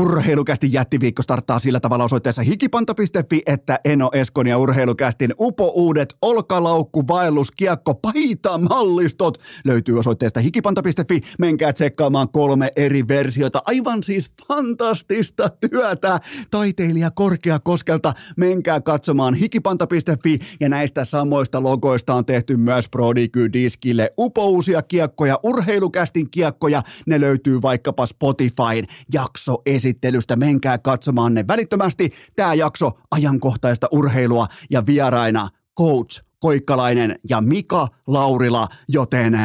Urheilukästi jättiviikko starttaa sillä tavalla osoitteessa hikipanta.fi, että Eno Eskon ja Urheilukästin upo-uudet olkalaukku, vaellus, kiekko, paita, mallistot löytyy osoitteesta hikipanta.fi. Menkää tsekkaamaan kolme eri versiota. Aivan siis fantastista työtä taiteilija Korkeakoskelta. Menkää katsomaan hikipanta.fi ja näistä samoista logoista on tehty myös Prodigy-diskille upouusia kiekkoja, Urheilukästin kiekkoja. Ne löytyy vaikkapa Spotifyn jakso esittelystä. Menkää katsomaan ne välittömästi. Tämä jakso ajankohtaista urheilua ja vieraina coach Koikkalainen ja Mika Laurila, joten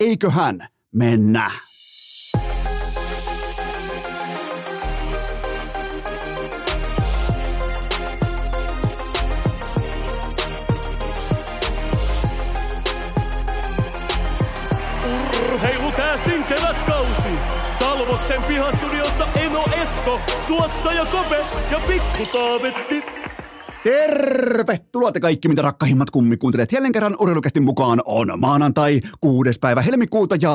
eiköhän mennä. Urheilukäästin kevätkausi. Salvoksen Esko, tuottaja Kope ja Pikku Taavetti. Tervetuloa te kaikki, mitä rakkahimmat kummikuuntelijat. Jälleen kerran urheilukästin mukaan on maanantai, kuudes päivä helmikuuta ja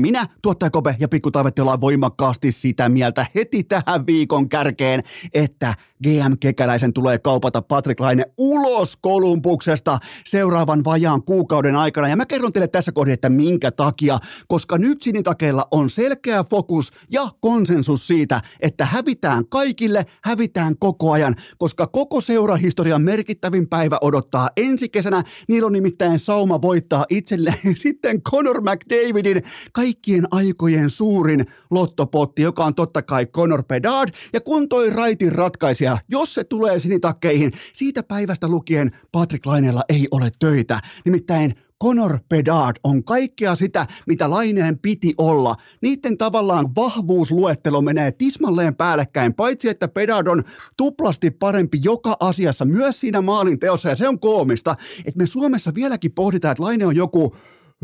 minä, tuottaja Kope ja Pikku Taavetti ollaan voimakkaasti sitä mieltä heti tähän viikon kärkeen, että GM Kekäläisen tulee kaupata Patrick Laine ulos Kolumbuksesta seuraavan vajaan kuukauden aikana. Ja mä kerron teille tässä kohdassa, että minkä takia, koska nyt sinitakeilla on selkeä fokus ja konsensus siitä, että hävitään kaikille, hävitään koko ajan, koska koko seurahistorian merkittävin päivä odottaa ensi kesänä. Niillä on nimittäin sauma voittaa itselleen sitten Conor McDavidin kaikkien aikojen suurin lottopotti, joka on totta kai Conor Bedard. Ja kun toi raitin ratkaisija, jos se tulee sinitakkeihin, siitä päivästä lukien Patrick Laineella ei ole töitä. Nimittäin Conor Bedard on kaikkea sitä, mitä Laineen piti olla. Niiden tavallaan vahvuusluettelo menee tismalleen päällekkäin, paitsi että Bedard on tuplasti parempi joka asiassa, myös siinä maalin teossa, ja se on koomista, että me Suomessa vieläkin pohditaan, että Laine on joku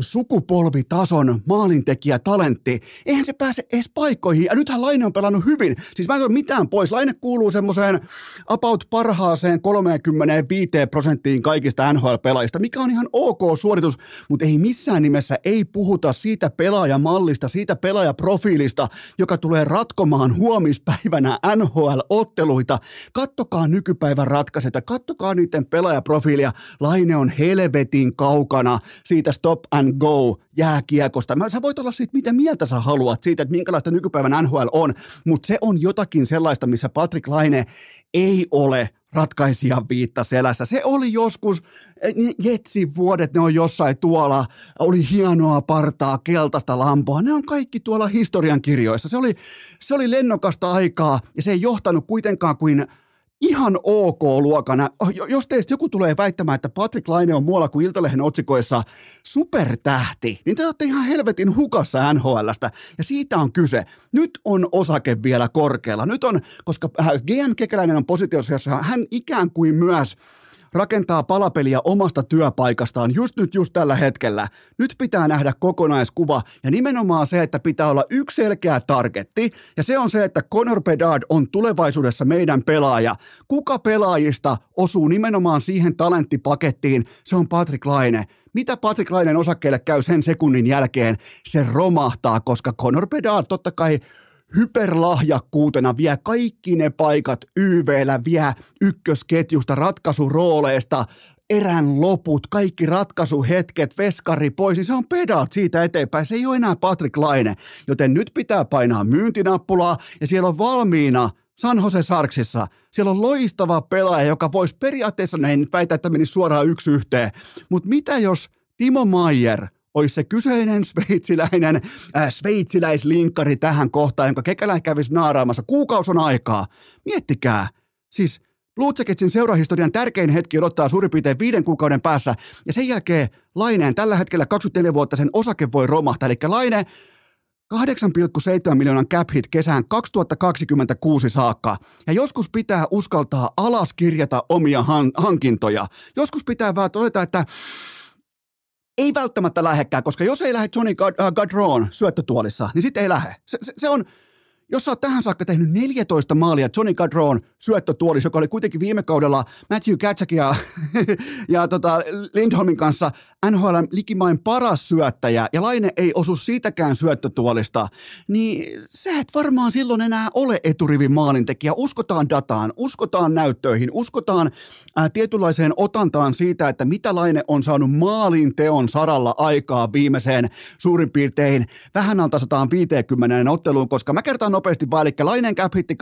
sukupolvitason maalintekijä talentti. Eihän se pääse edes paikkoihin. Ja nythän Laine on pelannut hyvin. Siis mä en ole mitään pois. Laine kuuluu semmoiseen about parhaaseen 35 prosenttiin kaikista NHL-pelaajista, mikä on ihan ok suoritus, mutta ei missään nimessä ei puhuta siitä pelaajamallista, siitä pelaajaprofiilista, joka tulee ratkomaan huomispäivänä NHL-otteluita. Kattokaa nykypäivän ratkaisut ja kattokaa niiden pelaajaprofiilia. Laine on helvetin kaukana siitä stop and and go jääkiekosta. Mä, sä voit olla siitä, mitä mieltä sä haluat siitä, että minkälaista nykypäivän NHL on, mutta se on jotakin sellaista, missä Patrick Laine ei ole ratkaisijan viitta selässä. Se oli joskus, eh, Jetsin vuodet, ne on jossain tuolla, oli hienoa partaa, keltaista lampoa, ne on kaikki tuolla historian kirjoissa. Se oli, se oli lennokasta aikaa ja se ei johtanut kuitenkaan kuin ihan ok-luokana. Oh, jos teistä joku tulee väittämään, että Patrick Laine on muualla kuin Iltalehen otsikoissa supertähti, niin te olette ihan helvetin hukassa NHLstä. Ja siitä on kyse. Nyt on osake vielä korkealla. Nyt on, koska äh, GM Kekäläinen on positiossa, jossa hän ikään kuin myös – rakentaa palapeliä omasta työpaikastaan just nyt, just tällä hetkellä. Nyt pitää nähdä kokonaiskuva ja nimenomaan se, että pitää olla yksi selkeä targetti ja se on se, että Conor Bedard on tulevaisuudessa meidän pelaaja. Kuka pelaajista osuu nimenomaan siihen talenttipakettiin, se on Patrick Laine. Mitä Patrick Lainen osakkeelle käy sen sekunnin jälkeen? Se romahtaa, koska Conor Bedard totta kai hyperlahjakkuutena vie kaikki ne paikat YVllä, vie ykkösketjusta ratkaisurooleista, erän loput, kaikki ratkaisuhetket, veskari pois, niin se on pedaat siitä eteenpäin. Se ei ole enää Patrick Laine, joten nyt pitää painaa myyntinappulaa ja siellä on valmiina San Jose Sarksissa. Siellä on loistava pelaaja, joka voisi periaatteessa, en väitä, että menisi suoraan yksi yhteen, mutta mitä jos Timo Maier – olisi se kyseinen sveitsiläinen, äh, sveitsiläislinkkari tähän kohtaan, jonka Kekälän kävisi naaraamassa. Kuukaus on aikaa. Miettikää. Siis Blue Jacketsin seurahistorian tärkein hetki odottaa suurin piirtein viiden kuukauden päässä, ja sen jälkeen Laineen tällä hetkellä 24 vuotta sen osake voi romahtaa, eli Laine 8,7 miljoonan cap hit kesään 2026 saakka. Ja joskus pitää uskaltaa alaskirjata omia han- hankintoja. Joskus pitää vaan todeta, että ei välttämättä lähekkää, koska jos ei lähde Johnny Gadron syöttötuolissa, niin sitten ei lähde. Se, se, se on, jos sä oot tähän saakka tehnyt 14 maalia Johnny Gadron syöttötuolis, joka oli kuitenkin viime kaudella Matthew Katsak ja, ja tota Lindholmin kanssa NHL likimain paras syöttäjä, ja Laine ei osu siitäkään syöttötuolista, niin sä et varmaan silloin enää ole eturivin maalintekijä. Uskotaan dataan, uskotaan näyttöihin, uskotaan ää, tietynlaiseen otantaan siitä, että mitä Laine on saanut maalin teon saralla aikaa viimeiseen suurin piirtein vähän alta 150 otteluun, koska mä kertaan nopeasti vaan, eli Laineen cap hitti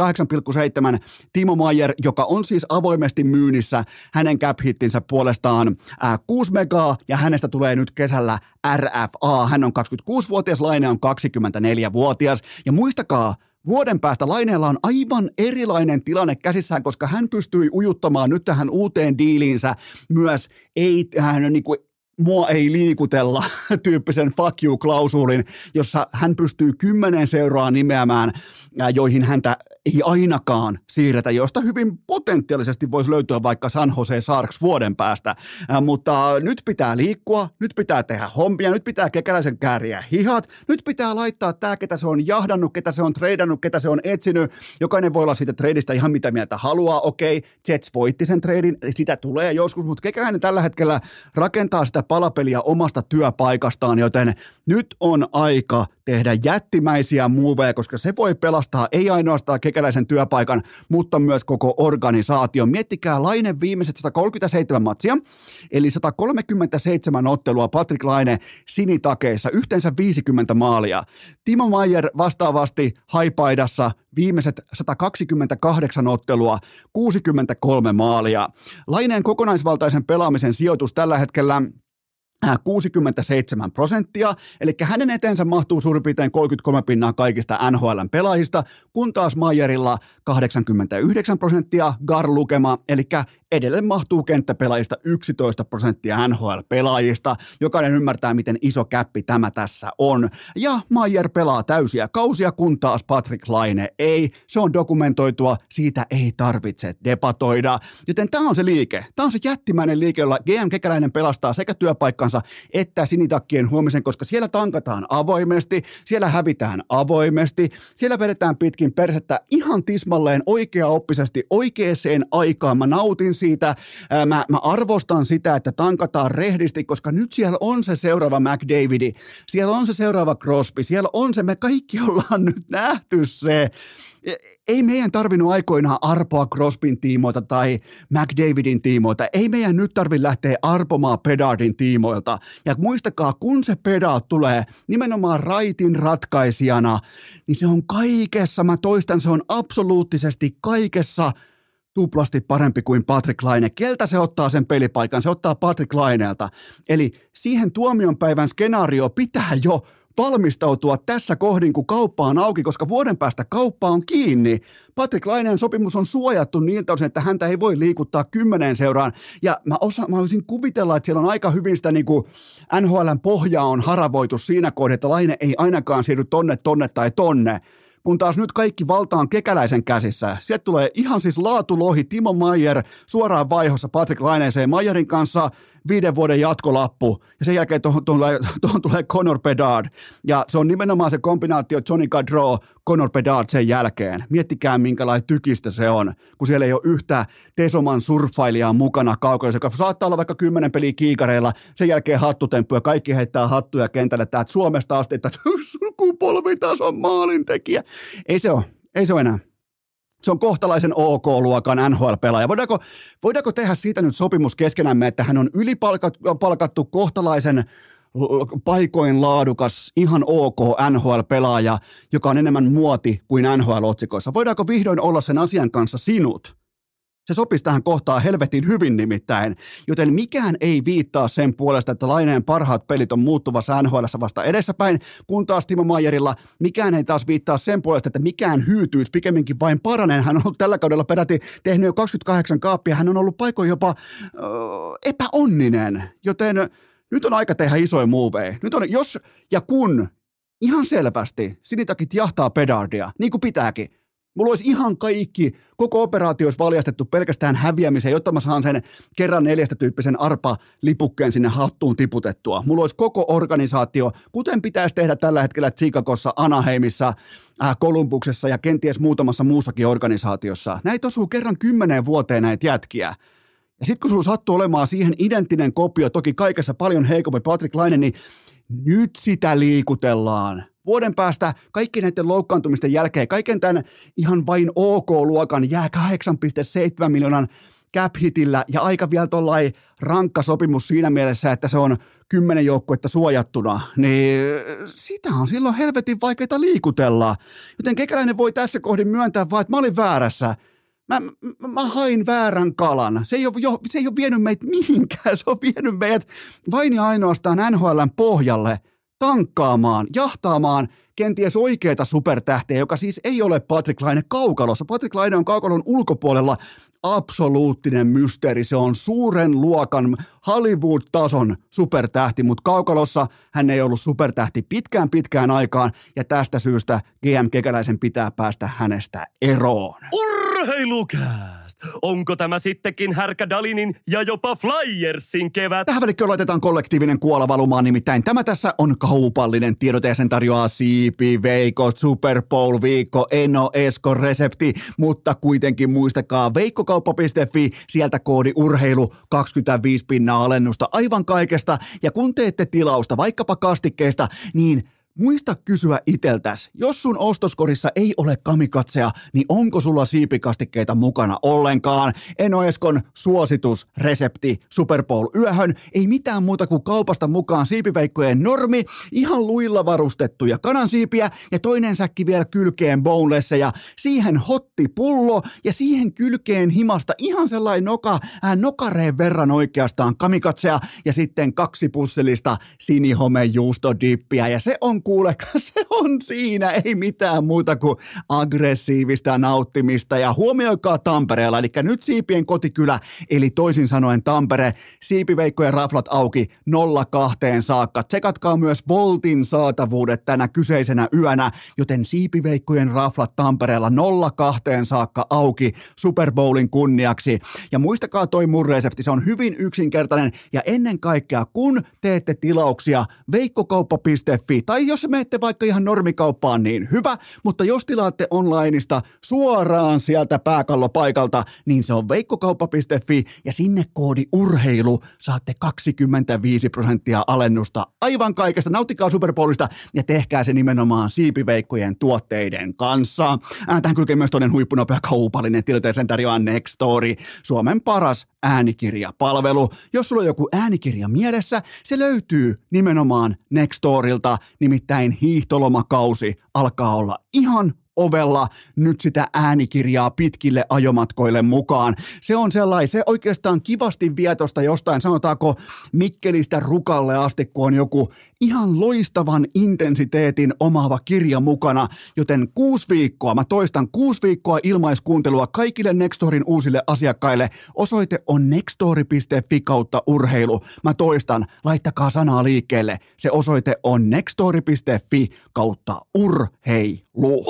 8,7, Timo Maier, joka on siis avoimesti myynnissä, hänen cap hittinsä puolestaan ää, 6 megaa, ja hänestä tulee nyt kesällä RFA. Hän on 26-vuotias, Laine on 24-vuotias, ja muistakaa, Vuoden päästä Laineella on aivan erilainen tilanne käsissään, koska hän pystyi ujuttamaan nyt tähän uuteen diiliinsä myös. Ei, hän niin kuin mua ei liikutella tyyppisen fuck you-klausuulin, jossa hän pystyy kymmenen seuraa nimeämään, joihin häntä ei ainakaan siirretä, josta hyvin potentiaalisesti voisi löytyä vaikka San Jose Sharks vuoden päästä. Äh, mutta nyt pitää liikkua, nyt pitää tehdä hommia, nyt pitää kekäläisen kääriä hihat, nyt pitää laittaa tämä, ketä se on jahdannut, ketä se on treidannut, ketä se on etsinyt. Jokainen voi olla siitä treidistä ihan mitä mieltä haluaa. Okei, Jets voitti sen treidin, sitä tulee joskus, mutta kekäläinen tällä hetkellä rakentaa sitä palapeliä omasta työpaikastaan, joten nyt on aika tehdä jättimäisiä muuveja, koska se voi pelastaa ei ainoastaan työpaikan, mutta myös koko organisaation. Miettikää Laine viimeiset 137 matsia, eli 137 ottelua Patrick Laine sinitakeissa, yhteensä 50 maalia. Timo Maier vastaavasti haipaidassa viimeiset 128 ottelua, 63 maalia. Laineen kokonaisvaltaisen pelaamisen sijoitus tällä hetkellä 67 prosenttia, eli hänen eteensä mahtuu suurin piirtein 33 pinnaa kaikista NHLn pelaajista, kun taas Mayerilla 89 prosenttia Gar-lukema, eli edelleen mahtuu kenttäpelaajista 11 prosenttia NHL-pelaajista. Jokainen ymmärtää, miten iso käppi tämä tässä on. Ja Mayer pelaa täysiä kausia, kun taas Patrick Laine ei. Se on dokumentoitua, siitä ei tarvitse debatoida. Joten tämä on se liike. Tämä on se jättimäinen liike, jolla GM Kekäläinen pelastaa sekä työpaikkansa että sinitakkien huomisen, koska siellä tankataan avoimesti, siellä hävitään avoimesti, siellä vedetään pitkin persettä ihan tismalleen oikeaoppisesti oikeaan aikaan. Mä nautin siitä, mä, mä arvostan sitä, että tankataan rehdisti, koska nyt siellä on se seuraava McDavidi, siellä on se seuraava Crosby, siellä on se, me kaikki ollaan nyt nähty se. E, ei meidän tarvinnut aikoinaan arpoa Crosbyn tiimoilta tai McDavidin tiimoilta. Ei meidän nyt tarvi lähteä arpomaan Pedardin tiimoilta. Ja muistakaa, kun se Pedard tulee nimenomaan raitin ratkaisijana, niin se on kaikessa, mä toistan, se on absoluuttisesti kaikessa – tuplasti parempi kuin Patrick Laine. Keltä se ottaa sen pelipaikan? Se ottaa Patrick Laineelta. Eli siihen tuomionpäivän skenaario pitää jo valmistautua tässä kohdin, kun kauppa on auki, koska vuoden päästä kauppa on kiinni. Patrick Laineen sopimus on suojattu niiltä osin, että häntä ei voi liikuttaa kymmeneen seuraan. Ja mä, osa, mä olisin kuvitella, että siellä on aika hyvin sitä niin kuin NHLn pohjaa on haravoitu siinä kohdassa, että Laine ei ainakaan siirry tonne, tonne tai tonne kun taas nyt kaikki valta on kekäläisen käsissä. Sieltä tulee ihan siis laatulohi Timo Maier suoraan vaihossa Patrick Laineeseen Maierin kanssa viiden vuoden jatkolappu, ja sen jälkeen tuohon tulee, tuohon tulee Conor Bedard. Ja se on nimenomaan se kombinaatio Johnny Gaudreau, Conor Bedard sen jälkeen. Miettikää, minkälainen tykistä se on, kun siellä ei ole yhtä Tesoman surffailijaa mukana kaukana, joka saattaa olla vaikka kymmenen peliä kiikareilla, sen jälkeen hattutemppu ja kaikki heittää hattuja kentälle, että Suomesta asti, että sukupolvitason maalintekijä. Ei se ole, ei se ole enää se on kohtalaisen OK-luokan NHL-pelaaja. Voidaanko, voidaanko tehdä siitä nyt sopimus keskenämme, että hän on ylipalkattu kohtalaisen paikoin laadukas, ihan ok NHL-pelaaja, joka on enemmän muoti kuin NHL-otsikoissa. Voidaanko vihdoin olla sen asian kanssa sinut? Se sopisi tähän kohtaan helvetin hyvin nimittäin, joten mikään ei viittaa sen puolesta, että Laineen parhaat pelit on muuttuvassa NHL vasta edessäpäin, kun taas Timo Maierilla mikään ei taas viittaa sen puolesta, että mikään hyytyisi, pikemminkin vain paranen. Hän on ollut tällä kaudella peräti tehnyt jo 28 kaappia, hän on ollut paikoin jopa ö, epäonninen, joten nyt on aika tehdä isoja muuveja. Nyt on, jos ja kun ihan selvästi sinitakit jahtaa pedardia, niin kuin pitääkin, Mulla olisi ihan kaikki, koko operaatio olisi valjastettu pelkästään häviämiseen, jotta mä saan sen kerran neljästä tyyppisen arpa-lipukkeen sinne hattuun tiputettua. Mulla olisi koko organisaatio, kuten pitäisi tehdä tällä hetkellä Chicagossa, Anaheimissa, äh, Kolumbuksessa ja kenties muutamassa muussakin organisaatiossa. Näitä osuu kerran kymmeneen vuoteen näitä jätkiä. Ja sitten kun sulla sattuu olemaan siihen identtinen kopio, toki kaikessa paljon heikompi Patrick Laine, niin nyt sitä liikutellaan. Vuoden päästä kaikki näiden loukkaantumisten jälkeen, kaiken tämän ihan vain OK-luokan jää 8,7 miljoonan cap hitillä ja aika vielä tuollain rankka sopimus siinä mielessä, että se on kymmenen joukkuetta suojattuna, niin sitä on silloin helvetin vaikeita liikutella. Joten kekäläinen voi tässä kohdin myöntää vaan, että mä olin väärässä. Mä, mä, mä hain väärän kalan. Se ei, ole, jo, se ei ole vienyt meitä mihinkään. Se on vienyt meidät vain ja ainoastaan NHLn pohjalle tankkaamaan, jahtaamaan kenties oikeita supertähteä, joka siis ei ole Patrick Laine kaukalossa. Patrick Laine on kaukalon ulkopuolella absoluuttinen mysteeri. Se on suuren luokan Hollywood-tason supertähti, mutta kaukalossa hän ei ollut supertähti pitkään pitkään aikaan ja tästä syystä GM Kekäläisen pitää päästä hänestä eroon. Urheilukää! Onko tämä sittenkin Härkä Dalinin ja jopa Flyersin kevät? Tähän välikköön laitetaan kollektiivinen kuola valumaan, nimittäin tämä tässä on kaupallinen tiedote ja sen tarjoaa Siipi, Veikko, Super Bowl, Viikko, Eno, Esko, Resepti, mutta kuitenkin muistakaa veikkokauppa.fi, sieltä koodi urheilu 25 pinnaa alennusta aivan kaikesta. Ja kun teette tilausta vaikkapa kastikkeesta, niin Muista kysyä iteltäs, jos sun ostoskorissa ei ole kamikatseja, niin onko sulla siipikastikkeita mukana ollenkaan? Eno Eskon suositus, resepti, Super Bowl yöhön, ei mitään muuta kuin kaupasta mukaan siipiveikkojen normi, ihan luilla varustettuja kanansiipiä ja toinen säkki vielä kylkeen bonelesseja, siihen hottipullo ja siihen kylkeen himasta ihan sellainen noka, äh, nokareen verran oikeastaan kamikatseja ja sitten kaksi pussillista sinihomejuustodippiä ja se on kuulekaan, se on siinä, ei mitään muuta kuin aggressiivista nauttimista. Ja huomioikaa Tampereella, eli nyt Siipien kotikylä, eli toisin sanoen Tampere, Siipiveikkojen raflat auki 02 saakka. Tsekatkaa myös Voltin saatavuudet tänä kyseisenä yönä, joten Siipiveikkojen raflat Tampereella 02 saakka auki Super Bowlin kunniaksi. Ja muistakaa toi mun resepti, se on hyvin yksinkertainen ja ennen kaikkea kun teette tilauksia veikkokauppa.fi tai jos menette vaikka ihan normikauppaan, niin hyvä, mutta jos tilaatte onlineista suoraan sieltä pääkallopaikalta, niin se on veikkokauppa.fi ja sinne koodi urheilu saatte 25 prosenttia alennusta aivan kaikesta. Nauttikaa Superpolista ja tehkää se nimenomaan siipiveikkojen tuotteiden kanssa. Tähän kylkee myös toinen huippunopea kaupallinen tilanteeseen tarjoaa Nextory, Suomen paras äänikirjapalvelu. Jos sulla on joku äänikirja mielessä, se löytyy nimenomaan Nextorilta, nimittäin hiihtolomakausi alkaa olla ihan ovella nyt sitä äänikirjaa pitkille ajomatkoille mukaan. Se on sellainen, se oikeastaan kivasti vietosta jostain, sanotaanko Mikkelistä Rukalle asti, kun on joku ihan loistavan intensiteetin omaava kirja mukana, joten kuusi viikkoa, mä toistan kuusi viikkoa ilmaiskuuntelua kaikille Nextorin uusille asiakkaille. Osoite on nextori.fi kautta urheilu. Mä toistan, laittakaa sanaa liikkeelle. Se osoite on nextori.fi kautta urheilu.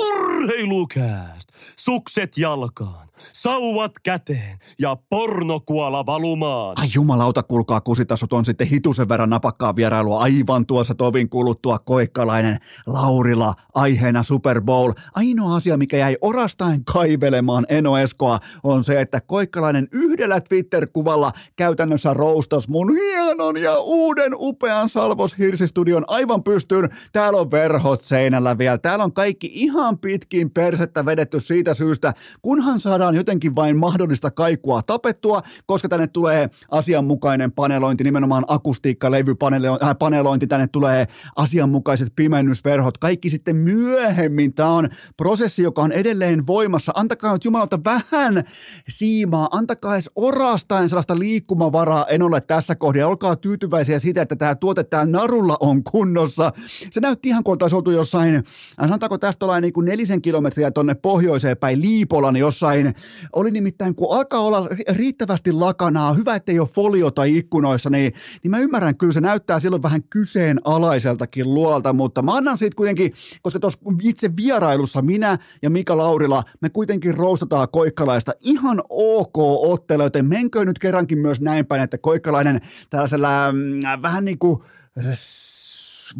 Urheilukääst! Sukset jalkaan, sauvat käteen ja pornokuola valumaan. Ai jumalauta, kuulkaa kusitasot on sitten hitusen verran napakkaa vierailua aivan tuossa tovin kuluttua koikkalainen Laurila aiheena Super Bowl. Ainoa asia, mikä jäi orastain kaivelemaan Eno Eskoa, on se, että koikkalainen yhdellä Twitter-kuvalla käytännössä roustas mun hienon ja uuden upean Salvos Hirsistudion aivan pystyyn. Täällä on verhot seinällä vielä. Täällä on kaikki ihan pitkin persettä vedetty siitä syystä, kunhan saadaan jotenkin vain mahdollista kaikua tapettua, koska tänne tulee asianmukainen panelointi, nimenomaan akustiikka, levypanelointi, panelointi, tänne tulee asianmukaiset pimennysverhot, kaikki sitten myöhemmin. Tämä on prosessi, joka on edelleen voimassa. Antakaa nyt Jumalalta vähän siimaa, antakaa edes orastain sellaista liikkumavaraa en ole tässä kohdassa. Olkaa tyytyväisiä siitä, että tämä tuote täällä narulla on kunnossa. Se näytti ihan kuin oltaisiin oltu jossain, sanotaanko tästä ollaan niin kuin nelisen kilometriä tonne pohjoiseen päin Liipolan jossain. Oli nimittäin, kun alkaa olla riittävästi lakanaa, hyvä ettei ole foliota ikkunoissa, niin, niin mä ymmärrän, kyllä se näyttää silloin vähän kyseenalaiseltakin luolta, mutta mä annan siitä kuitenkin, koska tuossa itse vierailussa minä ja Mika Laurila, me kuitenkin roustataan koikkalaista ihan ok ottelu, joten menkö nyt kerrankin myös näin päin, että koikkalainen tällaisella mm, vähän niin kuin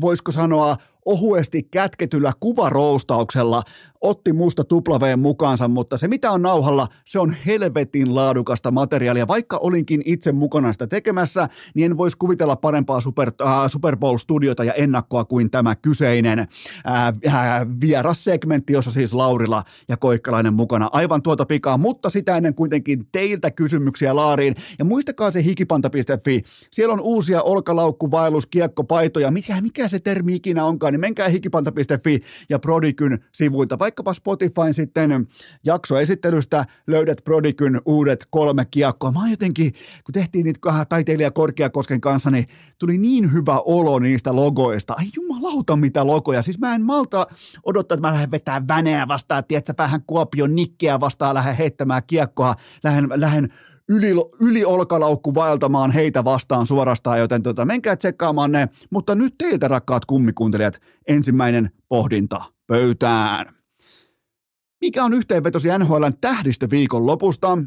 voisiko sanoa, ohuesti kätketyllä kuvaroustauksella otti musta tuplaveen mukaansa, mutta se mitä on nauhalla, se on helvetin laadukasta materiaalia. Vaikka olinkin itse mukana sitä tekemässä, niin en voisi kuvitella parempaa Super, äh, Super Bowl-studiota ja ennakkoa kuin tämä kyseinen äh, äh, vieras segmentti, jossa siis Laurila ja Koikkalainen mukana. Aivan tuota pikaa, mutta sitä ennen kuitenkin teiltä kysymyksiä laariin. Ja muistakaa se hikipanta.fi. Siellä on uusia olkalaukku, vaellus, kiekko, paitoja. Mikä, mikä se termi ikinä onkaan, niin menkää hikipanta.fi ja Prodikyn sivuilta. Vaikkapa Spotifyn sitten jaksoesittelystä löydät Prodikyn uudet kolme kiekkoa. Mä jotenkin, kun tehtiin niitä taiteilija Korkeakosken kanssa, niin tuli niin hyvä olo niistä logoista. Ai jumalauta mitä logoja. Siis mä en malta odottaa, että mä lähden vetämään väneä vastaan, tiedätkö, vähän Kuopion nikkeä vastaan, lähden heittämään kiekkoa, lähden, lähden yli, yli olkalaukku vaeltamaan heitä vastaan suorastaan, joten tota, menkää tsekkaamaan ne. Mutta nyt teiltä, rakkaat kummikuuntelijat, ensimmäinen pohdinta pöytään. Mikä on yhteenvetosi NHLn tähdistöviikon lopusta?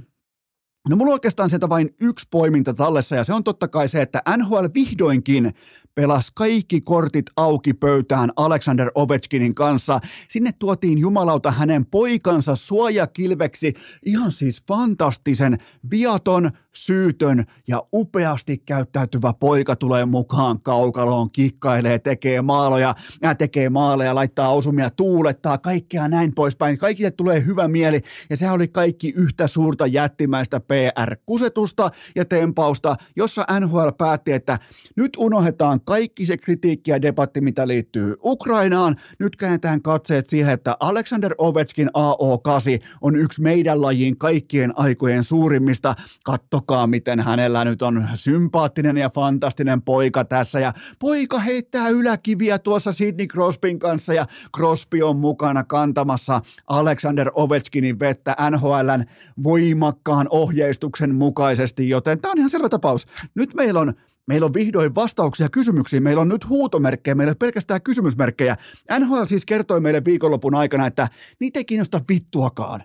No mulla on oikeastaan sieltä vain yksi poiminta tallessa ja se on totta kai se, että NHL vihdoinkin pelasi kaikki kortit auki pöytään Alexander Ovechkinin kanssa. Sinne tuotiin jumalauta hänen poikansa suojakilveksi. Ihan siis fantastisen, viaton, syytön ja upeasti käyttäytyvä poika tulee mukaan kaukaloon, kikkailee, tekee maaloja, ja tekee maaleja, laittaa osumia, tuulettaa, kaikkea näin poispäin. Kaikille tulee hyvä mieli ja se oli kaikki yhtä suurta jättimäistä PR-kusetusta ja tempausta, jossa NHL päätti, että nyt unohdetaan kaikki se kritiikki ja debatti, mitä liittyy Ukrainaan. Nyt käännetään katseet siihen, että Alexander Ovechkin AO8 on yksi meidän lajin kaikkien aikojen suurimmista. Kattokaa, miten hänellä nyt on sympaattinen ja fantastinen poika tässä. Ja poika heittää yläkiviä tuossa Sidney Crosbyn kanssa ja Crosby on mukana kantamassa Alexander Ovechkinin vettä NHLn voimakkaan ohjeistuksen mukaisesti, joten tämä on ihan selvä tapaus. Nyt meillä on Meillä on vihdoin vastauksia kysymyksiin. Meillä on nyt huutomerkkejä, meillä on pelkästään kysymysmerkkejä. NHL siis kertoi meille viikonlopun aikana, että niitä ei kiinnosta vittuakaan,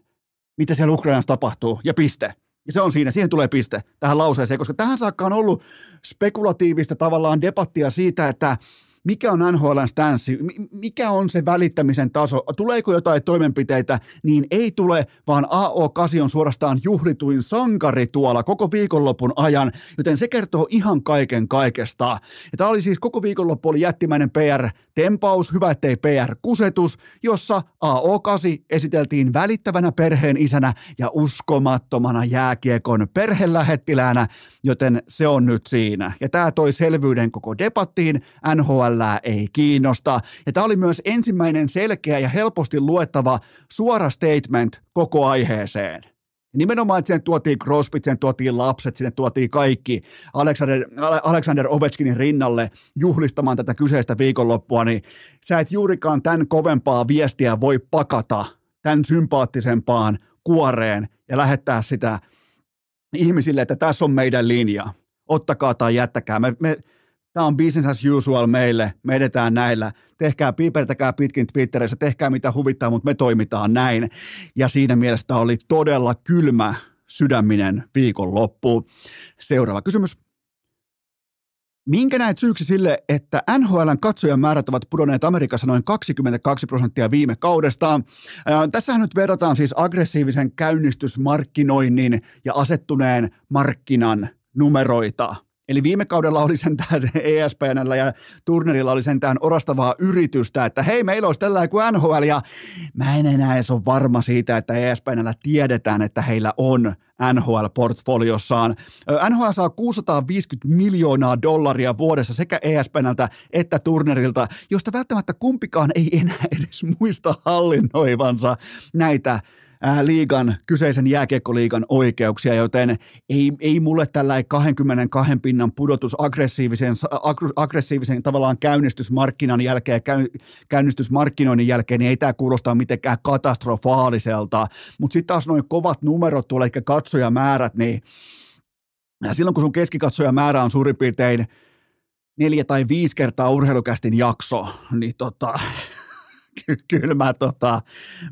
mitä siellä Ukrainassa tapahtuu, ja piste. Ja se on siinä, siihen tulee piste tähän lauseeseen, koska tähän saakka on ollut spekulatiivista tavallaan debattia siitä, että mikä on NHLn stanssi, mikä on se välittämisen taso, tuleeko jotain toimenpiteitä, niin ei tule, vaan AO8 on suorastaan juhlituin sankari tuolla koko viikonlopun ajan, joten se kertoo ihan kaiken kaikesta. Ja tämä oli siis koko viikonloppu oli jättimäinen PR-tempaus, hyvä ettei PR-kusetus, jossa AO8 esiteltiin välittävänä perheen isänä ja uskomattomana jääkiekon perhelähettiläänä, joten se on nyt siinä. Ja tämä toi selvyyden koko debattiin, NHL NHL ei kiinnosta. Ja tämä oli myös ensimmäinen selkeä ja helposti luettava suora statement koko aiheeseen. Nimenomaan, että sinne tuotiin Crosby, sinne tuotiin lapset, sinne tuotiin kaikki Alexander, Alexander Ovechkinin rinnalle juhlistamaan tätä kyseistä viikonloppua, niin sä et juurikaan tämän kovempaa viestiä voi pakata tämän sympaattisempaan kuoreen ja lähettää sitä ihmisille, että tässä on meidän linja. Ottakaa tai jättäkää. Me, me, Tämä on business as usual meille, me edetään näillä. Tehkää, piipertäkää pitkin Twitterissä, tehkää mitä huvittaa, mutta me toimitaan näin. Ja siinä mielessä oli todella kylmä sydäminen viikonloppu. Seuraava kysymys. Minkä näet syyksi sille, että NHLn katsojan määrät ovat pudonneet Amerikassa noin 22 prosenttia viime kaudesta? Tässähän nyt verrataan siis aggressiivisen käynnistysmarkkinoinnin ja asettuneen markkinan numeroita. Eli viime kaudella oli sentään ESPNllä ja Turnerilla oli sentään orastavaa yritystä, että hei, meillä olisi tällä kuin NHL, ja mä en enää edes ole varma siitä, että ESPNllä tiedetään, että heillä on NHL-portfoliossaan. NHL saa 650 miljoonaa dollaria vuodessa sekä ESPNltä että Turnerilta, josta välttämättä kumpikaan ei enää edes muista hallinnoivansa näitä liigan, kyseisen jääkiekkoliigan oikeuksia, joten ei, ei mulle tällä 22 pinnan pudotus aggressiivisen, aggressiivisen tavallaan käynnistysmarkkinan jälkeen, käy, käynnistysmarkkinoinnin jälkeen, niin ei tämä kuulosta mitenkään katastrofaaliselta, mutta sitten taas noin kovat numerot tulee, eli katsojamäärät, niin silloin kun sun keskikatsojamäärä on suurin piirtein neljä tai viisi kertaa urheilukästin jakso, niin tota, ky- kyllä mä, tota,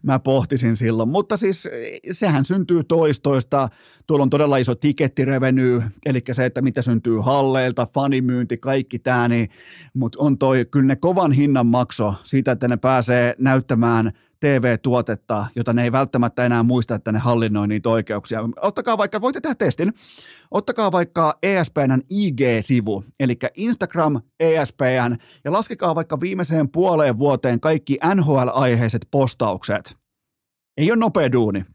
mä pohtisin silloin. Mutta siis sehän syntyy toistoista. Tuolla on todella iso tikettireveny, eli se, että mitä syntyy halleilta, fanimyynti, kaikki tämä, niin, mutta on toi kyllä ne kovan hinnan makso siitä, että ne pääsee näyttämään TV-tuotetta, jota ne ei välttämättä enää muista, että ne hallinnoi niitä oikeuksia. Ottakaa vaikka, voitte tehdä testin, ottakaa vaikka ESPNn IG-sivu, eli Instagram ESPN, ja laskekaa vaikka viimeiseen puoleen vuoteen kaikki NHL-aiheiset postaukset. Ei ole nopea duuni.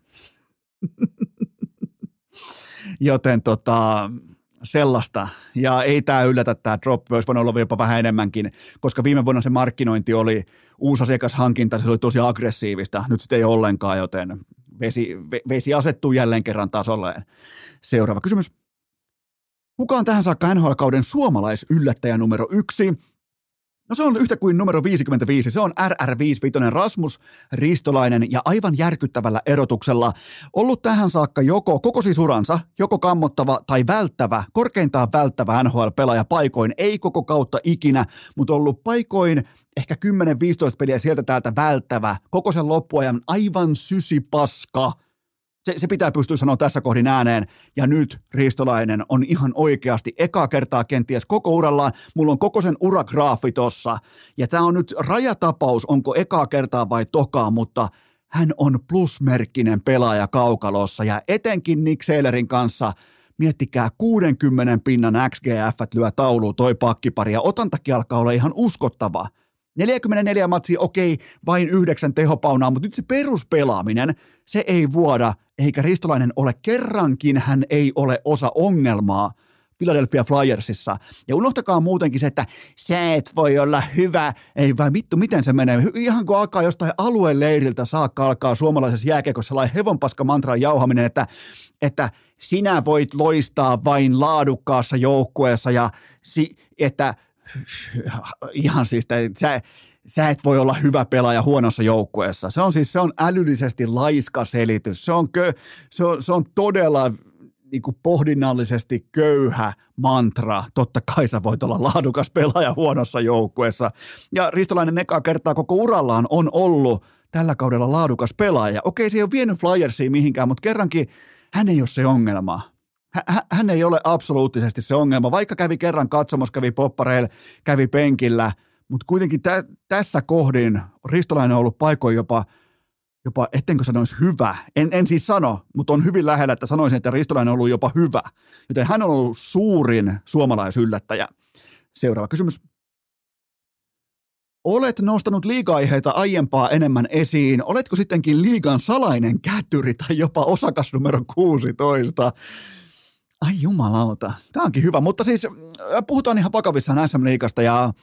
Joten tota, sellaista. Ja ei tämä yllätä tämä drop, olisi voinut olla jopa vähän enemmänkin, koska viime vuonna se markkinointi oli uusi asiakashankinta, se oli tosi aggressiivista. Nyt sitten ei ollenkaan, joten vesi, vesi asettuu jälleen kerran tasolleen. Seuraava kysymys. Kuka on tähän saakka NHL-kauden suomalaisyllättäjä numero yksi? No se on yhtä kuin numero 55, se on RR55 Rasmus Ristolainen ja aivan järkyttävällä erotuksella. Ollut tähän saakka joko koko siis uransa, joko kammottava tai välttävä, korkeintaan välttävä NHL-pelaaja paikoin, ei koko kautta ikinä, mutta ollut paikoin ehkä 10-15 peliä sieltä täältä välttävä, koko sen loppuajan aivan sysipaska – se, se pitää pystyä sanoa tässä kohdin ääneen. Ja nyt Riistolainen on ihan oikeasti eka kertaa kenties koko urallaan. Mulla on koko sen uragraafi tossa. Ja tämä on nyt rajatapaus, onko eka kertaa vai tokaa, mutta hän on plusmerkkinen pelaaja kaukalossa. Ja etenkin Nick Seilerin kanssa – miettikää 60 pinnan XGF lyö tauluun toi pakkipari ja otantakin alkaa olla ihan uskottava. 44 matsia, okei, vain yhdeksän tehopaunaa, mutta nyt se peruspelaaminen, se ei vuoda, eikä Ristolainen ole kerrankin, hän ei ole osa ongelmaa Philadelphia Flyersissa. Ja unohtakaa muutenkin se, että sä et voi olla hyvä, ei vai vittu, miten se menee. Ihan kun alkaa jostain alueleiriltä saakka alkaa suomalaisessa jääkiekossa sellainen hevonpaska mantran jauhaminen, että, että sinä voit loistaa vain laadukkaassa joukkueessa ja si, että – ihan siis, että sä, sä et voi olla hyvä pelaaja huonossa joukkueessa. Se on siis se on älyllisesti laiska selitys. Se on, kö, se on, se on todella niin kuin pohdinnallisesti köyhä mantra. Totta kai sä voit olla laadukas pelaaja huonossa joukkueessa. Ja Ristolainen eka kertaa koko urallaan on ollut tällä kaudella laadukas pelaaja. Okei, se ei ole vienyt Flyersiin mihinkään, mutta kerrankin hän ei ole se ongelma hän ei ole absoluuttisesti se ongelma, vaikka kävi kerran katsomassa, kävi poppareilla, kävi penkillä, mutta kuitenkin tä, tässä kohdin Ristolainen on ollut paikoin jopa, jopa ettenkö sanoisi hyvä. En, en siis sano, mutta on hyvin lähellä, että sanoisin, että Ristolainen on ollut jopa hyvä. Joten hän on ollut suurin suomalaisyllättäjä. Seuraava kysymys. Olet nostanut liiga-aiheita aiempaa enemmän esiin. Oletko sittenkin liigan salainen kätyri tai jopa osakas numero 16? Ai jumalauta, tämä onkin hyvä, mutta siis äh, puhutaan ihan vakavissaan SM Liigasta ja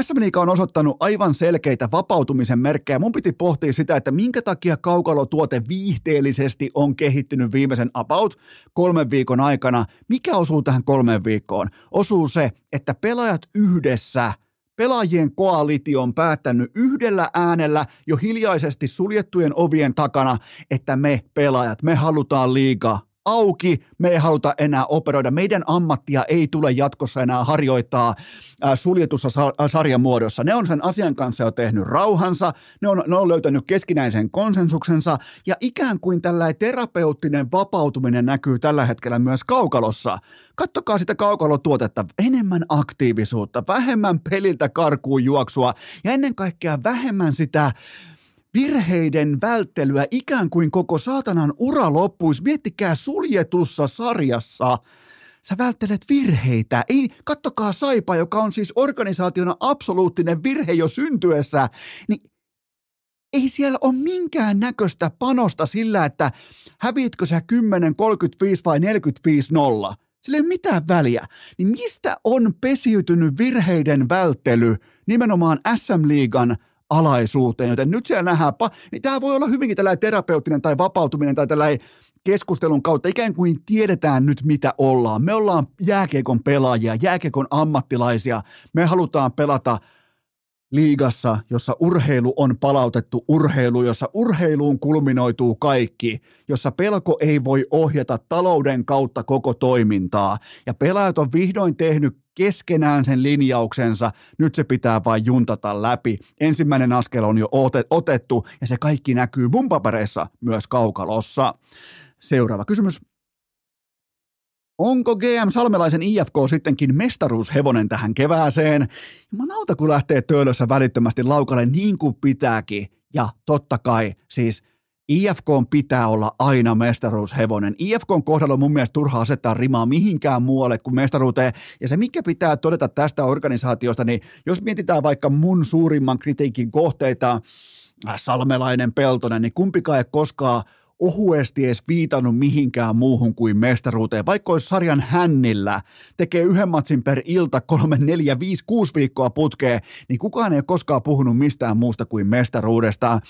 SM Liiga on osoittanut aivan selkeitä vapautumisen merkkejä. Mun piti pohtia sitä, että minkä takia kaukalotuote viihteellisesti on kehittynyt viimeisen about kolmen viikon aikana. Mikä osuu tähän kolmeen viikkoon? Osuu se, että pelaajat yhdessä – Pelaajien koalitio on päättänyt yhdellä äänellä jo hiljaisesti suljettujen ovien takana, että me pelaajat, me halutaan liigaa auki, me ei haluta enää operoida. Meidän ammattia ei tule jatkossa enää harjoittaa suljetussa sarjan muodossa. Ne on sen asian kanssa jo tehnyt rauhansa, ne on, ne on löytänyt keskinäisen konsensuksensa ja ikään kuin tällainen terapeuttinen vapautuminen näkyy tällä hetkellä myös kaukalossa. Kattokaa sitä kaukalotuotetta, enemmän aktiivisuutta, vähemmän peliltä karkuun juoksua ja ennen kaikkea vähemmän sitä virheiden välttelyä ikään kuin koko saatanan ura loppuisi. Miettikää suljetussa sarjassa. Sä välttelet virheitä. Ei, kattokaa Saipa, joka on siis organisaationa absoluuttinen virhe jo syntyessä. Niin ei siellä ole minkään näköistä panosta sillä, että häviitkö sä 10, 35 vai 45 nolla. Sillä ei ole mitään väliä. Niin mistä on pesiytynyt virheiden välttely nimenomaan SM-liigan alaisuuteen, joten nyt siellä nähdään, tämä voi olla hyvinkin tällainen terapeuttinen tai vapautuminen tai tällainen keskustelun kautta ikään kuin tiedetään nyt mitä ollaan. Me ollaan jääkiekon pelaajia, jääkiekon ammattilaisia, me halutaan pelata liigassa, jossa urheilu on palautettu urheilu, jossa urheiluun kulminoituu kaikki, jossa pelko ei voi ohjata talouden kautta koko toimintaa. Ja pelaajat on vihdoin tehnyt keskenään sen linjauksensa, nyt se pitää vain juntata läpi. Ensimmäinen askel on jo otettu ja se kaikki näkyy mun myös kaukalossa. Seuraava kysymys. Onko GM Salmelaisen IFK sittenkin mestaruushevonen tähän kevääseen? Jumalauta, kun lähtee töölössä välittömästi laukalle niin kuin pitääkin. Ja totta kai siis IFK pitää olla aina mestaruushevonen. IFK kohdalla on mun mielestä turha asettaa rimaa mihinkään muualle kuin mestaruuteen. Ja se, mikä pitää todeta tästä organisaatiosta, niin jos mietitään vaikka mun suurimman kritiikin kohteita, äh, Salmelainen, Peltonen, niin kumpikaan ei koskaan – ohuesti edes viitannut mihinkään muuhun kuin mestaruuteen. Vaikka olisi sarjan hännillä, tekee yhden matsin per ilta, kolme, neljä, viisi, kuusi viikkoa putkeen, niin kukaan ei ole koskaan puhunut mistään muusta kuin mestaruudesta.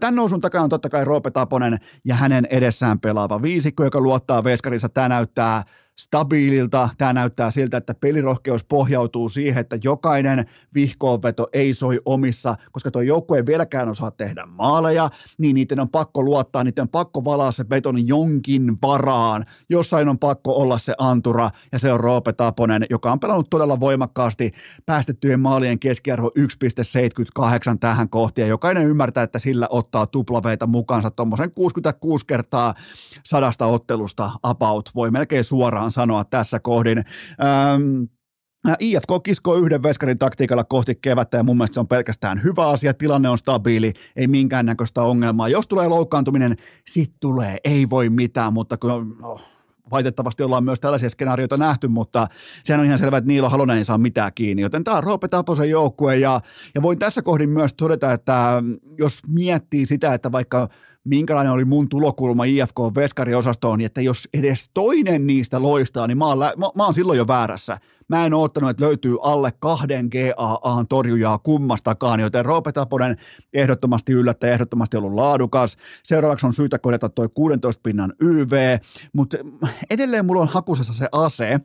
Tämän nousun takana on totta kai Roope Taponen ja hänen edessään pelaava viisikko, joka luottaa veskarinsa. Tämä näyttää stabiililta. Tämä näyttää siltä, että pelirohkeus pohjautuu siihen, että jokainen vihkoonveto ei soi omissa, koska tuo joukkue ei vieläkään osaa tehdä maaleja, niin niiden on pakko luottaa, niiden on pakko valaa se betoni jonkin varaan. Jossain on pakko olla se antura, ja se on Roope Taponen, joka on pelannut todella voimakkaasti päästettyjen maalien keskiarvo 1,78 tähän kohti, ja jokainen ymmärtää, että sillä ottaa tuplaveita mukaansa tuommoisen 66 kertaa sadasta ottelusta about, voi melkein suoraan suoraan sanoa tässä kohdin. Ähm, IFK kiskoo yhden veskarin taktiikalla kohti kevättä ja mun mielestä se on pelkästään hyvä asia. Tilanne on stabiili, ei minkäännäköistä ongelmaa. Jos tulee loukkaantuminen, sit tulee, ei voi mitään, mutta kun oh, valitettavasti ollaan myös tällaisia skenaarioita nähty, mutta sehän on ihan selvä, että Niilo Halonen ei saa mitään kiinni, joten tämä on Roope Taposen joukkue ja, ja voin tässä kohdin myös todeta, että jos miettii sitä, että vaikka minkälainen oli mun tulokulma IFK Veskari-osastoon, että jos edes toinen niistä loistaa, niin mä oon, lä- mä, mä oon silloin jo väärässä. Mä en ottanut, että löytyy alle kahden GAAn torjujaa kummastakaan, joten Roope Taponen ehdottomasti yllättäjä, ehdottomasti ollut laadukas. Seuraavaksi on syytä korjata toi 16 pinnan YV, mutta edelleen mulla on hakusessa se ase,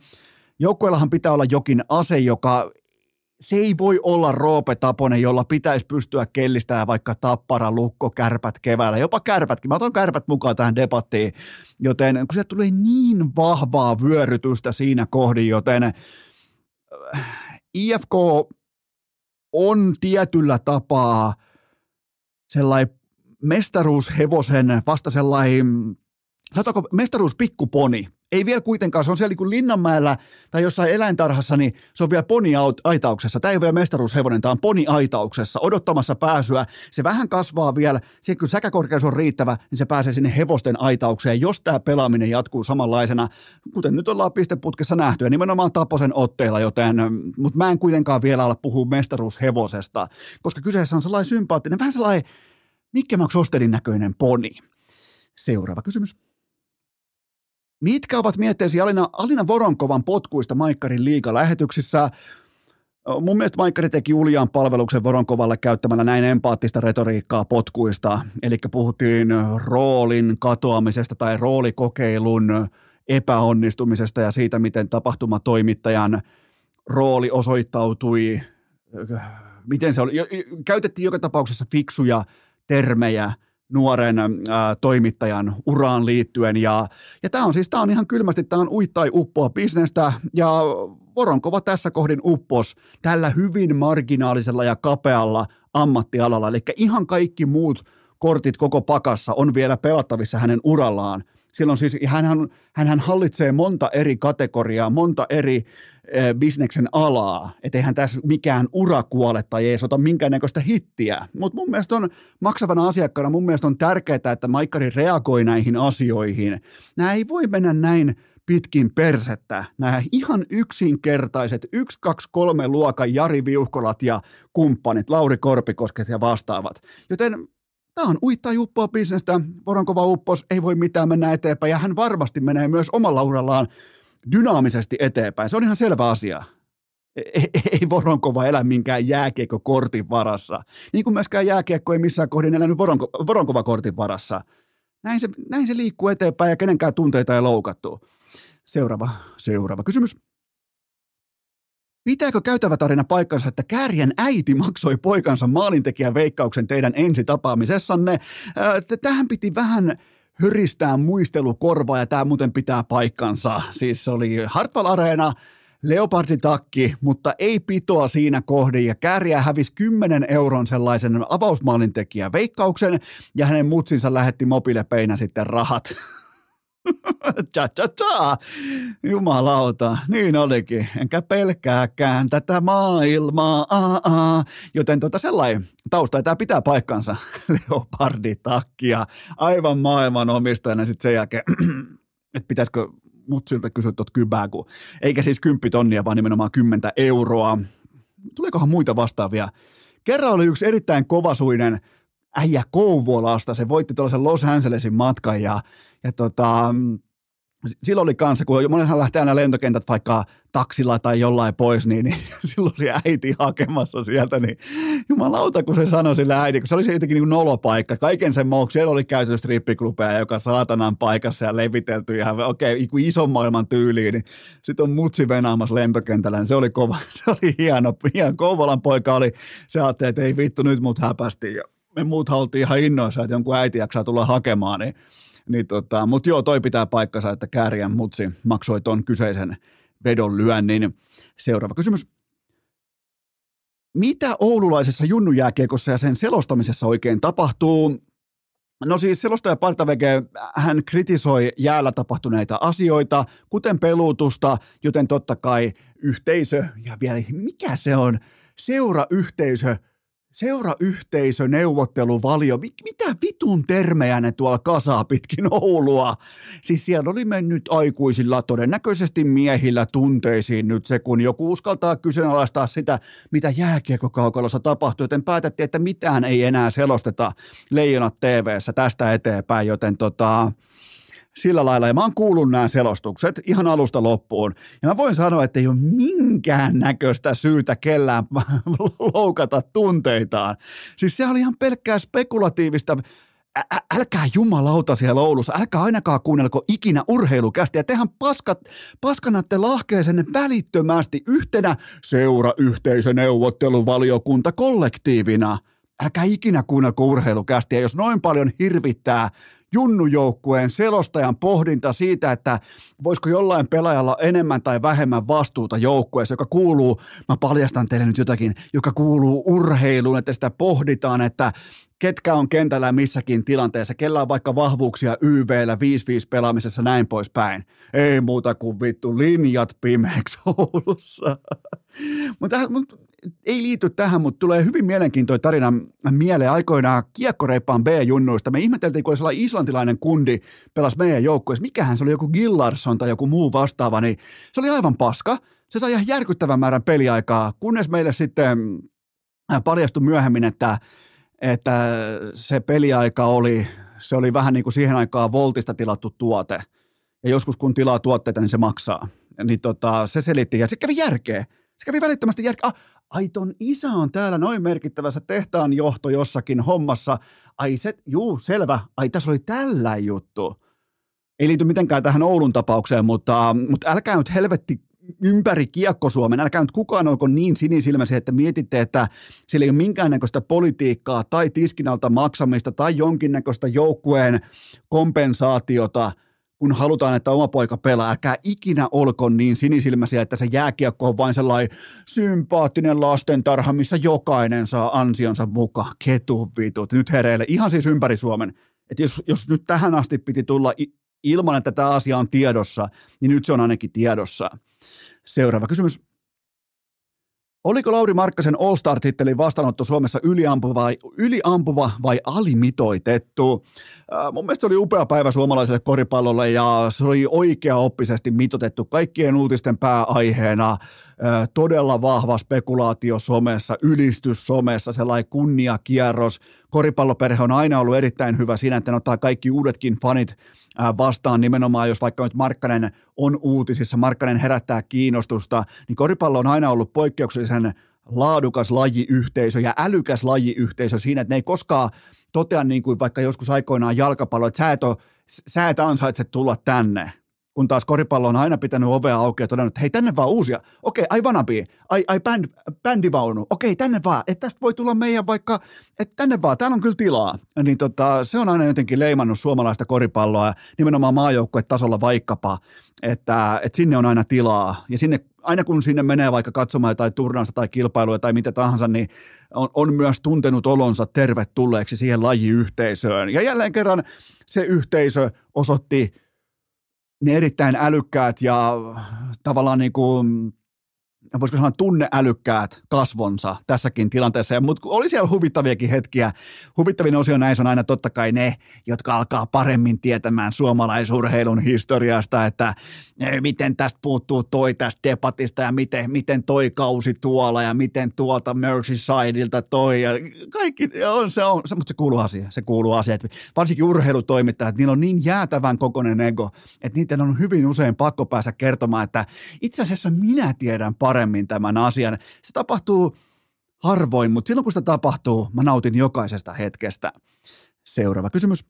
Joukkueellahan pitää olla jokin ase, joka se ei voi olla Roope Taponen, jolla pitäisi pystyä kellistämään vaikka tappara, lukko, kärpät keväällä, jopa kärpätkin. Mä otan kärpät mukaan tähän debattiin, joten kun se tulee niin vahvaa vyörytystä siinä kohdin, joten äh, IFK on tietyllä tapaa sellainen mestaruushevosen vasta sellainen, sanotaanko mestaruuspikkuponi, ei vielä kuitenkaan, se on siellä niin Linnanmäellä tai jossain eläintarhassa, niin se on vielä poni-aitauksessa. Tämä ei ole vielä mestaruushevonen, tämä on poni-aitauksessa, odottamassa pääsyä. Se vähän kasvaa vielä, se kun säkäkorkeus on riittävä, niin se pääsee sinne hevosten aitaukseen, jos tämä pelaaminen jatkuu samanlaisena, kuten nyt ollaan pisteputkessa nähty, ja nimenomaan Taposen otteilla, joten, mutta mä en kuitenkaan vielä ala puhua mestaruushevosesta, koska kyseessä on sellainen sympaattinen, vähän sellainen Mikke Max Osterin näköinen poni. Seuraava kysymys. Mitkä ovat mietteesi Alina, Alina Voronkovan potkuista Maikkarin liiga-lähetyksissä? Mun mielestä Maikkari teki uljaan palveluksen Voronkovalle käyttämällä näin empaattista retoriikkaa potkuista. Eli puhuttiin roolin katoamisesta tai roolikokeilun epäonnistumisesta ja siitä, miten tapahtumatoimittajan rooli osoittautui, miten se oli. Käytettiin joka tapauksessa fiksuja termejä – nuoren ä, toimittajan uraan liittyen. Ja, ja tämä on siis, tämä on ihan kylmästi, tämä on uittai uppoa bisnestä ja Voronkova tässä kohdin uppos tällä hyvin marginaalisella ja kapealla ammattialalla. Eli ihan kaikki muut kortit koko pakassa on vielä pelattavissa hänen urallaan. Silloin siis hän, hän hallitsee monta eri kategoriaa, monta eri bisneksen alaa, eihän tässä mikään ura kuole tai ei ota minkäännäköistä hittiä. Mutta mun mielestä on maksavana asiakkaana, mun mielestä on tärkeää, että Maikkari reagoi näihin asioihin. Nämä ei voi mennä näin pitkin persettä. Nämä ihan yksinkertaiset 1, 2, 3 luokan Jari Viuhkolat ja kumppanit, Lauri Korpikosket ja vastaavat. Joten Tämä on uittaa juppua bisnestä, Voronkova uppos, ei voi mitään mennä eteenpäin ja hän varmasti menee myös omalla urallaan dynaamisesti eteenpäin. Se on ihan selvä asia. ei, ei Voronkova elä minkään jääkiekko-kortin varassa. Niin kuin myöskään jääkiekko ei missään kohdin elänyt Voronko, Voronkova-kortin varassa. Näin se, näin se liikkuu eteenpäin ja kenenkään tunteita ei loukattu. Seuraava, seuraava kysymys. Pitääkö käytävä tarina paikkansa, että Kärjen äiti maksoi poikansa maalintekijän veikkauksen teidän ensitapaamisessanne? Tähän piti vähän hyristää muistelukorvaa ja tämä muuten pitää paikkansa. Siis se oli Hartwall Areena, leoparditakki, mutta ei pitoa siinä kohdin ja Kääriä hävisi 10 euron sellaisen avausmaalintekijän veikkauksen ja hänen mutsinsa lähetti mobiilepeinä sitten rahat. cha cha cha, jumalauta, niin olikin, enkä pelkääkään tätä maailmaa, aa, aa. joten tota sellainen tausta, ja tämä pitää paikkansa, leoparditakkia, aivan maailman omistajana sitten sen jälkeen, että pitäisikö mutsilta kysyä tuot kybää, kun, eikä siis kymppitonnia, vaan nimenomaan kymmentä euroa. Tuleekohan muita vastaavia? Kerran oli yksi erittäin kovasuinen äijä Kouvolasta, se voitti tuollaisen Los Angelesin matkan ja ja tota, silloin oli kanssa, kun monethan lähtee aina lentokentät vaikka taksilla tai jollain pois, niin, niin silloin oli äiti hakemassa sieltä, niin jumalauta, kun se sanoi sille äiti, kun se oli se jotenkin niin nolopaikka, kaiken sen muuksi, siellä oli käyty strippiklubeja, joka saatanan paikassa ja levitelty ihan okei, okay, ison maailman tyyliin, niin sitten on mutsi venaamassa lentokentällä, niin se oli kova, se oli hieno, hieno Kouvolan poika oli, se ajatteli, että ei vittu, nyt mut häpästi, ja me muut haltiin ihan innoissa, että jonkun äiti jaksaa tulla hakemaan, niin niin tota, Mutta joo, toi pitää paikkansa, että Kääriän mutsi maksoi ton kyseisen vedon lyönnin. Seuraava kysymys. Mitä oululaisessa junnujääkiekossa ja sen selostamisessa oikein tapahtuu? No siis selostaja Partavege, hän kritisoi jäällä tapahtuneita asioita, kuten pelutusta, joten totta kai yhteisö ja vielä mikä se on, seurayhteisö seurayhteisö, neuvotteluvalio, mitä vitun termejä ne tuolla kasaa pitkin Oulua? Siis siellä oli mennyt aikuisilla, todennäköisesti miehillä tunteisiin nyt se, kun joku uskaltaa kyseenalaistaa sitä, mitä jääkiekkokaukalossa tapahtui, joten päätettiin, että mitään ei enää selosteta Leijonat TVssä tästä eteenpäin, joten tota, sillä lailla. Ja mä oon kuullut nämä selostukset ihan alusta loppuun. Ja mä voin sanoa, että ei ole minkään näköistä syytä kellään loukata tunteitaan. Siis se oli ihan pelkkää spekulatiivista Ä- älkää jumalauta siellä Oulussa, älkää ainakaan kuunnelko ikinä urheilukästi ja tehän paskat, paskanatte lahkeesenne välittömästi yhtenä seurayhteisöneuvotteluvaliokunta kollektiivina. Älkää ikinä kuunnelko urheilukästiä, jos noin paljon hirvittää junnujoukkueen selostajan pohdinta siitä, että voisiko jollain pelaajalla enemmän tai vähemmän vastuuta joukkueessa, joka kuuluu, mä paljastan teille nyt jotakin, joka kuuluu urheiluun, että sitä pohditaan, että ketkä on kentällä missäkin tilanteessa, kellä on vaikka vahvuuksia YVllä 5-5 pelaamisessa näin poispäin. Ei muuta kuin vittu linjat pimeäksi Oulussa. Mutta ei liity tähän, mutta tulee hyvin mielenkiintoinen tarina mieleen aikoinaan kiekkoreippaan B-junnuista. Me ihmeteltiin, kun oli islantilainen kundi pelasi meidän joukkueessa. Mikähän se oli, joku Gillarsson tai joku muu vastaava, niin se oli aivan paska. Se sai ihan järkyttävän määrän peliaikaa, kunnes meille sitten äh, paljastui myöhemmin, että, että se peliaika oli, se oli vähän niin kuin siihen aikaan Voltista tilattu tuote. Ja joskus kun tilaa tuotteita, niin se maksaa. Niin tota, se selitti ja se kävi järkeä. Se kävi välittömästi järkeä. Ah, ai ton isä on täällä noin merkittävässä tehtaan johto jossakin hommassa. Ai se, juu, selvä. Ai tässä oli tällä juttu. Ei liity mitenkään tähän Oulun tapaukseen, mutta, mutta älkää nyt helvetti ympäri kiekko-Suomen. Älkää nyt kukaan olko niin sinisilmäisiä, että mietitte, että sillä ei ole minkäännäköistä politiikkaa tai tiskinalta maksamista tai jonkinnäköistä joukkueen kompensaatiota – kun halutaan, että oma poika pelaa, älkää ikinä olko niin sinisilmäisiä, että se jääkiekko on vain sellainen sympaattinen lastentarha, missä jokainen saa ansionsa mukaan. Ketu vitut. Nyt hereille. Ihan siis ympäri Suomen. Että jos, jos nyt tähän asti piti tulla ilman, että tämä asia on tiedossa, niin nyt se on ainakin tiedossa. Seuraava kysymys. Oliko Lauri Markkasen All-Star-tittelin vastaanotto Suomessa yliampuva vai, yliampuva vai alimitoitettu? Äh, mun mielestä se oli upea päivä suomalaiselle koripallolle ja se oli oikea-oppisesti mitotettu kaikkien uutisten pääaiheena. Todella vahva spekulaatio somessa, ylistys somessa, sellainen kunniakierros, koripalloperhe on aina ollut erittäin hyvä siinä, että ne ottaa kaikki uudetkin fanit vastaan nimenomaan, jos vaikka nyt Markkanen on uutisissa, Markkanen herättää kiinnostusta, niin koripallo on aina ollut poikkeuksellisen laadukas lajiyhteisö ja älykäs lajiyhteisö siinä, että ne ei koskaan totea niin kuin vaikka joskus aikoinaan jalkapallo, että sä et, ole, sä et ansaitse tulla tänne, kun taas koripallo on aina pitänyt ovea auki ja todennut, että hei tänne vaan uusia, okei, ai vanabi, ai, ai bänd, bändivaunu, okei tänne vaan, että tästä voi tulla meidän vaikka, että tänne vaan, täällä on kyllä tilaa. Niin tota, se on aina jotenkin leimannut suomalaista koripalloa ja nimenomaan tasolla vaikkapa, että, että sinne on aina tilaa. Ja sinne aina kun sinne menee vaikka katsomaan tai turnausta tai kilpailua tai mitä tahansa, niin on, on myös tuntenut olonsa tervetulleeksi siihen lajiyhteisöön. Ja jälleen kerran se yhteisö osoitti ne erittäin älykkäät ja tavallaan niin kuin voisiko sanoa tunneälykkäät kasvonsa tässäkin tilanteessa. Mutta oli siellä huvittaviakin hetkiä. Huvittavin osio näissä on aina totta kai ne, jotka alkaa paremmin tietämään suomalaisurheilun historiasta, että e, miten tästä puuttuu toi tästä debatista ja miten, miten toi kausi tuolla ja miten tuolta Merseysideilta toi. Ja kaikki, on, se, on, se, mutta se kuuluu asia. Se kuuluu asia. Että varsinkin urheilutoimittajat, niillä on niin jäätävän kokoinen ego, että niiden on hyvin usein pakko päästä kertomaan, että itse asiassa minä tiedän paremmin paremmin tämän asian. Se tapahtuu harvoin, mutta silloin kun sitä tapahtuu, mä nautin jokaisesta hetkestä. Seuraava kysymys.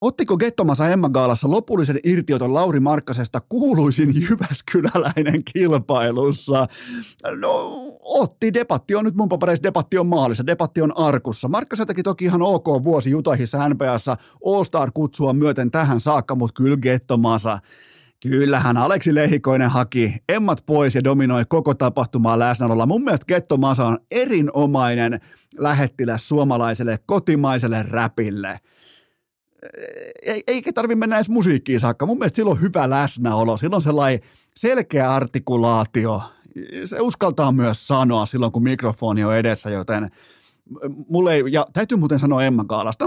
Ottiko Gettomasa Emma Gaalassa lopullisen irtioton Lauri Markkasesta kuuluisin Jyväskyläläinen kilpailussa? No, otti. Debatti on nyt mun papereissa, debatti on maalissa, debatti on arkussa. Markkasa teki toki ihan ok vuosi Jutahissa NPAssa All-Star-kutsua myöten tähän saakka, mutta kyllä Gettomasa – Kyllähän Aleksi Lehikoinen haki emmat pois ja dominoi koko tapahtumaa läsnäololla. Mun mielestä Ketto Masa on erinomainen lähettiläs suomalaiselle kotimaiselle räpille. Eikä tarvi mennä edes musiikkiin saakka. Mun mielestä silloin on hyvä läsnäolo. Silloin sellainen selkeä artikulaatio. Se uskaltaa myös sanoa silloin, kun mikrofoni on edessä, joten mulle ei, ja täytyy muuten sanoa Emma Kaalasta,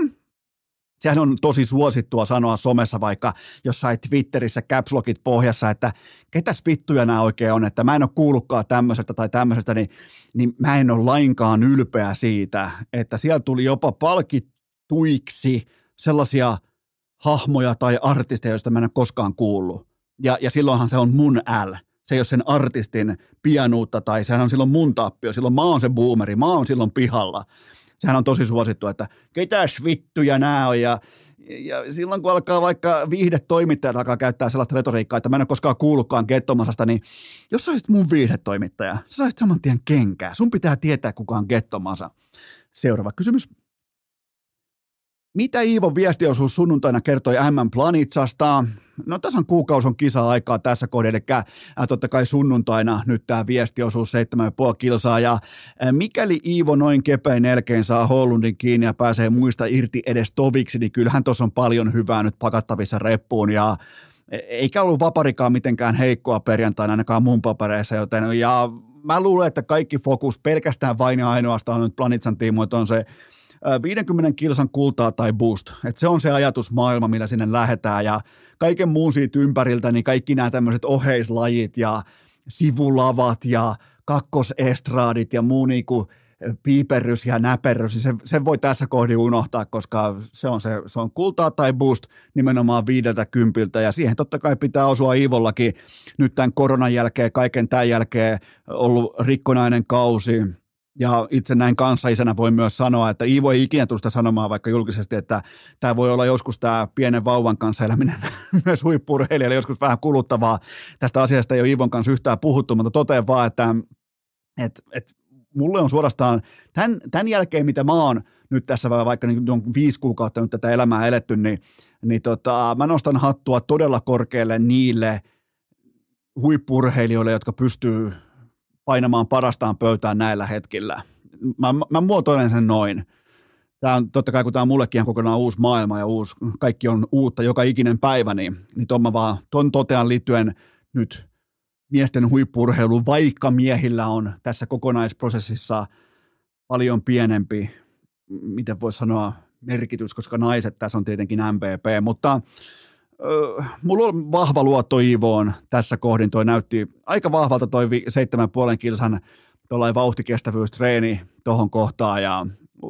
Sehän on tosi suosittua sanoa somessa vaikka jossain Twitterissä capslogit pohjassa, että ketäs vittuja nämä oikein on, että mä en ole kuullutkaan tämmöisestä tai tämmöisestä, niin, niin mä en ole lainkaan ylpeä siitä, että siellä tuli jopa palkituiksi sellaisia hahmoja tai artisteja, joista mä en ole koskaan kuullut. Ja, ja silloinhan se on mun L. Se ei ole sen artistin pianuutta tai sehän on silloin mun tappio. Silloin mä oon se boomeri, mä oon silloin pihalla sehän on tosi suosittu, että ketäs vittuja nämä on ja ja silloin kun alkaa vaikka viihdetoimittajat alkaa käyttää sellaista retoriikkaa, että mä en ole koskaan kuullutkaan Gettomasasta, niin jos sä olisit mun viihdetoimittaja, sä saisit saman tien kenkää. Sun pitää tietää, kuka on Gettomasa. Seuraava kysymys. Mitä Iivon viestiosuus sunnuntaina kertoi M Planitsasta? No on kuukausi on kisa-aikaa tässä kohdassa, eli äh, totta kai sunnuntaina nyt tämä viestiosuus 7,5 kilsaa, ja äh, mikäli Iivo noin kepein elkeen saa Hollundin kiinni ja pääsee muista irti edes toviksi, niin kyllähän tuossa on paljon hyvää nyt pakattavissa reppuun, ja e, eikä ollut vaparikaan mitenkään heikkoa perjantaina ainakaan mun papereissa, joten ja mä luulen, että kaikki fokus pelkästään vain ja ainoastaan nyt Planitsan tiimoilta on se 50 kilsan kultaa tai boost. Et se on se ajatusmaailma, millä sinne lähdetään ja kaiken muun siitä ympäriltä, niin kaikki nämä tämmöiset oheislajit ja sivulavat ja kakkosestraadit ja muu niinku piiperrys ja näperrys, niin se, sen voi tässä kohdin unohtaa, koska se on, se, se on kultaa tai boost nimenomaan viideltä kympiltä, ja siihen totta kai pitää osua Iivollakin nyt tämän koronan jälkeen, kaiken tämän jälkeen ollut rikkonainen kausi, ja itse näin isänä voi myös sanoa, että ei ikinä tuosta sanomaan vaikka julkisesti, että tämä voi olla joskus tämä pienen vauvan kanssa eläminen myös huippurheilijalle joskus vähän kuluttavaa. Tästä asiasta ei ole Iivon kanssa yhtään puhuttu, mutta totean vaan, että, että, että mulle on suorastaan tämän, tämän jälkeen, mitä mä oon nyt tässä vaikka niin viisi kuukautta nyt tätä elämää eletty, niin, niin tota, mä nostan hattua todella korkealle niille huippurheilijoille, jotka pystyy painamaan parastaan pöytään näillä hetkillä. Mä, mä muotoilen sen noin. Tämä on totta kai, kun tämä on mullekin ihan kokonaan uusi maailma ja uusi, kaikki on uutta joka ikinen päivä, niin, niin ton mä vaan ton totean liittyen nyt miesten huippurheiluun, vaikka miehillä on tässä kokonaisprosessissa paljon pienempi, miten voisi sanoa, merkitys, koska naiset tässä on tietenkin MVP, mutta mulla on vahva luotto Iivoon tässä kohdin. Toi näytti aika vahvalta toi 7,5 kilsan tuollainen vauhtikestävyystreeni tuohon kohtaan ja,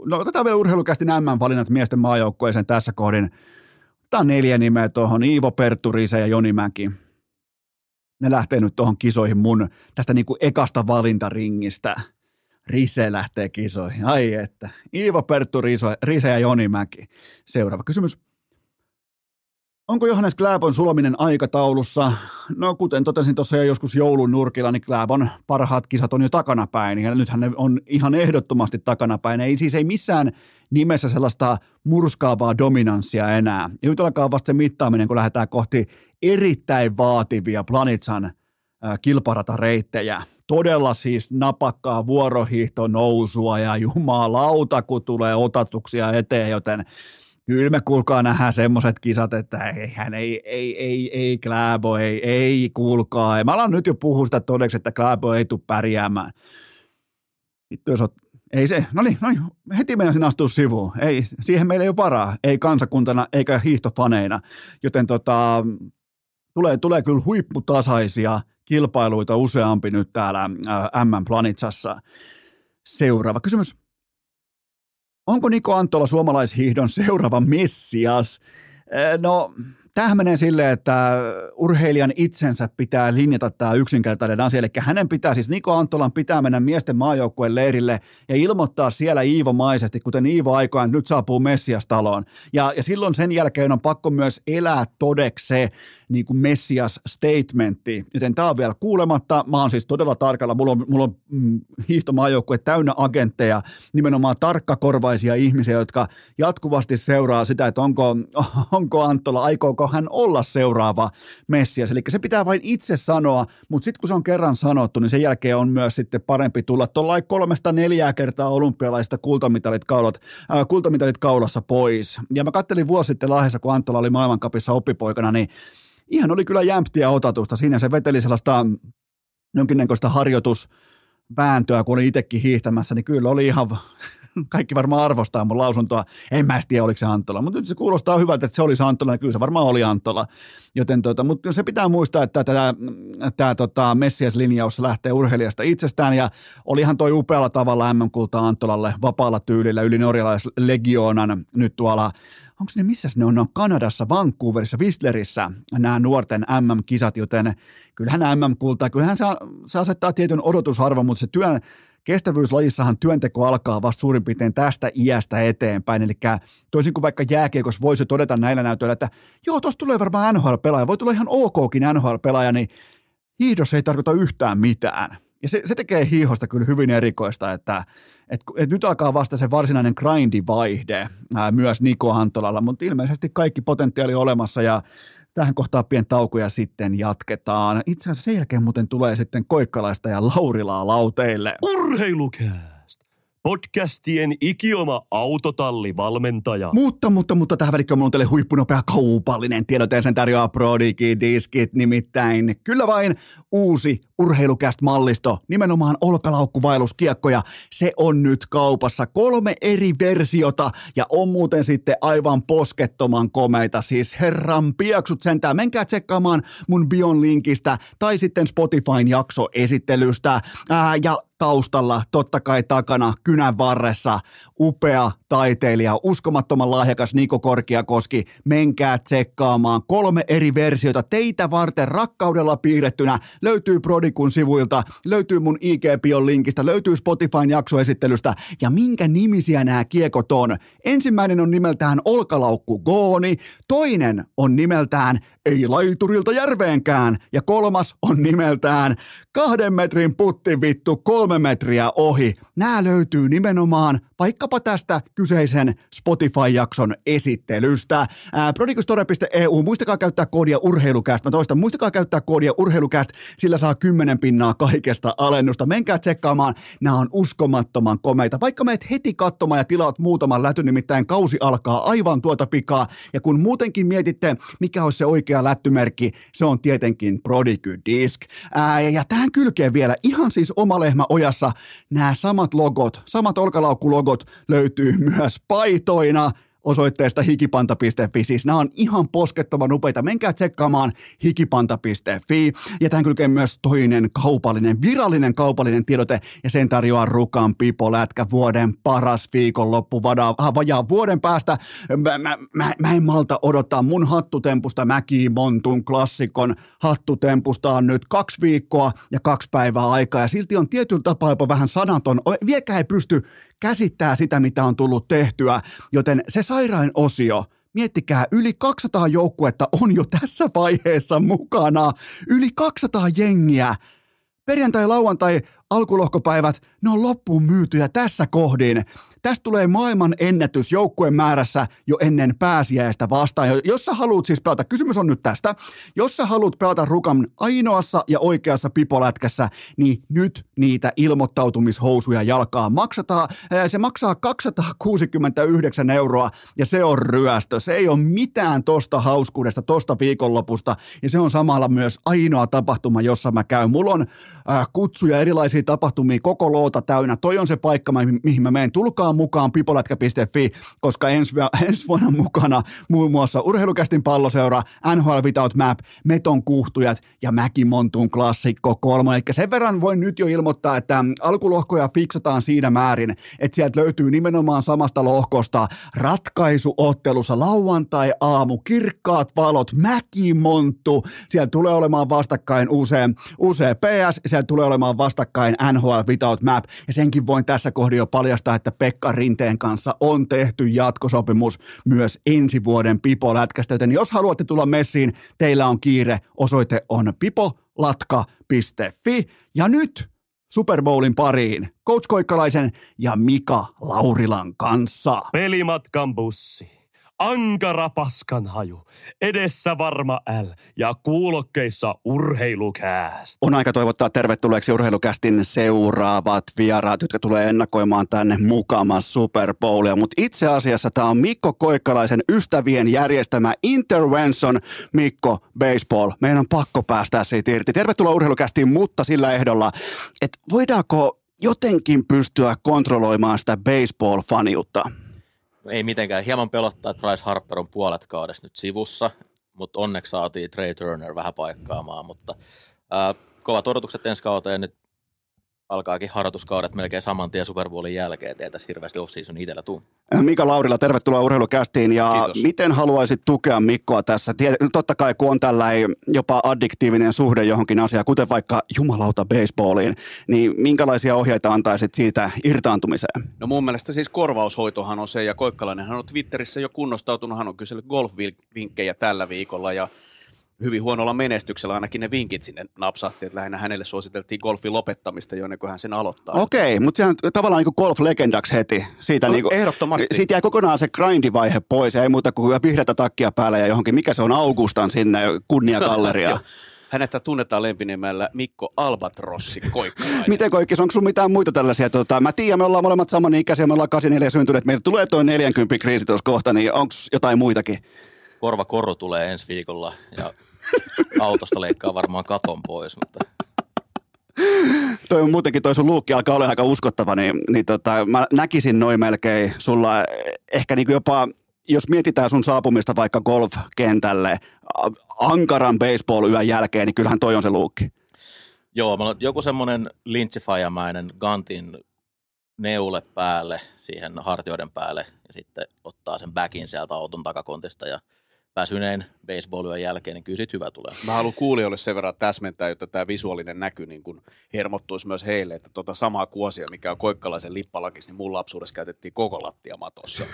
no otetaan vielä urheilukästi nämä valinnat miesten maajoukkueeseen tässä kohdin. Tämä on neljä nimeä tuohon, Iivo Perttu, Rise ja Joni Mäki. Ne lähtee nyt tuohon kisoihin mun tästä niinku ekasta valintaringistä. Rise lähtee kisoihin. Ai että. Iivo Perttu, Rise ja Joni Mäki. Seuraava kysymys. Onko Johannes Kläbon sulaminen aikataulussa? No kuten totesin tuossa jo joskus joulun nurkilla, niin Kläbon parhaat kisat on jo takanapäin. Ja nythän ne on ihan ehdottomasti takanapäin. Ei siis ei missään nimessä sellaista murskaavaa dominanssia enää. Ja nyt alkaa vasta se mittaaminen, kun lähdetään kohti erittäin vaativia Planitsan äh, kilparatareittejä. Todella siis napakkaa vuorohiihto nousua ja jumalauta, kun tulee otatuksia eteen, joten Kyllä me kuulkaa nähdään semmoiset kisat, että hän ei, ei, ei, ei Kläbo, ei, ei kuulkaa. Mä alan nyt jo puhua sitä todeksi, että Kläbo ei tule pärjäämään. Vittu jos ei se, no niin, no niin, heti meinasin astua sivuun. Ei, siihen meillä ei ole varaa, ei kansakuntana eikä hiihtofaneina. Joten tota, tulee, tulee kyllä huipputasaisia kilpailuita useampi nyt täällä M-Planitsassa. Seuraava kysymys. Onko Niko Antola suomalaishiihdon seuraava messias? No, Tämähän menee silleen, että urheilijan itsensä pitää linjata tämä yksinkertainen asia. Eli hänen pitää siis, Niko Antolan pitää mennä miesten maajoukkueen leirille ja ilmoittaa siellä Iivo-maisesti, kuten Iivo aikoin, nyt saapuu Messias taloon. Ja, ja silloin sen jälkeen on pakko myös elää todeksi se niin kuin Messias statementti. Joten tämä on vielä kuulematta. Mä oon siis todella tarkalla. Mulla on, mulla on mm, hiihtomaajoukkue täynnä agentteja, nimenomaan tarkkakorvaisia ihmisiä, jotka jatkuvasti seuraa sitä, että onko, onko Antola, aikooko hän olla seuraava Messias. Eli se pitää vain itse sanoa, mutta sitten kun se on kerran sanottu, niin sen jälkeen on myös sitten parempi tulla tuolla kolmesta neljää kertaa olympialaista kultamitalit, kaulat, äh, kultamitalit kaulassa pois. Ja mä kattelin vuosi sitten Lahdessa, kun Antola oli maailmankapissa oppipoikana, niin ihan oli kyllä jämptiä otatusta. Siinä se veteli sellaista jonkinnäköistä harjoitusvääntöä, kun oli itsekin hiihtämässä, niin kyllä oli ihan kaikki varmaan arvostaa mun lausuntoa. En mä tiedä, oliko se Anttola, mutta nyt se kuulostaa hyvältä, että se oli Anttola, ja kyllä se varmaan oli Anttola. Joten tota, mutta se pitää muistaa, että tämä, tämä tota, Messias-linjaus lähtee urheilijasta itsestään, ja olihan toi upealla tavalla MM-kulta Anttolalle vapaalla tyylillä yli norjalaislegioonan nyt tuolla onko ne, missä ne on, ne on Kanadassa, Vancouverissa, Whistlerissä nämä nuorten MM-kisat, joten kyllähän MM-kultaa, kyllähän se, se asettaa tietyn odotusarvon, mutta se työn, kestävyyslajissahan työnteko alkaa vasta suurin piirtein tästä iästä eteenpäin, eli toisin kuin vaikka jääkiekossa voisi todeta näillä näytöillä, että joo, tuosta tulee varmaan NHL-pelaaja, voi tulla ihan okkin NHL-pelaaja, niin hiihdossa ei tarkoita yhtään mitään. Ja se, se tekee hiihosta kyllä hyvin erikoista, että, että, että nyt alkaa vasta se varsinainen grindivaihde ää, myös Niko Antolalla, mutta ilmeisesti kaikki potentiaali olemassa ja tähän kohtaa pien tauko ja sitten jatketaan. Itse asiassa sen jälkeen muuten tulee sitten Koikkalaista ja Laurilaa lauteille. Urheilukää! Podcastien ikioma autotallivalmentaja. Mutta, mutta, mutta tähän välikköön on teille huippunopea kaupallinen tiedote, sen tarjoaa Prodigi Diskit nimittäin. Kyllä vain uusi urheilukäst-mallisto, nimenomaan olkalaukkuvaelluskiekkoja. Se on nyt kaupassa kolme eri versiota ja on muuten sitten aivan poskettoman komeita. Siis herran piaksut sentään. Menkää tsekkaamaan mun Bion linkistä tai sitten Spotifyn jaksoesittelystä. Ää, ja taustalla, totta kai takana, kynän varressa, upea taiteilija, uskomattoman lahjakas Niko Korkiakoski. Menkää tsekkaamaan kolme eri versiota teitä varten rakkaudella piirrettynä. Löytyy Prodikun sivuilta, löytyy mun ig linkistä, löytyy Spotifyn jaksoesittelystä. Ja minkä nimisiä nämä kiekot on? Ensimmäinen on nimeltään Olkalaukku Gooni, toinen on nimeltään Ei laiturilta järveenkään ja kolmas on nimeltään Kahden metrin putti vittu kolme metriä ohi. Nämä löytyy nimenomaan vaikkapa tästä kyseisen Spotify-jakson esittelystä. Prodicustore.eu, muistakaa käyttää koodia urheilukäst. Mä toistan, muistakaa käyttää koodia urheilukäst, sillä saa 10 pinnaa kaikesta alennusta. Menkää tsekkaamaan, nämä on uskomattoman komeita. Vaikka meet heti katsomaan ja tilaat muutaman läty, nimittäin kausi alkaa aivan tuota pikaa. Ja kun muutenkin mietitte, mikä olisi se oikea lättymerkki, se on tietenkin Prodigy Disc. Ää, ja tähän kylkeen vielä ihan siis oma lehmä ojassa nämä samat logot, samat olkalaukkulogot löytyy myös paitoina osoitteesta hikipanta.fi. Siis nämä on ihan poskettoman upeita. Menkää tsekkaamaan hikipanta.fi. Ja tämän kylkeen myös toinen kaupallinen, virallinen kaupallinen tiedote, ja sen tarjoaa Rukan Pipo Lätkä vuoden paras viikonloppu vajaa vuoden päästä. Mä, mä, mä, mä en malta odottaa mun hattutempusta Mäki Montun klassikon hattutempusta on nyt kaksi viikkoa ja kaksi päivää aikaa, ja silti on tietyllä tapaa jopa vähän sanaton. Vieläkään ei pysty käsittää sitä, mitä on tullut tehtyä, joten se sairain osio, miettikää, yli 200 joukkuetta on jo tässä vaiheessa mukana. Yli 200 jengiä. Perjantai, lauantai, alkulohkopäivät, ne on loppuun myytyjä tässä kohdin. Tästä tulee maailman ennätys joukkueen määrässä jo ennen pääsiäistä vastaan. Jos sä haluat siis pelata, kysymys on nyt tästä, jos sä haluat pelata Rukan ainoassa ja oikeassa pipolätkässä, niin nyt niitä ilmoittautumishousuja jalkaa maksataan. Se maksaa 269 euroa ja se on ryöstö. Se ei ole mitään tosta hauskuudesta, tosta viikonlopusta ja se on samalla myös ainoa tapahtuma, jossa mä käyn. Mulla on äh, kutsuja erilaisiin tapahtumiin koko loota täynnä. Toi on se paikka, mihin mä menen. Tulkaa mukaan pipolätkä.fi, koska ensi, ensi vuonna mukana muun muassa Urheilukästin palloseura, NHL Without Map, Meton kuhtujat ja Mäkimontun klassikko kolmo. Eli sen verran voin nyt jo ilmoittaa, että alkulohkoja fiksataan siinä määrin, että sieltä löytyy nimenomaan samasta lohkosta ratkaisuottelussa lauantai aamu, kirkkaat valot, Mäkimonttu. Siellä tulee olemaan vastakkain UCPS, siellä tulee olemaan vastakkain NHL Without Map, ja senkin voin tässä kohdin jo paljastaa, että Pekka Rinteen kanssa on tehty jatkosopimus myös ensi vuoden Pipo-lätkästä, joten jos haluatte tulla messiin, teillä on kiire, osoite on pipolatka.fi. Ja nyt Super Bowlin pariin. Coach Koikkalaisen ja Mika Laurilan kanssa. Pelimatkan bussi ankara paskanhaju, edessä varma L ja kuulokkeissa urheilukääst. On aika toivottaa tervetulleeksi urheilukästin seuraavat vieraat, jotka tulee ennakoimaan tänne mukamas Super Bowlia. Mutta itse asiassa tämä on Mikko Koikkalaisen ystävien järjestämä Intervention Mikko Baseball. Meidän on pakko päästä siitä irti. Tervetuloa urheilukästiin, mutta sillä ehdolla, että voidaanko jotenkin pystyä kontrolloimaan sitä baseball-faniutta? Ei mitenkään. Hieman pelottaa, että Bryce Harper on puolet kaudesta nyt sivussa, mutta onneksi saatiin Trey Turner vähän paikkaamaan, mutta ää, kovat odotukset ensi kauteen nyt alkaakin harjoituskaudet melkein saman tien Super Bowlin jälkeen, ettei tässä hirveästi off-season itsellä tuu. Mika Laurila, tervetuloa urheilukästiin ja Kiitos. miten haluaisit tukea Mikkoa tässä? Totta kai kun on tällainen jopa addiktiivinen suhde johonkin asiaan, kuten vaikka jumalauta baseballiin, niin minkälaisia ohjeita antaisit siitä irtaantumiseen? No mun mielestä siis korvaushoitohan on se ja Koikkalainen hän on Twitterissä jo kunnostautunut, hän on kysellyt golf-vinkkejä tällä viikolla ja hyvin huonolla menestyksellä ainakin ne vinkit sinne napsahti, että lähinnä hänelle suositeltiin golfin lopettamista jo ennen kuin hän sen aloittaa. Okei, okay, mutta sehän tavallaan niin golf-legendaksi heti. Siitä no, niin kuin, ehdottomasti. Siitä jäi kokonaan se grindivaihe pois, ei muuta kuin vihreätä takkia päällä ja johonkin, mikä se on Augustan sinne kunniakalleria. Hänettä tunnetaan lempinimellä Mikko Albatrossi Koikkalainen. Miten Koikkis, onko sun mitään muita tällaisia? Tota, mä tiedän, me ollaan molemmat samanikäisiä, me ollaan 84 syntyneet, meillä tulee tuo 40 kriisi tuossa kohta, niin onko jotain muitakin? Korvakoru tulee ensi viikolla ja autosta leikkaa varmaan katon pois, mutta toi on muutenkin toi sun luukki alkaa olla aika uskottava, niin, niin tota, mä näkisin noin melkein sulla ehkä niin jopa, jos mietitään sun saapumista vaikka golfkentälle ankaran baseball-yön jälkeen, niin kyllähän toi on se luukki. Joo, mä joku semmoinen lintsifajamäinen Gantin neule päälle, siihen hartioiden päälle, ja sitten ottaa sen backin sieltä auton takakontista ja – väsyneen baseballyön jälkeen, niin kyllä hyvä tulee. Mä haluan kuulijoille sen verran täsmentää, jotta tämä visuaalinen näky niin kun hermottuisi myös heille, että tota samaa kuosia, mikä on koikkalaisen lippalakis, niin mun lapsuudessa käytettiin koko lattia matossa.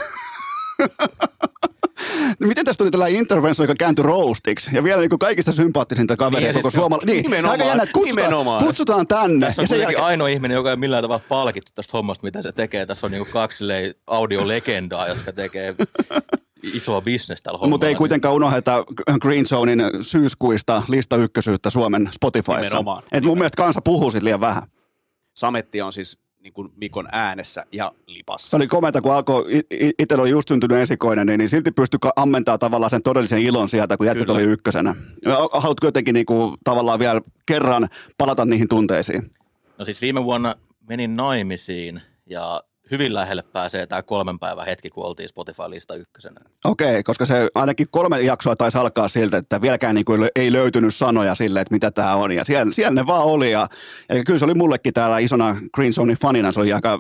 No miten tästä tuli tällainen intervention, joka kääntyi roastiksi? Ja vielä niin kaikista sympaattisinta kaveria niin, koko siis Suomella. Niin, nimenomaan, aika jännä, kutsutaan, nimenomaan. kutsutaan tänne. Tässä on ja jälkeen... ainoa ihminen, joka ei millään tavalla palkittu tästä hommasta, mitä se tekee. Tässä on niin kaksi audiolegendaa, jotka tekee isoa bisnestä tällä Mutta ei kuitenkaan unohdeta Green Zonein syyskuista lista ykkösyyttä Suomen Spotifyssa. Nimenomaan. Et mun mielestä kansa puhuu sit liian vähän. Sametti on siis niin kuin Mikon äänessä ja lipassa. Se oli komenta, kun alkoi, itsellä oli just syntynyt esikoinen, niin, niin silti pystyi ammentaa tavallaan sen todellisen ilon sieltä, kun jätkät oli ykkösenä. Haluatko jotenkin niin kuin, tavallaan vielä kerran palata niihin tunteisiin? No siis viime vuonna menin naimisiin ja hyvin lähelle pääsee tämä kolmen päivän hetki, kun oltiin Spotify-lista ykkösenä. Okei, koska se ainakin kolme jaksoa taisi alkaa siltä, että vieläkään niin kuin ei löytynyt sanoja sille, että mitä tämä on. Ja siellä, siellä ne vaan oli. Ja, ja kyllä se oli mullekin täällä isona Green Zonein fanina, se oli aika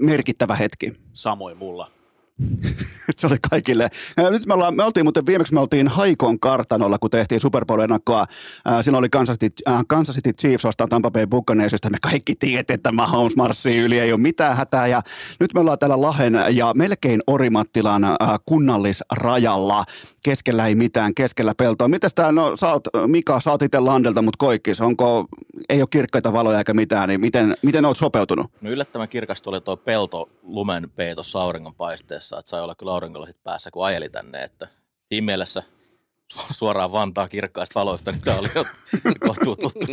merkittävä hetki. Samoin mulla. se oli kaikille. Nyt me, ollaan, me oltiin muuten viimeksi me oltiin Haikon kartanolla, kun tehtiin Super Bowl-ennakkoa. Ää, siinä oli Kansas City, äh, Kansas City Chiefs vastaan Tampa Bay Buccaneersista. Me kaikki tiedettiin, että Mahomes marssii yli, ei ole mitään hätää. Ja nyt me ollaan täällä Lahen ja melkein Orimattilan äh, kunnallisrajalla. Keskellä ei mitään, keskellä peltoa. Mitäs tää, no sä oot, Mika, sä oot itse Landelta, mutta Koikkis, onko, ei ole kirkkaita valoja eikä mitään, niin miten, miten oot sopeutunut? No yllättävän kirkasta oli tuo pelto lumen peitossa auringon paisteessa, että sai olla kyllä aurinkolasit päässä, kun ajeli tänne, että siinä mielessä suoraan Vantaan kirkkaista valoista, niin tämä oli jo kohtuu tuttu.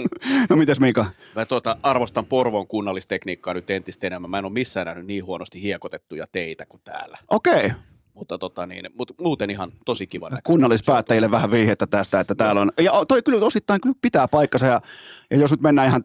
No mitäs Mika? Mä tuota, arvostan Porvon kunnallistekniikkaa nyt entistä enemmän. Mä en ole missään nähnyt niin huonosti hiekotettuja teitä kuin täällä. Okei. Mutta tota niin, mut muuten ihan tosi kiva näköistä. kunnallispäättäjille vähän vihjettä tästä, että täällä on, ja toi kyllä osittain kyllä pitää paikkansa, ja, ja jos nyt mennään ihan,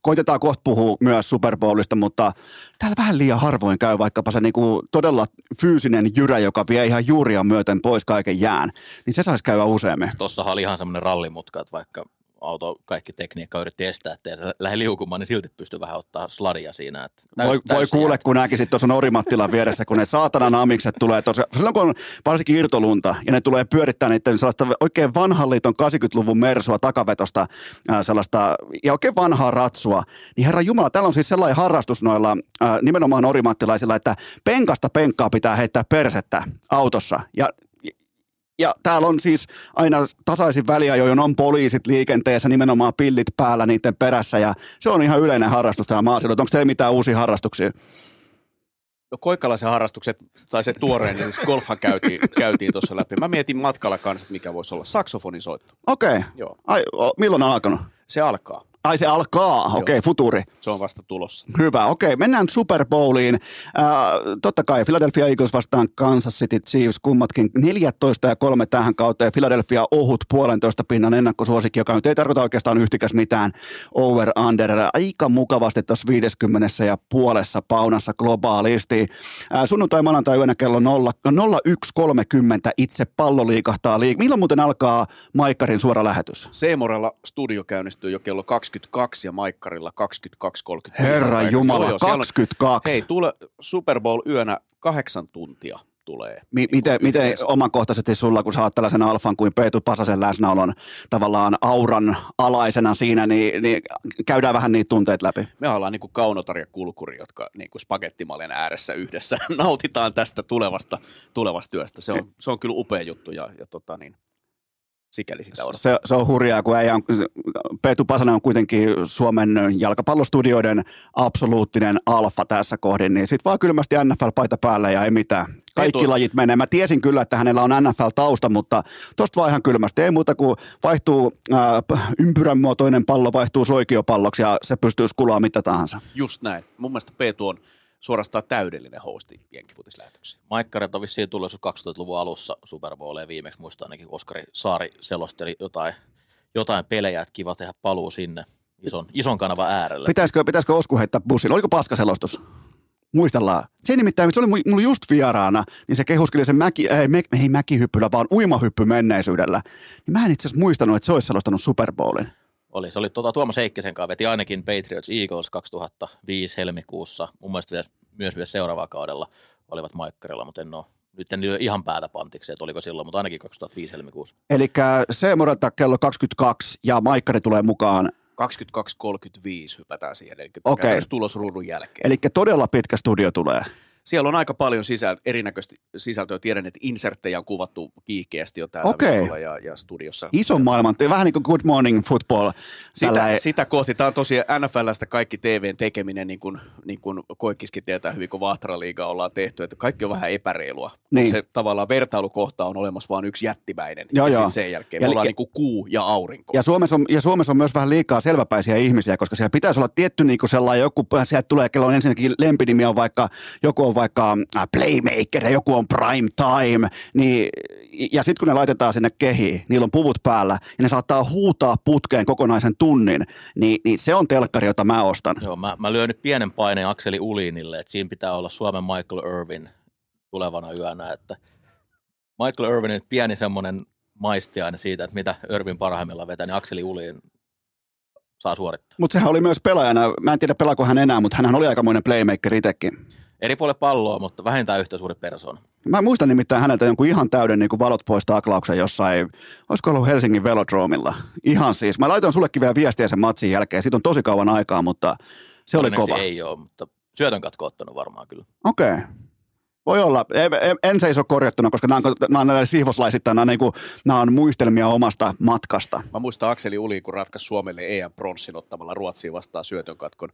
koitetaan kohta puhua myös Super Bowlista, mutta täällä vähän liian harvoin käy vaikkapa se niinku todella fyysinen jyrä, joka vie ihan juuria myöten pois kaiken jään, niin se saisi käydä useammin. Tuossa oli ihan semmoinen rallimutka, että vaikka auto, kaikki tekniikka yritti estää, että se lähde liukumaan, niin silti pystyi vähän ottaa sladia siinä. Että täys, Voi, voi kuule, kun näkisit tuossa Orimattilan vieressä, kun ne saatanan amikset tulee tuossa, silloin kun on varsinkin irtolunta, ja ne tulee pyörittää niiden sellaista oikein vanhan liiton 80-luvun mersua takavetosta, ää, sellaista, ja oikein vanhaa ratsua, niin herra Jumala, täällä on siis sellainen harrastus noilla ää, nimenomaan orimattilaisilla, että penkasta penkkaa pitää heittää persettä autossa, ja ja täällä on siis aina tasaisin väliajoin on poliisit liikenteessä, nimenomaan pillit päällä niiden perässä ja se on ihan yleinen harrastus täällä maaseudulla. Onko teillä mitään uusia harrastuksia? No Koikkalaisen harrastukset, tai se tuoreen, niin siis golfhan käytiin, käytiin tuossa läpi. Mä mietin matkalla kanssa, että mikä voisi olla saksofonisoitto. Okei. Okay. Joo. Ai, o, milloin on alkanut? Se alkaa. Ai se alkaa, okei, okay, futuri. Se on vasta tulossa. Hyvä, okei. Okay. Mennään Super Bowliin. Äh, totta kai Philadelphia Eagles vastaan Kansas City Chiefs, kummatkin 14 ja 3 tähän kauteen. Philadelphia ohut puolentoista pinnan ennakkosuosikki, joka nyt ei tarkoita oikeastaan yhtikäs mitään over-under. Aika mukavasti tuossa 50 ja puolessa paunassa globaalisti. Äh, sunnuntai maanantai yönä kello 0, 01.30 itse pallo liikahtaa liik. Milloin muuten alkaa Maikkarin suora lähetys? Seemorella studio käynnistyy jo kello 22 ja Maikkarilla 22.30. Herra Jumala, Joo, joo, siellä on- 22. Hei, tule Super Bowl yönä kahdeksan tuntia tulee. Mi- miten, miten yhteensä. omakohtaisesti sulla, kun sä oot tällaisen alfan kuin Peetu Pasasen läsnäolon tavallaan auran alaisena siinä, niin, niin käydään vähän niitä tunteet läpi. Me ollaan niin kuin Kaunotar ja Kulkuri, jotka niin kuin spagettimaljan ääressä yhdessä nautitaan tästä tulevasta, tulevasta työstä. Se on, se on kyllä upea juttu ja, ja tota niin, sikäli sitä odottaa. Se, se on hurjaa, kun ei, Peetu Pasanen on kuitenkin Suomen jalkapallostudioiden absoluuttinen alfa tässä kohdin, niin sit vaan kylmästi NFL-paita päälle ja ei mitään. Kaikki Peetu- lajit menee. Mä tiesin kyllä, että hänellä on NFL-tausta, mutta tosta vaan ihan kylmästi. Ei muuta kuin vaihtuu p- ympyrän muotoinen pallo, vaihtuu soikiopalloksi ja se pystyy skulaa mitä tahansa. Just näin. Mun mielestä Peetu on suorastaan täydellinen hosti jenkkifutislähetyksiin. Maikkarit on vissiin tullut joskus 2000-luvun alussa Super Bowleen viimeksi, muistan ainakin Oskari Saari selosteli jotain, jotain pelejä, että kiva tehdä paluu sinne ison, ison kanavan äärelle. Pitäisikö, pitäisikö Osku heittää bussilla? Oliko paskaselostus? Muistellaan. Se nimittäin, se oli mu- mulla just vieraana, niin se kehuskeli sen mäki, ei, me, ei mäkihyppyllä, vaan uimahyppy menneisyydellä. Niin mä en itse asiassa muistanut, että se olisi selostanut Super Bowlin. Oli, se oli tuota, Tuomas Heikkisen kanssa, veti ainakin Patriots Eagles 2005 helmikuussa. Mun mielestä vielä, myös vielä seuraavalla kaudella olivat Maikkarilla, mutta en ole, nyt en ihan päätä pantiksi, että oliko silloin, mutta ainakin 2005 helmikuussa. Eli se morata kello 22 ja Maikkari tulee mukaan. 22.35 hypätään siihen, eli Okei. käytännössä tulos ruudun jälkeen. Eli todella pitkä studio tulee. Siellä on aika paljon sisäl- erinäköistä sisältöä. Tiedän, että inserttejä on kuvattu kiihkeästi jo täällä viikolla ja, ja studiossa. Ison maailman, vähän niin kuin Good Morning Football. Sitä, Tällä- sitä kohti. Tämä on tosiaan NFLstä kaikki TVn tekeminen, niin kuin, niin kuin Koikkiskin tietää hyvin, kun Vahtra-liigaa ollaan tehty, että kaikki on vähän epäreilua. Niin. Se tavallaan vertailukohta on olemassa vain yksi jättimäinen. Joo, ja joo. sen jälkeen Ja- me ollaan ja- niin kuin kuu ja aurinko. Ja Suomessa, on, ja Suomessa on myös vähän liikaa selväpäisiä ihmisiä, koska siellä pitäisi olla tietty niin kuin sellainen joku, sieltä tulee, kello on ensinnäkin lempinimi on vaikka, joku on vaikka äh, playmaker ja joku on prime time, niin, ja sitten kun ne laitetaan sinne kehiin, niillä on puvut päällä, ja ne saattaa huutaa putkeen kokonaisen tunnin, niin, niin se on telkkari, jota mä ostan. Joo, mä, mä lyön nyt pienen paineen Akseli Ulinille, että siinä pitää olla Suomen Michael Irvin tulevana yönä, että Michael Irvinin pieni semmoinen maistiaine siitä, että mitä Irvin parhaimmillaan vetää, niin Akseli Ulin saa suorittaa. Mutta sehän oli myös pelaajana, mä en tiedä pelaako hän enää, mutta hän oli aikamoinen playmaker itsekin. Eri puolelle palloa, mutta vähintään yhtä suuri persoona. Mä muistan nimittäin häneltä jonkun ihan täyden niin kuin valot pois taklauksen jossain, olisiko ollut Helsingin velodromilla. Ihan siis. Mä laitoin sullekin vielä viestiä sen matsin jälkeen. Siitä on tosi kauan aikaa, mutta se oli kova. ei ole, mutta syötön katko ottanut varmaan kyllä. Okei. Okay. Voi olla. En, en seiso korjattuna, koska nämä on, nämä on näille siivoslaisittain, nämä, on, niin kuin, nämä on muistelmia omasta matkasta. Mä muistan Akseli Uli, kun ratkaisi Suomelle EM-pronssin ottamalla Ruotsiin vastaan syötön katkon.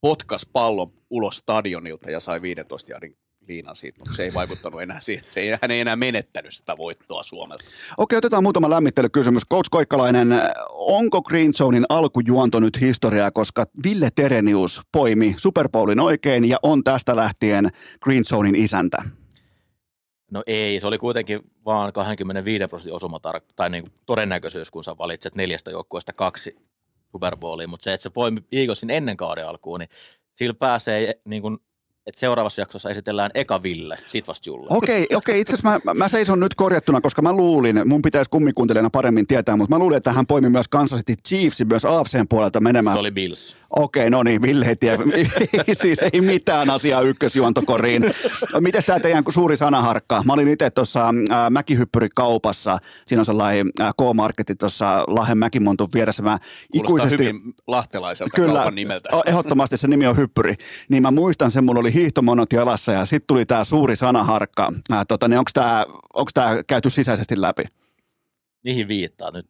Potkas pallon ulos stadionilta ja sai 15 jardin liinan siitä, mutta se ei vaikuttanut enää siihen, että se ei, hän ei enää menettänyt sitä voittoa Suomelta. Okei, otetaan muutama lämmittelykysymys. Coach Koikkalainen, onko Green Zonein alkujuonto nyt historiaa, koska Ville Terenius poimi Super Bowlin oikein ja on tästä lähtien Green Zonein isäntä? No ei, se oli kuitenkin vaan 25 prosentin osuma tai niin kuin todennäköisyys, kun sä valitset neljästä joukkueesta kaksi Super Bowlia, mutta se, että se poimi Eaglesin ennen kauden alkuun, niin sillä pääsee niin kuin että seuraavassa jaksossa esitellään eka Ville, sit vasta Julle. Okei, okay, okei. Okay. itse asiassa mä, mä, seison nyt korjattuna, koska mä luulin, mun pitäisi kummikuuntelijana paremmin tietää, mutta mä luulin, että hän poimi myös Kansas City Chiefsin myös AFCn puolelta menemään. Se oli Bills. Okei, okay, no niin, Ville ei tiedä. siis ei mitään asiaa ykkösjuontokoriin. Miten tämä teidän suuri sanaharkka? Mä olin itse tuossa äh, Mäkihyppyrikaupassa. Siinä on sellainen äh, K-marketti tuossa Lahen Mäkimontun vieressä. Mä ikuisesti... hyvin lahtelaiselta Kyllä, kaupan nimeltä. ehdottomasti se nimi on Hyppyri. Niin mä muistan sen, mulla oli hiihtomonot jalassa ja sitten tuli tämä suuri sanaharkka. Äh, tota, niin onko tämä käyty sisäisesti läpi? Mihin viittaa nyt?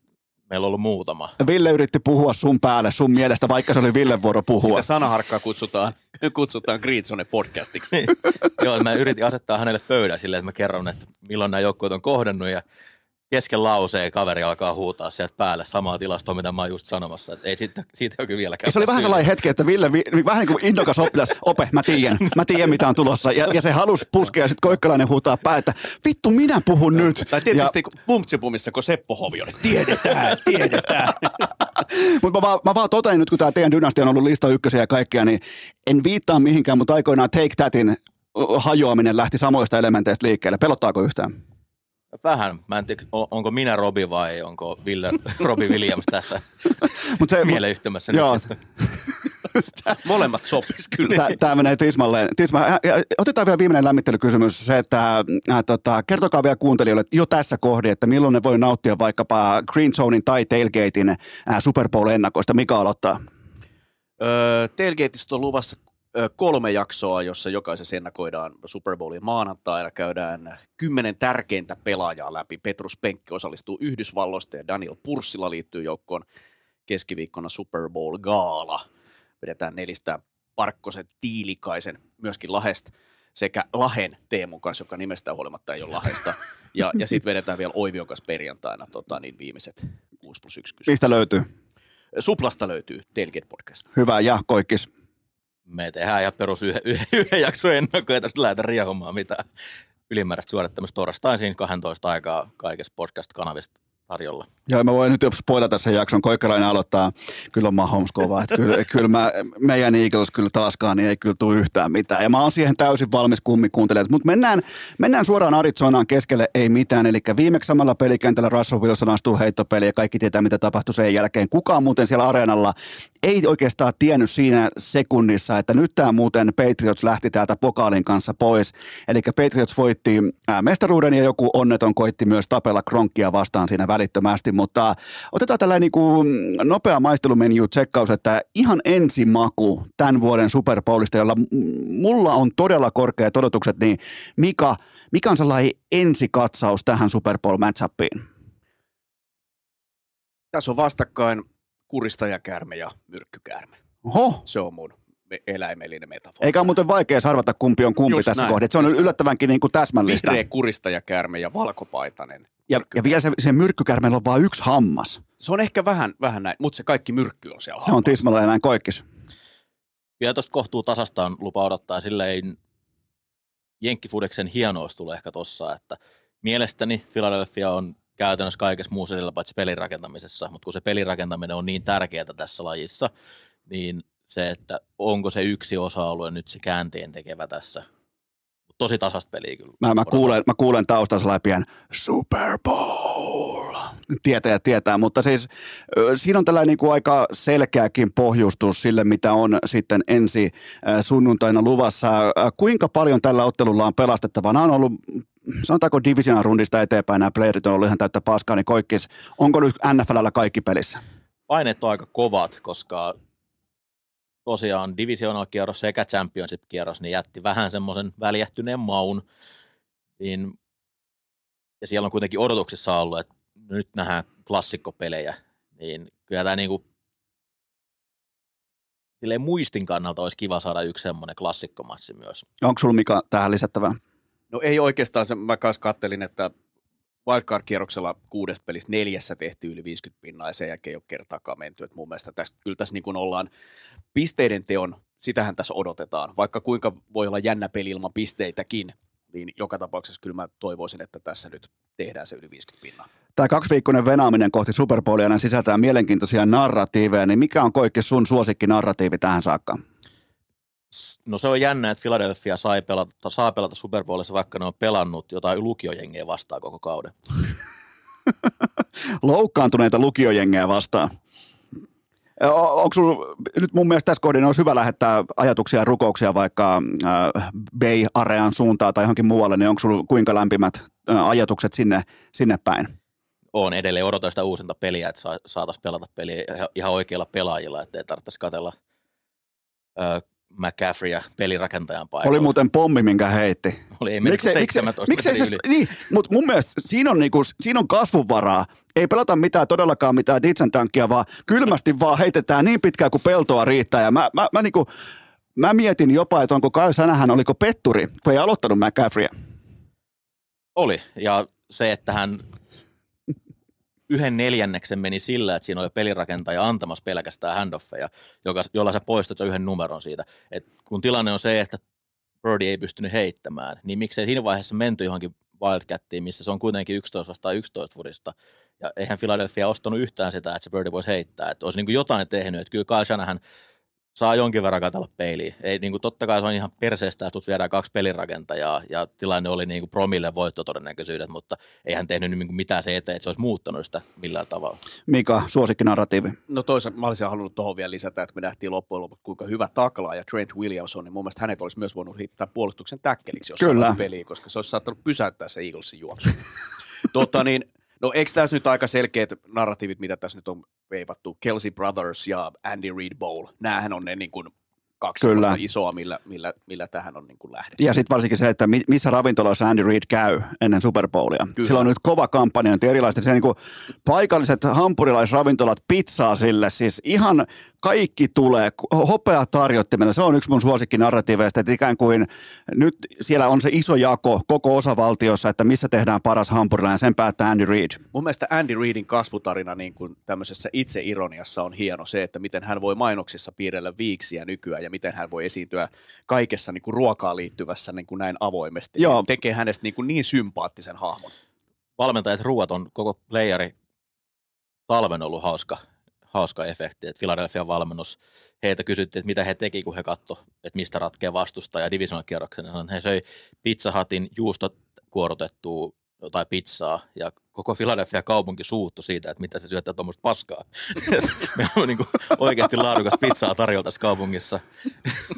Meillä on ollut muutama. Ville yritti puhua sun päälle sun mielestä, vaikka se oli Ville vuoro puhua. Sitä sanaharkkaa kutsutaan, kutsutaan Greetsone podcastiksi. Joo, mä yritin asettaa hänelle pöydän silleen, että mä kerron, että milloin nämä joukkueet on kohdannut ja kesken lauseen kaveri alkaa huutaa sieltä päälle samaa tilastoa, mitä mä oon just sanomassa. Että ei siitä, siitä ole kyllä vieläkään. Se oli vähän sellainen hetki, että Ville, vi, vähän niin kuin innokas oppilas, ope, mä tiedän, mä tiedän mitä on tulossa. Ja, ja se halusi puskea ja sitten Koikkalainen huutaa pää, että vittu minä puhun nyt. Tai tietysti ja... Pumtsipumissa, kun Seppo Hovionen, tiedetään, tiedetään. mutta mä, vaan, mä vaan totein nyt, kun tämä teidän dynastia on ollut lista ykkösiä ja kaikkea, niin en viittaa mihinkään, mutta aikoinaan Take Thatin hajoaminen lähti samoista elementeistä liikkeelle. Pelottaako yhtään? Vähän. Mä en tiedä, onko minä Robi vai onko Ville, Robi Williams tässä Mut se, mieleyhtymässä. Joo. Molemmat sopis kyllä. Tämä menee Tismalle. Tisma, otetaan vielä viimeinen lämmittelykysymys. Se, että äh, tota, kertokaa vielä kuuntelijoille jo tässä kohdin, että milloin ne voi nauttia vaikkapa Green Zonein tai Tailgatein äh, Super Bowl-ennakoista. Mikä aloittaa? Öö, Tailgateista on luvassa kolme jaksoa, jossa jokaisessa ennakoidaan Super Bowlin maanantaina. Käydään kymmenen tärkeintä pelaajaa läpi. Petrus Penkki osallistuu Yhdysvalloista ja Daniel Purssila liittyy joukkoon keskiviikkona Super Bowl Gaala. Vedetään nelistä Parkkosen Tiilikaisen myöskin Lahesta sekä Lahen Teemun kanssa, joka nimestä huolimatta ei ole Lahesta. Ja, ja sitten vedetään vielä Oivion kanssa perjantaina tota, niin viimeiset 6 plus 1 kysymys. Mistä löytyy? Suplasta löytyy Telget Podcast. Hyvä, ja Koikkis me tehdään ihan perus yhden, yhden, jakson ennakkoon, ja tästä lähdetään riehumaan mitään ylimääräistä suorittamista torstaisin 12 aikaa kaikessa podcast-kanavista tarjolla. Joo, mä voin nyt jo spoilata sen jakson. Koikkalainen aloittaa. Kyllä on Mahomes kova. Että kyllä, kyllä mä, meidän Eagles kyllä taaskaan niin ei kyllä tule yhtään mitään. Ja mä oon siihen täysin valmis kummi kuuntelemaan. Mutta mennään, mennään suoraan Arizonaan keskelle ei mitään. Eli viimeksi samalla pelikentällä Russell Wilson astuu heittopeli ja kaikki tietää mitä tapahtui sen jälkeen. Kukaan muuten siellä areenalla ei oikeastaan tiennyt siinä sekunnissa, että nyt tämä muuten Patriots lähti täältä pokaalin kanssa pois. Eli Patriots voitti mestaruuden ja joku onneton koitti myös tapella Kronkia vastaan siinä välittömästi, mutta otetaan tällainen niin kuin nopea maistelumenu tsekkaus, että ihan ensimaku tämän vuoden Super Bowlista, jolla mulla on todella korkeat odotukset, niin Mika, mikä on sellainen ensikatsaus tähän Super Bowl matchupiin? Tässä on vastakkain kuristajakäärme ja myrkkykäärme. Oho. Se on mun eläimellinen metafora. Eikä ole muuten vaikea arvata, kumpi on kumpi Just tässä kohdassa. Se on yllättävänkin niin kuin täsmällistä. Vihreä kuristajakäärme ja valkopaitainen. Ja, ja vielä se, se myrkkykärmeellä on vain yksi hammas. Se on ehkä vähän, vähän näin, mutta se kaikki myrkky on siellä Se on tismalla näin koikkis. Kyllä tuosta kohtuu tasastaan lupa odottaa. Sillä ei Jenkkifudeksen hienous tulee ehkä tossa, että mielestäni Philadelphia on käytännössä kaikessa muussa edellä paitsi pelirakentamisessa, mutta kun se pelirakentaminen on niin tärkeää tässä lajissa, niin se, että onko se yksi osa-alue nyt se käänteen tekevä tässä. Tosi tasasta peliä kyllä. Mä, mä, kuulen, mä kuulen taustassa läpien Super Bowl. Tietää tietää, mutta siis siinä on tällainen niin kuin aika selkeäkin pohjustus sille, mitä on sitten ensi sunnuntaina luvassa. Kuinka paljon tällä ottelulla on pelastettavaa? Nämä on ollut sanotaanko divisionan rundista eteenpäin nämä playerit on ollut ihan täyttä paskaa, niin koikkis, onko nyt NFLllä kaikki pelissä? Paineet on aika kovat, koska tosiaan divisional-kierros sekä championship-kierros niin jätti vähän semmoisen väljähtyneen maun. Niin, ja siellä on kuitenkin odotuksissa ollut, että nyt nähdään klassikkopelejä, niin kyllä tämä niinku, silleen muistin kannalta olisi kiva saada yksi semmoinen klassikkomatsi myös. Onko sulla Mika tähän lisättävää? No ei oikeastaan, mä kanssa kattelin, että wildcard-kierroksella kuudesta pelistä neljässä tehty yli 50 pinnaa ja sen jälkeen ei ole kertaakaan menty. Et mun mielestä tässä, kyllä tässä niin kuin ollaan pisteiden teon, sitähän tässä odotetaan. Vaikka kuinka voi olla jännä peli ilman pisteitäkin, niin joka tapauksessa kyllä mä toivoisin, että tässä nyt tehdään se yli 50 pinnaa. Tämä kaksiviikkoinen venaaminen kohti Superbowlia sisältää mielenkiintoisia narratiiveja, niin mikä on Koikki sun suosikki narratiivi tähän saakka? No se on jännä, että Philadelphia sai pelata, saa pelata Super Bowlissa, vaikka ne on pelannut jotain lukiojengeä vastaan koko kauden. Loukkaantuneita lukiojengeä vastaan. Onko sulla, nyt mun mielestä tässä kohdin olisi hyvä lähettää ajatuksia ja rukouksia vaikka äh, Bay Arean suuntaan tai johonkin muualle, niin onko sulla kuinka lämpimät äh, ajatukset sinne, sinne päin? On edelleen, odotan sitä uusinta peliä, että saataisiin pelata peliä ihan oikeilla pelaajilla, ettei tarvitsisi katella äh, McCaffrey ja pelirakentajan paikalla. Oli muuten pommi, minkä heitti. Oli, ei miksei, 17 miksei, miksei se, niin, mutta mun mielestä siinä on, niinku, siinä on kasvunvaraa. Ei pelata mitään todellakaan mitään ditsan tankia, vaan kylmästi vaan heitetään niin pitkään kuin peltoa riittää. Ja mä, mä, mä, niinku, mä mietin jopa, että onko Kai Sänähän, oliko petturi, kun ei aloittanut McCaffreyä. Oli, ja se, että hän yhden neljänneksen meni sillä, että siinä oli pelirakentaja antamassa pelkästään handoffeja, joka, jolla sä poistat jo yhden numeron siitä. Et kun tilanne on se, että Birdie ei pystynyt heittämään, niin miksei siinä vaiheessa menty johonkin Wildcattiin, missä se on kuitenkin 11 vastaan 11 furista. Ja eihän Philadelphia ostanut yhtään sitä, että se Birdie voisi heittää. Että olisi niin jotain tehnyt. Että kyllä Kyle Shanahan saa jonkin verran katella peiliin. Ei, niin kuin, totta kai se on ihan perseestä, että viedään kaksi pelirakentajaa ja tilanne oli niin kuin promille voittotodennäköisyydet, mutta ei hän tehnyt niin kuin mitään se eteen, että se olisi muuttanut sitä millään tavalla. Mika, suosikki narratiivi. No toisaalta mä olisin halunnut tuohon vielä lisätä, että me nähtiin loppujen lopuksi kuinka hyvä taklaa ja Trent Williamson, niin mun mielestä hänet olisi myös voinut hittää puolustuksen täkkeliksi jossain peliin, koska se olisi saattanut pysäyttää se Eaglesin juoksu. tota niin, No eikö tässä nyt aika selkeät narratiivit, mitä tässä nyt on veivattu? Kelsey Brothers ja Andy Reid Bowl. Nämähän on ne niin kuin kaksi Kyllä. isoa, millä, millä, millä tähän on niin kuin lähdetty. Ja sitten varsinkin se, että missä ravintoloissa Andy Reid käy ennen Super Bowlia. Kyllä. Sillä on nyt kova kampanja, erilaista. Se niin kuin paikalliset hampurilaisravintolat pizzaa sille, siis ihan kaikki tulee, hopea tarjottimella, se on yksi mun suosikki narratiiveista, että ikään kuin nyt siellä on se iso jako koko osavaltiossa, että missä tehdään paras hampurilainen, sen päättää Andy Reid. Mun mielestä Andy Reidin kasvutarina niin kuin tämmöisessä itseironiassa on hieno se, että miten hän voi mainoksissa piirrellä viiksiä nykyään ja miten hän voi esiintyä kaikessa niin kuin ruokaan liittyvässä niin kuin näin avoimesti. Joo. Tekee hänestä niin, kuin niin sympaattisen hahmon. Valmentajat ruuat on koko playeri talven ollut hauska hauska efekti, että Philadelphia valmennus, heitä kysyttiin, että mitä he teki, kun he katto, että mistä ratkeaa vastusta ja divisional kierroksen. He söi Pizza Hutin juustot kuorotettua jotain pizzaa ja koko Philadelphia kaupunki suuttu siitä, että mitä se syöttää tuommoista paskaa. Me on niin oikeasti laadukas pizzaa tarjolla tässä kaupungissa.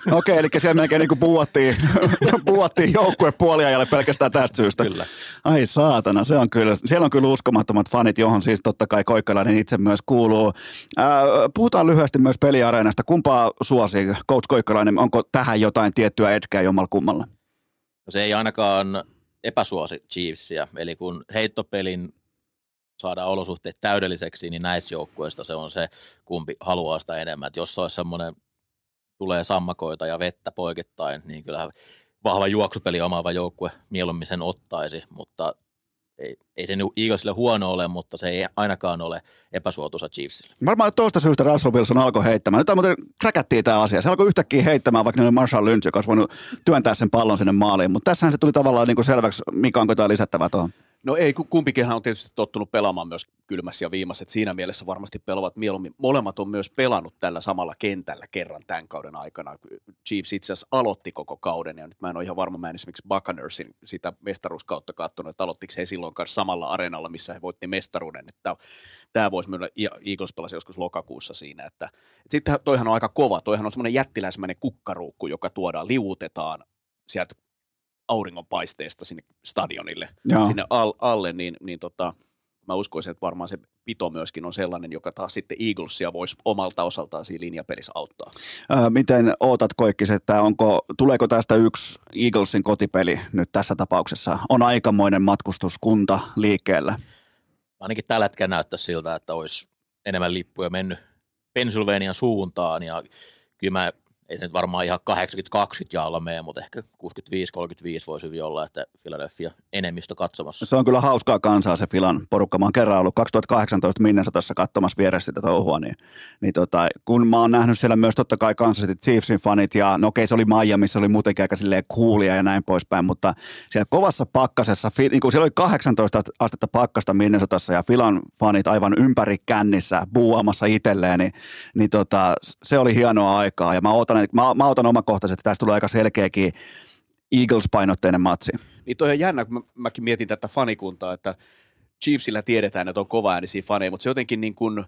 Okei, okay, eli siellä melkein niin puuattiin, puuattiin joukkue puoliajalle pelkästään tästä syystä. Kyllä. Ai saatana, se on kyllä, siellä on kyllä uskomattomat fanit, johon siis totta kai Koikkalainen itse myös kuuluu. Ää, puhutaan lyhyesti myös peliareenasta. Kumpaa suosii Coach Koikkalainen? Onko tähän jotain tiettyä etkeä jommalla kummalla? No se ei ainakaan epäsuosi Chiefsia. Eli kun heittopelin saadaan olosuhteet täydelliseksi, niin näissä joukkueista se on se, kumpi haluaa sitä enemmän. Et jos olisi semmoinen, tulee sammakoita ja vettä poikittain, niin kyllä vahva juoksupeli omaava joukkue mieluummin sen ottaisi, mutta ei, ei se Eaglesille huono ole, mutta se ei ainakaan ole epäsuotuisa Chiefsille. Varmaan tuosta syystä Russell Wilson alkoi heittämään. Nyt muuten kräkättiin tämä asia. Se alkoi yhtäkkiä heittämään, vaikka ne oli Marshall Lynch, joka olisi voinut työntää sen pallon sinne maaliin. Mutta tässähän se tuli tavallaan niin kuin selväksi, mikä onko tämä lisättävä tuohon. No ei, kumpikinhan on tietysti tottunut pelaamaan myös kylmässä ja viimaiset. Siinä mielessä varmasti pelaavat mieluummin. Molemmat on myös pelannut tällä samalla kentällä kerran tämän kauden aikana. Chiefs itse asiassa aloitti koko kauden ja nyt mä en ole ihan varma, mä en esimerkiksi Buccaneersin sitä mestaruuskautta katsonut, että aloittiko he silloin kanssa samalla areenalla, missä he voitti mestaruuden. Että tämä voisi myydä, Eagles pelasi joskus lokakuussa siinä. Että, että sitten toihan on aika kova, toihan on semmoinen jättiläismäinen kukkaruukku, joka tuodaan, liuutetaan sieltä auringonpaisteesta sinne stadionille, Joo. sinne al- alle, niin, niin tota, mä uskoisin, että varmaan se pito myöskin on sellainen, joka taas sitten Eaglesia voisi omalta osaltaan siinä linjapelissä auttaa. Ää, miten ootat Koikkis, että onko, tuleeko tästä yksi Eaglesin kotipeli nyt tässä tapauksessa? On aikamoinen matkustuskunta liikkeellä. Ainakin tällä hetkellä näyttää siltä, että olisi enemmän lippuja mennyt Pennsylvanian suuntaan ja kyllä mä ei se nyt varmaan ihan 80-20 jaalla mene, mutta ehkä 65-35 voisi hyvin olla, että Philadelphia enemmistö katsomassa. Se on kyllä hauskaa kansaa se Filan porukka. Mä oon kerran ollut 2018 Minnesotassa katsomassa vieressä sitä touhua, niin, niin tota, kun mä oon nähnyt siellä myös totta kai Kansas City Chiefsin fanit, ja no okei, se oli Miami, se oli muutenkin aika silleen coolia ja näin poispäin, mutta siellä kovassa pakkasessa, niin kuin siellä oli 18 astetta pakkasta Minnesotassa ja Filan fanit aivan ympäri kännissä buuamassa itselleen, niin, niin tota, se oli hienoa aikaa, ja mä ootan mä, mä otan omakohtaisesti, että tästä tulee aika selkeäkin Eagles-painotteinen matsi. Niin toi on jännä, kun mä, mäkin mietin tätä fanikuntaa, että Chiefsillä tiedetään, että on kova äänisiä faneja, mutta se jotenkin niin kuin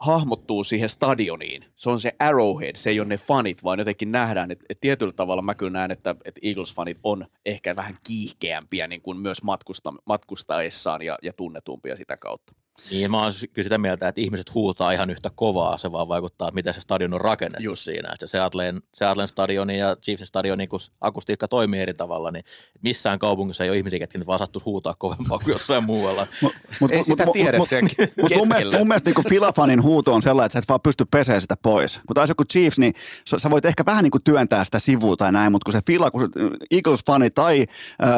hahmottuu siihen stadioniin. Se on se Arrowhead, se ei ole ne fanit, vaan jotenkin nähdään, että, että tietyllä tavalla mä kyllä näen, että, että Eagles-fanit on ehkä vähän kiihkeämpiä niin kuin myös matkusta, matkustaessaan ja, ja tunnetumpia sitä kautta. Niin, mä oon kyllä sitä mieltä, että ihmiset huutaa ihan yhtä kovaa, se vaan vaikuttaa, että miten se stadion on rakennettu Just. siinä. Että se Atleen, se Atleen stadioni ja Chiefsin stadioni, kun akustiikka toimii eri tavalla, niin missään kaupungissa ei ole ihmisiä, ketkä nyt vaan sattuisi huutaa kovempaa kuin jossain muualla. mut, mut, ei sitä mut, tiedä mut, siellä mut, mun mielestä, mun mielestä niin Filafanin huuto on sellainen, että sä et vaan pysty pesemään sitä pois. Kun taas joku Chiefs, niin sä voit ehkä vähän niin kuin työntää sitä sivua tai näin, mutta kun se Fila, kun Eagles-fani tai äh,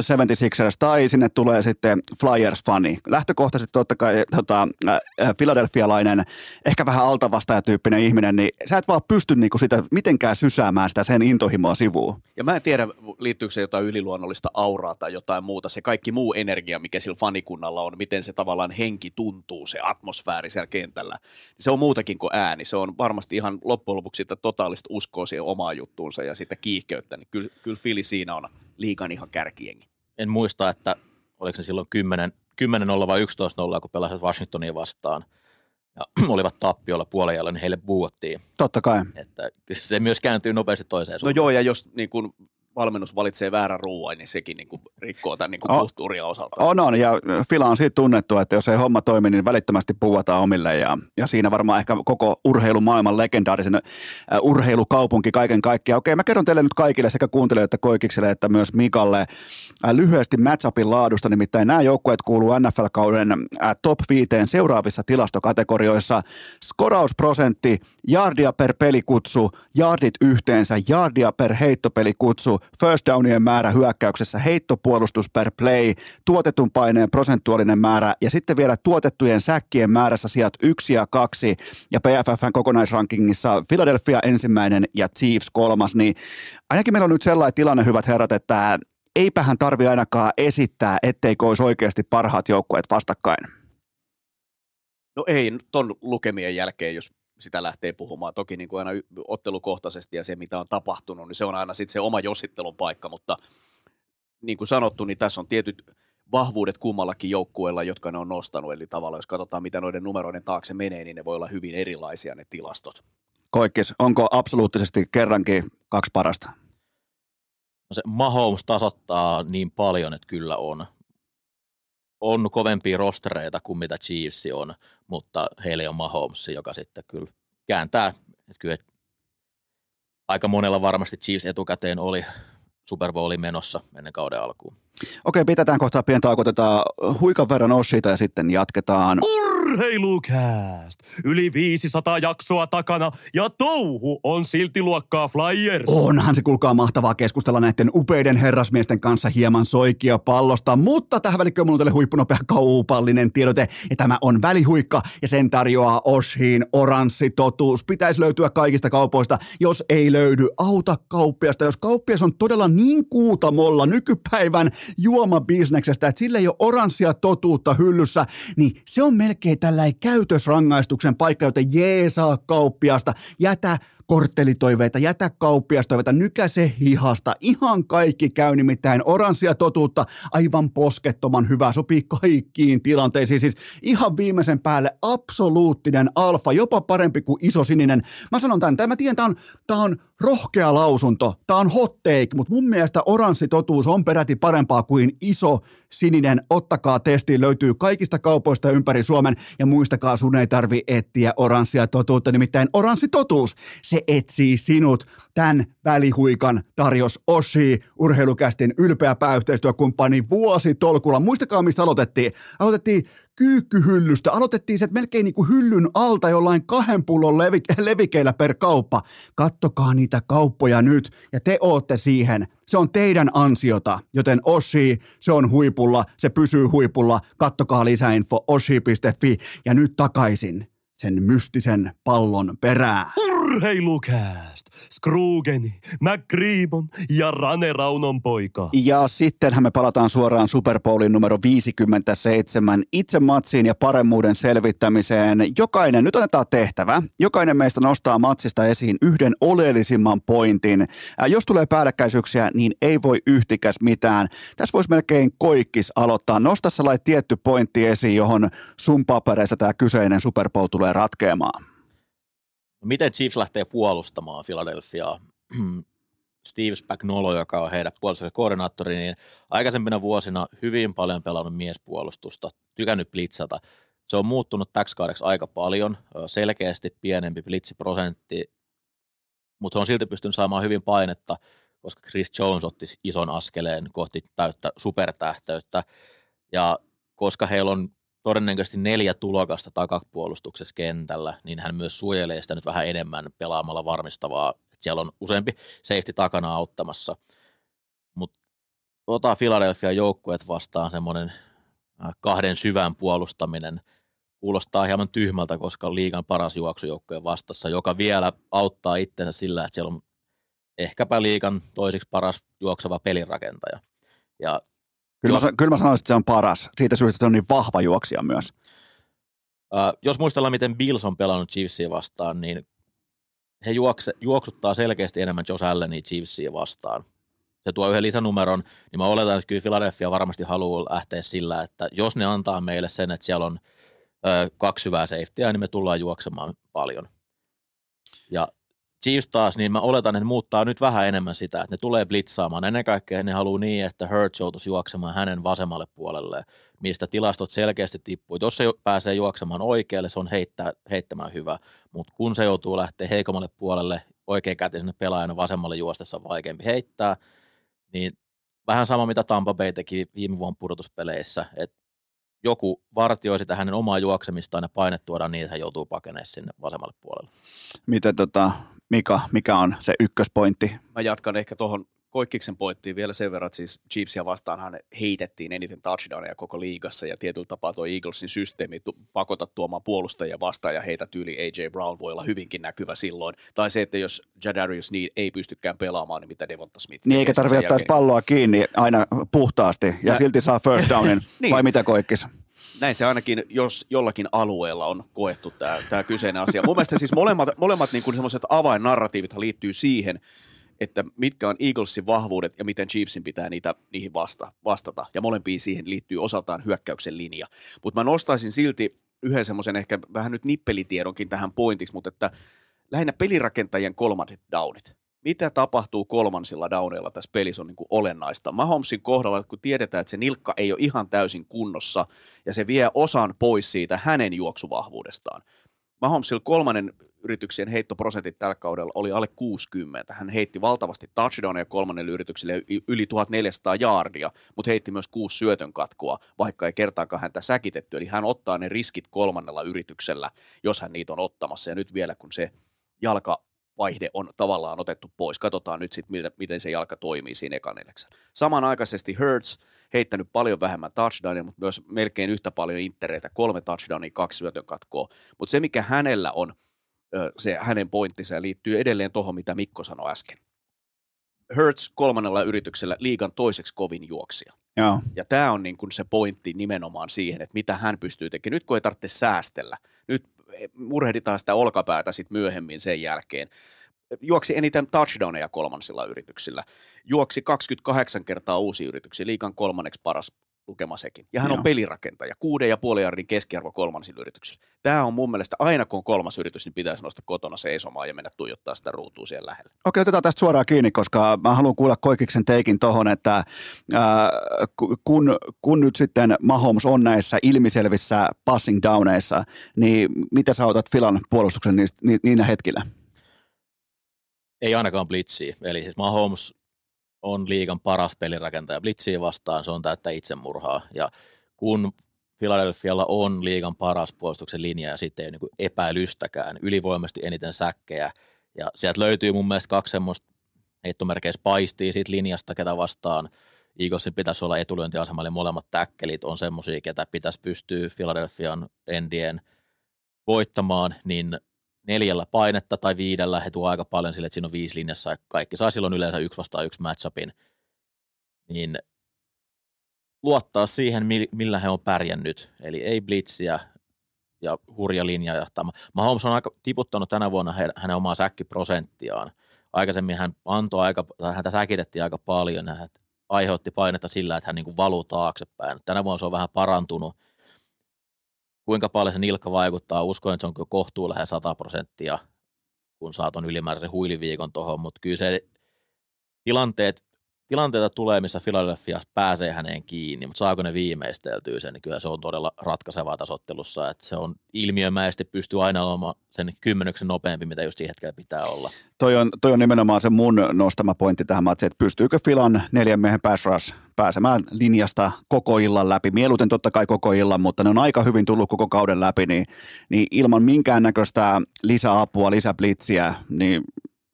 76ers tai sinne tulee sitten Flyers-fani, lähtökohtaisesti totta kai tota, filadelfialainen, ehkä vähän altavastajatyyppinen ihminen, niin sä et vaan pysty niinku sitä mitenkään sysäämään sitä sen intohimoa sivuun. Ja mä en tiedä, liittyykö se jotain yliluonnollista auraa tai jotain muuta. Se kaikki muu energia, mikä sillä fanikunnalla on, miten se tavallaan henki tuntuu, se atmosfääri siellä kentällä. Se on muutakin kuin ääni. Se on varmasti ihan loppujen lopuksi sitä totaalista uskoa siihen omaan juttuunsa ja sitä kiihkeyttä. Niin kyllä, kyllä Fili siinä on liikan ihan kärkiengi. En muista, että oliko se silloin 10, 10-0 vai 11-0, kun pelasivat Washingtonia vastaan ja olivat tappiolla puolella, niin heille buuottiin. Totta kai. Että se myös kääntyy nopeasti toiseen suuntaan. No joo, ja jos niin kun valmennus valitsee väärän ruoan, niin sekin niin kuin rikkoo tämän niin kuin kulttuuria osalta. On, on, ja Fila on siitä tunnettu, että jos ei homma toimi, niin välittömästi puhutaan omille, ja, ja siinä varmaan ehkä koko urheilumaailman legendaarisen uh, urheilukaupunki kaiken kaikkiaan. Okei, mä kerron teille nyt kaikille sekä kuuntelijoille että Koikikselle, että myös Mikalle uh, lyhyesti matchupin laadusta, nimittäin nämä joukkueet kuuluu NFL-kauden uh, top 5 seuraavissa tilastokategorioissa. Skorausprosentti, jardia per pelikutsu, jardit yhteensä, jardia per heittopelikutsu, first downien määrä hyökkäyksessä, heittopuolustus per play, tuotetun paineen prosentuaalinen määrä ja sitten vielä tuotettujen säkkien määrässä sijat yksi ja kaksi ja PFFn kokonaisrankingissa Philadelphia ensimmäinen ja Chiefs kolmas, niin ainakin meillä on nyt sellainen tilanne, hyvät herrat, että eipähän tarvi ainakaan esittää, etteikö olisi oikeasti parhaat joukkueet vastakkain. No ei, ton lukemien jälkeen, jos sitä lähtee puhumaan. Toki niin kuin aina ottelukohtaisesti ja se, mitä on tapahtunut, niin se on aina sitten se oma jossittelun paikka, mutta niin kuin sanottu, niin tässä on tietyt vahvuudet kummallakin joukkueella, jotka ne on nostanut. Eli tavallaan, jos katsotaan, mitä noiden numeroiden taakse menee, niin ne voi olla hyvin erilaisia ne tilastot. Koikkis, onko absoluuttisesti kerrankin kaksi parasta? No se Mahomes tasoittaa niin paljon, että kyllä on. On kovempia rostereita kuin mitä Chiefs on, mutta heillä on Mahomes, joka sitten kyllä kääntää. Että kyllä aika monella varmasti Chiefs etukäteen oli Super Bowlin menossa ennen kauden alkuun. Okei, pidetään kohtaa pientä tauko, otetaan huikan verran Oshita ja sitten jatketaan. Urra! Urheilukääst! Yli 500 jaksoa takana ja touhu on silti luokkaa Flyers. Onhan se kuulkaa mahtavaa keskustella näiden upeiden herrasmiesten kanssa hieman soikia pallosta, mutta tähän välikköön mulla on huippunopea kaupallinen tiedote, ja tämä on välihuikka, ja sen tarjoaa Oshiin oranssi totuus. Pitäisi löytyä kaikista kaupoista, jos ei löydy, auta kauppiasta. Jos kauppias on todella niin kuutamolla nykypäivän juomabisneksestä, että sillä ei ole oranssia totuutta hyllyssä, niin se on melkein tällainen käytösrangaistuksen paikka, joten jeesaa kauppiasta, jätä korttelitoiveita, jätä kauppiastoiveita, nykäse hihasta, ihan kaikki käy nimittäin oranssia totuutta, aivan poskettoman hyvä, sopii kaikkiin tilanteisiin, siis ihan viimeisen päälle absoluuttinen alfa, jopa parempi kuin iso sininen. Mä sanon tämän, tämä tiedän, tämä on, tämä on rohkea lausunto, tämä on hot take, mutta mun mielestä oranssi totuus on peräti parempaa kuin iso sininen, ottakaa testiin, löytyy kaikista kaupoista ympäri Suomen. Ja muistakaa, sun ei tarvi etsiä oranssia totuutta, nimittäin oranssi totuus, se etsii sinut. Tämän välihuikan tarjos Oshi, urheilukästin ylpeä pääyhteistyökumppani vuosi tolkulla. Muistakaa, mistä aloitettiin. Aloitettiin kyykkyhyllystä. Aloitettiin se melkein niin kuin hyllyn alta jollain kahden pullon levi- levikeillä per kauppa. Kattokaa niitä kauppoja nyt ja te ootte siihen. Se on teidän ansiota, joten Oshi, se on huipulla, se pysyy huipulla. Kattokaa lisäinfo oshi.fi ja nyt takaisin sen mystisen pallon perään. Urheilukääst! Scroogeni, McGreebon ja Rane Raunon poika. Ja sittenhän me palataan suoraan Super Bowlin numero 57 itse matsiin ja paremmuuden selvittämiseen. Jokainen, nyt otetaan tehtävä, jokainen meistä nostaa matsista esiin yhden oleellisimman pointin. Ää, jos tulee päällekkäisyyksiä, niin ei voi yhtikäs mitään. Tässä voisi melkein koikkis aloittaa. Nosta sellainen tietty pointti esiin, johon sun papereissa tämä kyseinen Super Bowl tulee ratkeamaan. Miten Chiefs lähtee puolustamaan Philadelphiaa? Steve Spagnuolo, joka on heidän puolustuksen koordinaattori, niin aikaisempina vuosina hyvin paljon pelannut miespuolustusta, tykännyt blitzata. Se on muuttunut täksi kaudeksi aika paljon, selkeästi pienempi blitsiprosentti, mutta on silti pystynyt saamaan hyvin painetta, koska Chris Jones otti ison askeleen kohti täyttä supertähteyttä. Ja koska heillä on todennäköisesti neljä tulokasta takapuolustuksessa kentällä, niin hän myös suojelee sitä nyt vähän enemmän pelaamalla varmistavaa, että siellä on useampi safety takana auttamassa. Mutta ota Philadelphia joukkueet vastaan semmoinen kahden syvän puolustaminen kuulostaa hieman tyhmältä, koska liigan paras juoksujoukkojen vastassa, joka vielä auttaa itsensä sillä, että siellä on ehkäpä liigan toisiksi paras juokseva pelirakentaja. Ja Kyllä mä, kyllä mä sanoisin, että se on paras. Siitä syystä se on niin vahva juoksija myös. Uh, jos muistellaan, miten Bills on pelannut Chiefsia vastaan, niin he juokse, juoksuttaa selkeästi enemmän Josh Allenia Chiefsia vastaan. Se tuo yhden lisänumeron, niin mä oletan, että kyllä Philadelphia varmasti haluaa lähteä sillä, että jos ne antaa meille sen, että siellä on ö, kaksi syvää safetyä, niin me tullaan juoksemaan paljon. Ja Chiefs taas, niin mä oletan, että muuttaa nyt vähän enemmän sitä, että ne tulee blitzaamaan. Ennen kaikkea ne haluaa niin, että Hurts joutuisi juoksemaan hänen vasemmalle puolelle, mistä tilastot selkeästi tippuu. Jos se pääsee juoksemaan oikealle, se on heittää, heittämään hyvä, mutta kun se joutuu lähteä heikommalle puolelle, oikeakätisenä pelaajana vasemmalle juostessa on vaikeampi heittää, niin vähän sama mitä Tampa Bay teki viime vuonna pudotuspeleissä, että joku vartioi sitä hänen omaa juoksemistaan ja paine tuodaan niin, että hän joutuu pakenemaan sinne vasemmalle puolelle. Miten tota, Mika, mikä on se ykköspointti? Mä jatkan ehkä tuohon Koikkiksen pointtiin vielä sen verran, että siis Chiefsia vastaanhan heitettiin eniten touchdowneja koko liigassa ja tietyllä tapaa tuo Eaglesin systeemi pakota tuomaan puolustajia vastaan ja heitä tyyli AJ Brown voi olla hyvinkin näkyvä silloin. Tai se, että jos Jadarius niin ei pystykään pelaamaan, niin mitä Devonta Smith Niin eikä tarvitse ottaa palloa kiinni aina puhtaasti ja, ja silti saa first downin, niin. vai mitä Koikkis? Näin se ainakin, jos jollakin alueella on koettu tämä, tämä kyseinen asia. Mun mielestä siis molemmat, molemmat niin kuin semmoiset avainnarratiivit liittyy siihen, että mitkä on Eaglesin vahvuudet ja miten Chiefsin pitää niitä, niihin vasta, vastata. Ja molempiin siihen liittyy osaltaan hyökkäyksen linja. Mutta mä nostaisin silti yhden semmoisen ehkä vähän nyt nippelitiedonkin tähän pointiksi, mutta että lähinnä pelirakentajien kolmannet downit mitä tapahtuu kolmansilla downeilla tässä pelissä on niin kuin olennaista. Mahomesin kohdalla, kun tiedetään, että se nilkka ei ole ihan täysin kunnossa ja se vie osan pois siitä hänen juoksuvahvuudestaan. Mahomesilla kolmannen yrityksien heittoprosentit tällä kaudella oli alle 60. Hän heitti valtavasti touchdownia kolmannelle yritykselle yli 1400 jaardia, mutta heitti myös kuusi syötön katkoa, vaikka ei kertaakaan häntä säkitetty. Eli hän ottaa ne riskit kolmannella yrityksellä, jos hän niitä on ottamassa. Ja nyt vielä kun se jalka vaihde on tavallaan otettu pois. Katsotaan nyt sitten, miten se jalka toimii siinä ekan Samanaikaisesti Hurts heittänyt paljon vähemmän touchdownia, mutta myös melkein yhtä paljon intereitä, kolme touchdownia, kaksi syötön katkoa. Mutta se, mikä hänellä on, se hänen pointtinsa liittyy edelleen tuohon, mitä Mikko sanoi äsken. Hertz kolmannella yrityksellä liigan toiseksi kovin juoksia. Joo. Ja tämä on niin kuin se pointti nimenomaan siihen, että mitä hän pystyy tekemään. Nyt kun ei tarvitse säästellä, nyt murhehditaan sitä olkapäätä sitten myöhemmin sen jälkeen. Juoksi eniten touchdowneja kolmansilla yrityksillä. Juoksi 28 kertaa uusi yrityksiä, liikan kolmanneksi paras lukema sekin. Ja hän Joo. on pelirakentaja, kuuden ja puoli jardin keskiarvo kolmansilla yrityksillä. Tämä on mun mielestä aina kun on kolmas yritys, niin pitäisi nostaa kotona seisomaan ja mennä tuijottaa sitä ruutua siellä lähellä. Okei, otetaan tästä suoraan kiinni, koska mä haluan kuulla Koikiksen teikin tohon, että ää, kun, kun nyt sitten Mahomes on näissä ilmiselvissä passing downeissa, niin mitä sä otat Filan puolustuksen niistä, ni, niinä hetkillä? Ei ainakaan blitsiä. Eli siis Mahomes on liigan paras pelirakentaja blitsiä vastaan, se on täyttä itsemurhaa. Ja kun Philadelphialla on liigan paras puolustuksen linja ja sitten ei ole niin epäilystäkään, ylivoimasti eniten säkkejä. Ja sieltä löytyy mun mielestä kaksi semmoista heittomerkeissä paistii siitä linjasta, ketä vastaan Eaglesin pitäisi olla etulyöntiasema, eli molemmat täkkelit on semmoisia, ketä pitäisi pystyä Philadelphian endien voittamaan, niin neljällä painetta tai viidellä he tuo aika paljon sille, että siinä on viisi linjassa ja kaikki saa silloin yleensä yksi vastaan yksi matchupin, niin luottaa siihen, millä he on pärjännyt. Eli ei blitsiä ja hurja linja jahtama. Mahomes on aika tiputtanut tänä vuonna hänen omaa säkkiprosenttiaan. Aikaisemmin hän antoi aika, häntä säkitettiin aika paljon hän aiheutti painetta sillä, että hän niin valuu taaksepäin. Tänä vuonna se on vähän parantunut kuinka paljon se nilkka vaikuttaa. Uskon, että se on kohtuu lähes 100 prosenttia, kun saat on ylimääräisen huiliviikon tuohon, mutta kyllä se tilanteet, tilanteita tulee, missä Philadelphia pääsee häneen kiinni, mutta saako ne viimeisteltyä sen, niin kyllä se on todella ratkaisevaa tasottelussa, että se on ilmiömäisesti pystyy aina olemaan sen kymmenyksen nopeampi, mitä just hetkellä pitää olla. Toi on, toi on nimenomaan se mun nostama pointti tähän matsiin, että pystyykö Filan neljän miehen pass pääsemään linjasta koko illan läpi. Mieluiten totta kai koko illan, mutta ne on aika hyvin tullut koko kauden läpi, niin, niin ilman minkäännäköistä lisäapua, lisäblitsiä, niin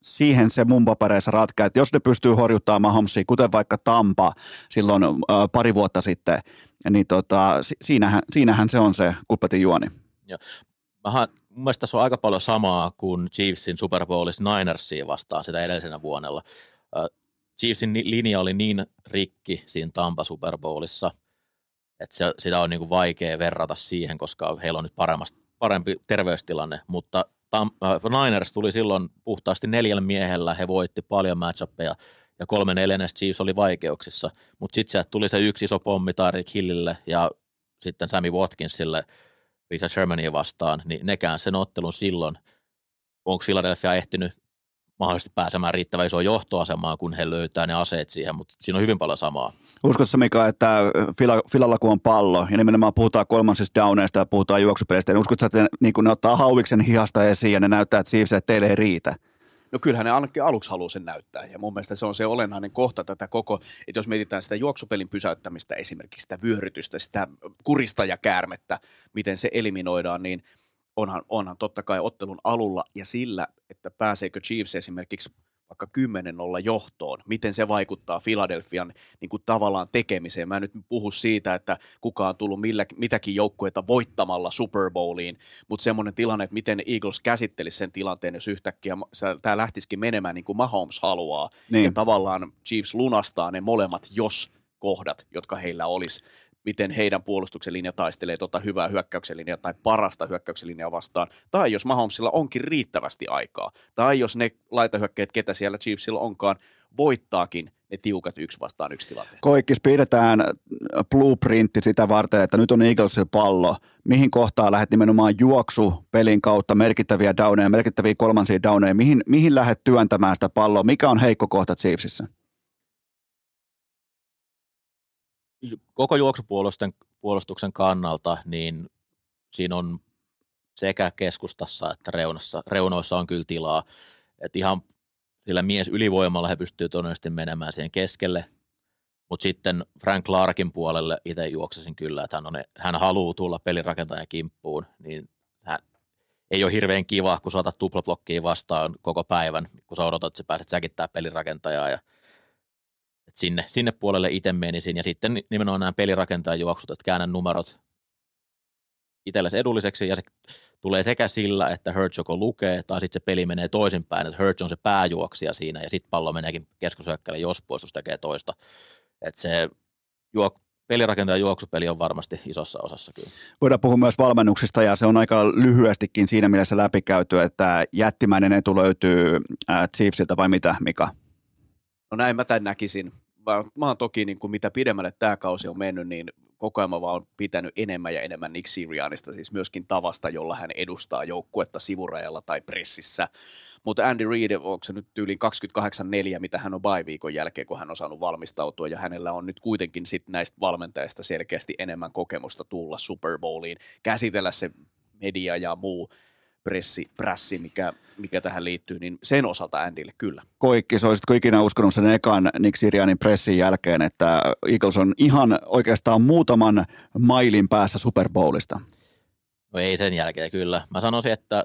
siihen se mun papereissa ratkaa, että jos ne pystyy horjuttamaan Mahomesia, kuten vaikka Tampa silloin pari vuotta sitten, niin tota, siinähän, siinähän se on se kuppatin juoni. Joo. Mähän, mun mielestä tässä on aika paljon samaa kuin Chiefsin Super Bowlissa Ninersia vastaan sitä edellisenä vuonnella. Äh, Chiefsin linja oli niin rikki siinä Tampa Super Bowlissa, että se, sitä on niin kuin vaikea verrata siihen, koska heillä on nyt parempi terveystilanne, mutta Tam, äh, Niners tuli silloin puhtaasti neljällä miehellä, he voitti paljon matchappeja ja kolme neljännestä Chiefs oli vaikeuksissa, mutta sitten sieltä tuli se yksi iso pommi Tyreek Hillille ja sitten Sammy Watkinsille Richard Shermania vastaan, niin nekään sen ottelun silloin, onko Philadelphia ehtinyt mahdollisesti pääsemään riittävän isoon johtoasemaan, kun he löytää ne aseet siihen, mutta siinä on hyvin paljon samaa. Uskotko Mika, että Filalla kun on pallo ja nimenomaan puhutaan kolmansista downeista ja puhutaan juoksupeleistä, niin uskotko, että niin kun ne ottaa hauiksen hihasta esiin ja ne näyttää, että Chiefs, että teille ei riitä? No kyllähän ne ainakin aluksi haluaa sen näyttää ja mun mielestä se on se olennainen kohta tätä koko, että jos mietitään sitä juoksupelin pysäyttämistä, esimerkiksi sitä vyörytystä, sitä kurista ja käärmettä, miten se eliminoidaan, niin onhan, onhan totta kai ottelun alulla ja sillä, että pääseekö Chiefs esimerkiksi vaikka 10-0 johtoon, miten se vaikuttaa Philadelphian niin kuin tavallaan tekemiseen. Mä en nyt puhu siitä, että kuka on tullut millä, mitäkin joukkueita voittamalla Super Bowliin, mutta semmoinen tilanne, että miten Eagles käsittelisi sen tilanteen, jos yhtäkkiä tämä lähtisikin menemään niin kuin Mahomes haluaa, niin. ja tavallaan Chiefs lunastaa ne molemmat jos kohdat, jotka heillä olisi miten heidän puolustuksen linja taistelee tuota hyvää hyökkäyksen linjaa tai parasta hyökkäyksen linjaa vastaan, tai jos Mahomesilla onkin riittävästi aikaa, tai jos ne laitahyökkäät, ketä siellä Chiefsilla onkaan, voittaakin ne tiukat yksi vastaan yksi tilanteet. Koikkis, piirretään blueprintti sitä varten, että nyt on Eaglesin pallo. Mihin kohtaa lähdet nimenomaan juoksu pelin kautta merkittäviä downeja, merkittäviä kolmansia downeja? Mihin, mihin lähdet työntämään sitä palloa? Mikä on heikko kohta Chiefsissä? Koko juoksupuolustuksen puolustuksen kannalta, niin siinä on sekä keskustassa että reunassa, reunoissa on kyllä tilaa. Että ihan sillä mies ylivoimalla he pystyy todennäköisesti menemään siihen keskelle, mutta sitten Frank Clarkin puolelle itse juoksesin kyllä, että hän, on, hän haluaa tulla pelirakentajan kimppuun, niin hän, ei ole hirveän kiva, kun saatat tuplablokkiin vastaan koko päivän, kun sä odotat, että sä pääset säkittää pelirakentajaa ja et sinne, sinne puolelle itse menisin. Ja sitten nimenomaan nämä pelirakentajan juoksut, että käännän numerot itsellesi edulliseksi ja se tulee sekä sillä, että Hurts joko lukee tai sitten se peli menee toisinpäin, että Hurts on se pääjuoksija siinä ja sitten pallo meneekin keskushyökkäille, jos puolustus tekee toista. Että se juok, pelirakentajan juoksupeli on varmasti isossa osassa kyllä. Voidaan puhua myös valmennuksista ja se on aika lyhyestikin siinä mielessä läpikäyty, että jättimäinen etu löytyy äh, Chiefsiltä vai mitä, Mika? No näin mä tämän näkisin. Mä, mä oon toki, niin kuin mitä pidemmälle tämä kausi on mennyt, niin koko ajan mä vaan pitänyt enemmän ja enemmän Nick Sirianista, siis myöskin tavasta, jolla hän edustaa joukkuetta sivurajalla tai pressissä. Mutta Andy Reid, onko se nyt tyyliin 28-4, mitä hän on bye-viikon jälkeen, kun hän on saanut valmistautua, ja hänellä on nyt kuitenkin sit näistä valmentajista selkeästi enemmän kokemusta tulla Super Bowliin, käsitellä se media ja muu pressi, prässi, mikä, mikä tähän liittyy, niin sen osalta Andylle kyllä. Koikki, sä olisitko ikinä uskonut sen ekan Nick Sirianin pressin jälkeen, että Eagles on ihan oikeastaan muutaman mailin päässä Super Bowlista? No ei sen jälkeen kyllä. Mä sanoisin, että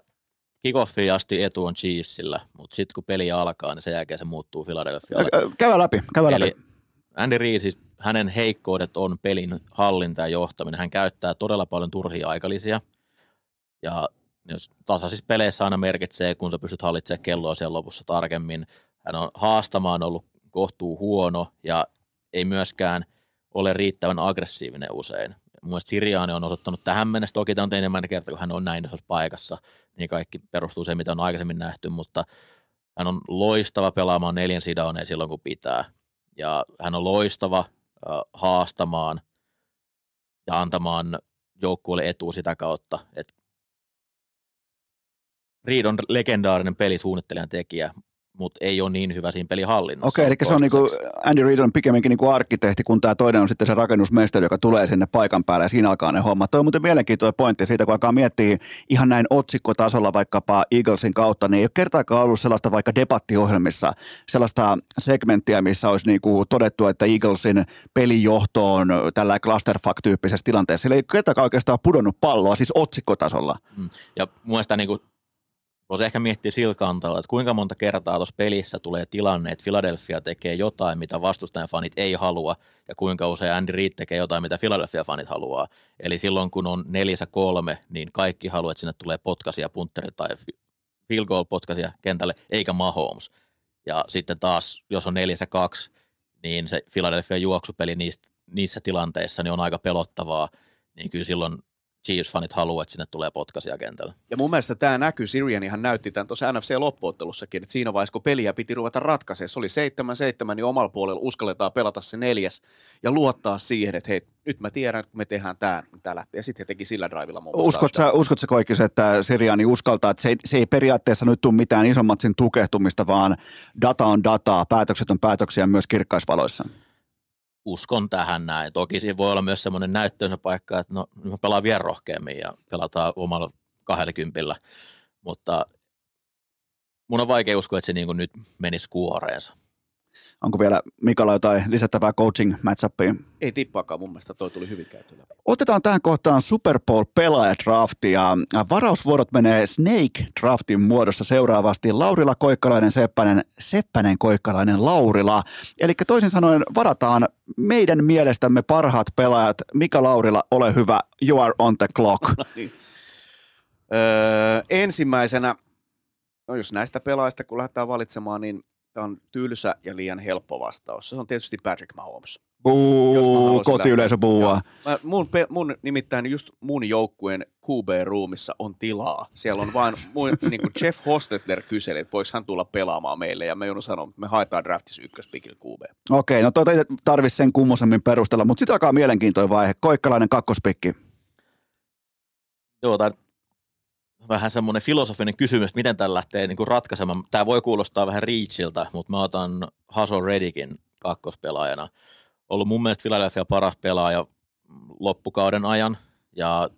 kickoffiin asti etu on Chiefsillä, mutta sitten kun peli alkaa, niin sen jälkeen se muuttuu Philadelphialle. Käy läpi, käy läpi. Andy Reid, siis hänen heikkoudet on pelin hallinta ja johtaminen. Hän käyttää todella paljon turhia aikalisia. Ja tasaisissa peleissä aina merkitsee, kun sä pystyt hallitsemaan kelloa siellä lopussa tarkemmin. Hän on haastamaan ollut kohtuu huono ja ei myöskään ole riittävän aggressiivinen usein. Mun Siriaani on osoittanut tähän mennessä, toki tämä on enemmän kerta, kun hän on näin isossa paikassa, niin kaikki perustuu siihen, mitä on aikaisemmin nähty, mutta hän on loistava pelaamaan neljän sidauneen silloin, kun pitää. Ja hän on loistava haastamaan ja antamaan joukkueelle etu sitä kautta, että Reed on legendaarinen pelisuunnittelijan tekijä, mutta ei ole niin hyvä siinä pelihallinnassa. Okei, eli se on niinku, Andy Reid on pikemminkin niinku arkkitehti, kun tämä toinen on sitten se rakennusmestari, joka tulee sinne paikan päälle ja siinä alkaa ne hommat. Tuo on muuten mielenkiintoinen pointti siitä, kun alkaa miettiä ihan näin otsikkotasolla vaikkapa Eaglesin kautta, niin ei ole kertaakaan ollut sellaista vaikka debattiohjelmissa, sellaista segmenttiä, missä olisi niinku todettu, että Eaglesin pelijohto on tällä clusterfuck-tyyppisessä tilanteessa. Sillä ei kertaakaan oikeastaan pudonnut palloa, siis otsikkotasolla. Mm. Ja mun mielestä niinku Voisi ehkä miettiä sillä kantalla, että kuinka monta kertaa tuossa pelissä tulee tilanne, että Philadelphia tekee jotain, mitä vastustajan fanit ei halua, ja kuinka usein Andy Reid tekee jotain, mitä Philadelphia fanit haluaa. Eli silloin, kun on neljässä kolme, niin kaikki haluaa, että sinne tulee potkasia, puntteri tai field goal potkasia kentälle, eikä Mahomes. Ja sitten taas, jos on neljässä kaksi, niin se Philadelphia juoksupeli niissä tilanteissa niin on aika pelottavaa, niin kyllä silloin Chiefs-fanit haluaa, että sinne tulee potkasia kentällä. Ja mun mielestä tämä näkyy, Sirian ihan näytti tämän tuossa NFC-loppuottelussakin, että siinä vaiheessa, kun peliä piti ruveta ratkaisemaan, se oli 7-7, niin omalla puolella uskalletaan pelata se neljäs ja luottaa siihen, että hei, nyt mä tiedän, että kun me tehdään tämä, niin tämä lähtee. Ja sitten he teki sillä drivilla mun Uskotko sä, uskot sä Koikis, että Siriani uskaltaa, että se ei, se ei periaatteessa nyt tule mitään isommat sen tukehtumista, vaan data on dataa, päätökset on päätöksiä myös kirkkaisvaloissa? Uskon tähän näin. Toki siinä voi olla myös semmoinen näyttönsä paikka, että no, me pelaan vielä rohkeammin ja pelataan omalla 20, mutta mun on vaikea uskoa, että se niin kuin nyt menisi kuoreensa. Onko vielä Mikalla jotain lisättävää coaching matchupiin? Ei tippaakaan mun mielestä, toi tuli hyvin käyty läpi. Otetaan tähän kohtaan Super Bowl pelaajadrafti ja varausvuorot menee Snake draftin muodossa seuraavasti. Laurila Koikkalainen Seppänen, Seppänen Koikkalainen Laurila. Eli toisin sanoen varataan meidän mielestämme parhaat pelaajat. Mika Laurila, ole hyvä, you are on the clock. No niin. öö, ensimmäisenä, no jos näistä pelaajista kun lähdetään valitsemaan, niin Tämä on tylsä ja liian helppo vastaus. Se on tietysti Patrick Mahomes. Buu, kotiyleisö buua. Mun, mun, nimittäin just mun joukkueen QB-ruumissa on tilaa. Siellä on vain, mun, niin kuin Jeff Hostetler kyseli, että voiko hän tulla pelaamaan meille, ja me joudun sanoa, että me haetaan draftissa ykköspikillä QB. Okei, no toi ei tarvitse sen kummosemmin perustella, mutta sitten alkaa mielenkiintoinen vaihe. Koikkalainen kakkospikki. Joo, vähän semmoinen filosofinen kysymys, että miten tämä lähtee niin kuin ratkaisemaan. Tämä voi kuulostaa vähän Reachiltä, mutta mä otan Hason Redikin kakkospelaajana. Ollut mun mielestä Philadelphia paras pelaaja loppukauden ajan ja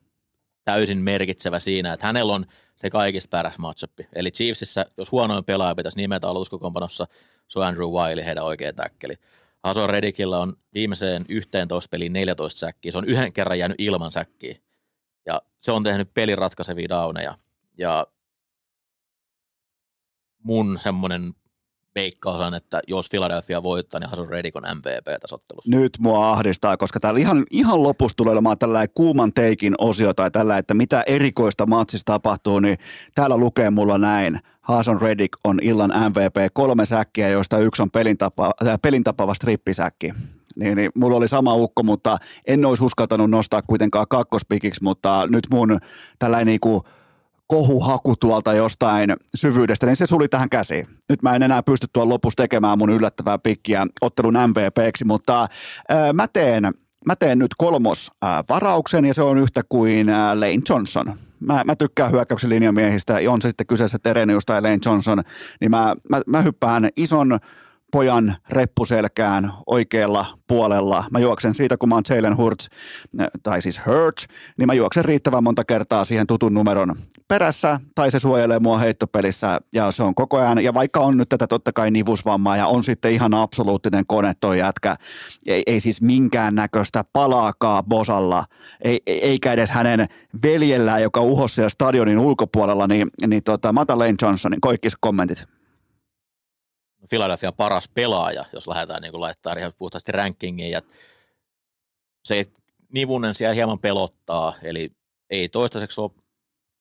täysin merkitsevä siinä, että hänellä on se kaikista paras matchup. Eli Chiefsissä, jos huonoin pelaaja pitäisi nimetä aloituskokoonpanossa, se on Andrew Wiley, heidän oikea täkkeli. Hason Redikillä on viimeiseen 11 peliin 14 säkkiä. Se on yhden kerran jäänyt ilman säkkiä. Ja se on tehnyt pelin ratkaisevia downeja. Ja mun semmoinen veikkaus on, että jos Philadelphia voittaa, niin Hason Reddick on MVP tasottelussa. Nyt mua ahdistaa, koska täällä ihan, ihan lopussa tulee olemaan tällainen kuuman teikin osio tai tällä, että mitä erikoista matsissa tapahtuu, niin täällä lukee mulla näin. Haason Reddick on illan MVP, kolme säkkiä, joista yksi on pelintapa, äh, pelintapava strippisäkki. Niin, niin, mulla oli sama ukko, mutta en olisi uskaltanut nostaa kuitenkaan kakkospikiksi, mutta nyt mun tällainen niinku kohuhaku tuolta jostain syvyydestä, niin se suli tähän käsiin. Nyt mä en enää pysty tuolla lopussa tekemään mun yllättävää pikkiä ottelun MVPksi, mutta ää, mä teen Mä teen nyt kolmos ää, varauksen ja se on yhtä kuin ää, Lane Johnson. Mä, mä tykkään hyökkäyksen linjamiehistä, on se sitten kyseessä Terenius tai Lane Johnson, niin mä, mä, mä hyppään ison pojan reppuselkään oikealla puolella. Mä juoksen siitä, kun mä oon Jalen Hurts, tai siis Hurts, niin mä juoksen riittävän monta kertaa siihen tutun numeron perässä, tai se suojelee mua heittopelissä, ja se on koko ajan, ja vaikka on nyt tätä totta kai nivusvammaa, ja on sitten ihan absoluuttinen kone toi jätkä, ei, ei siis minkään näköistä palaakaa Bosalla, ei, eikä edes hänen veljellään, joka uhosi siellä stadionin ulkopuolella, niin, niin tota, mä otan Lane Johnsonin, koikkis kommentit. Philadelphian paras pelaaja, jos lähdetään niin laittaa ihan puhtaasti rankingiin. Ja se nivunen siellä hieman pelottaa, eli ei toistaiseksi ole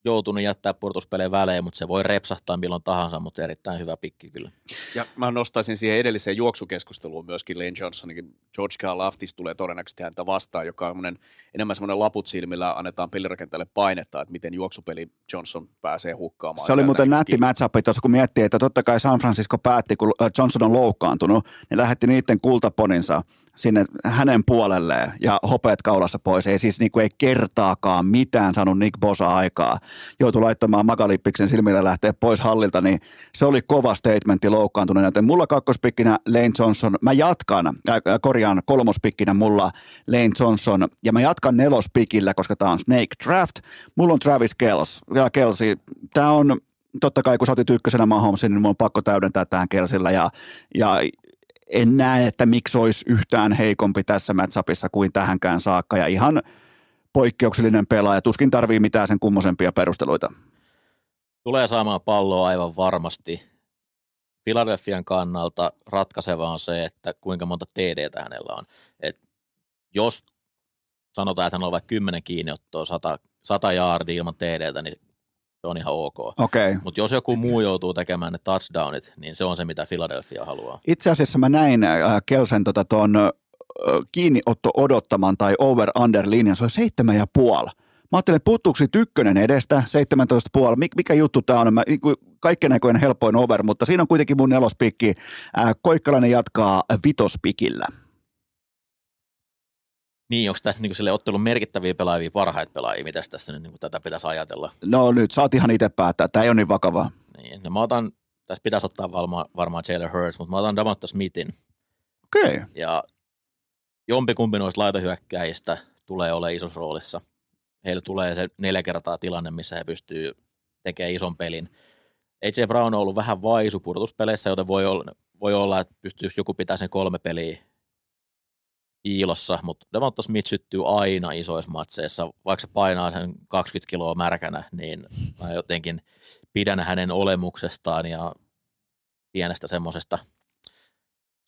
joutunut jättää purtuspelejä välein, mutta se voi repsahtaa milloin tahansa, mutta erittäin hyvä pikki kyllä. Ja mä nostaisin siihen edelliseen juoksukeskusteluun myöskin Lane Johnsonin. George Laftis tulee todennäköisesti häntä vastaan, joka on enemmän semmoinen laput silmillä, annetaan pelirakentajalle painetta, että miten juoksupeli Johnson pääsee hukkaamaan. Se oli muuten nätti matchup tuossa, kun miettii, että totta kai San Francisco päätti, kun Johnson on loukkaantunut, niin lähetti niiden kultaponinsa sinne hänen puolelleen ja hopeat kaulassa pois. Ei siis niinku ei kertaakaan mitään saanut Nick Bosa aikaa. Joutui laittamaan Magalippiksen silmillä lähteä pois hallilta, niin se oli kova statementti loukkaantuneen. Joten mulla kakkospikkinä Lane Johnson. Mä jatkan, äh, korjaan kolmospikkinä mulla Lane Johnson ja mä jatkan nelospikillä, koska tää on Snake Draft. Mulla on Travis Kels. Ja Kelsi, tää on totta kai kun sä otit ykkösenä Mahomesin, niin mun on pakko täydentää tähän Kelsillä ja, ja en näe, että miksi olisi yhtään heikompi tässä matchupissa kuin tähänkään saakka ja ihan poikkeuksellinen pelaaja. Tuskin tarvii mitään sen kummosempia perusteluita. Tulee saamaan palloa aivan varmasti. Philadelphian kannalta ratkaiseva on se, että kuinka monta TDtä hänellä on. Et jos sanotaan, että hän on vaikka 10 kiinniottoa, 100, 100 jaardia ilman TDtä, niin se on ihan ok. Okay. Mutta jos joku muu joutuu tekemään ne touchdownit, niin se on se, mitä Philadelphia haluaa. Itse asiassa mä näin äh, Kelsen tota ton, äh, kiinniotto odottaman tai over-under linjan, se on seitsemän ja puoli. Mä ajattelin, puuttuuko ykkönen edestä, 17,5. Mik, mikä juttu tämä on? Mä, niinku, kaikkein näköinen helpoin over, mutta siinä on kuitenkin mun nelospikki. Äh, Koikkalainen jatkaa vitospikillä. Niin, onko tässä niin sille ottelun merkittäviä pelaajia, parhaita pelaajia, mitä tässä nyt niin tätä pitäisi ajatella? No nyt saat ihan itse päättää, tämä ei ole niin vakavaa. Niin, no mä otan, tässä pitäisi ottaa varmaan, varmaan Jalen Hurts, mutta mä otan Davonta Smithin. Okei. Okay. Ja jompikumpi noista laitahyökkäjistä tulee olemaan isossa roolissa. Heillä tulee se neljä kertaa tilanne, missä he pystyy tekemään ison pelin. AJ Brown on ollut vähän vaisu pudotuspeleissä, joten voi olla, voi olla että pystyisi joku pitää sen kolme peliä iilossa, mutta Devonta Smith syttyy aina isoissa matseissa, vaikka se painaa sen 20 kiloa märkänä, niin mä jotenkin pidän hänen olemuksestaan ja pienestä semmoisesta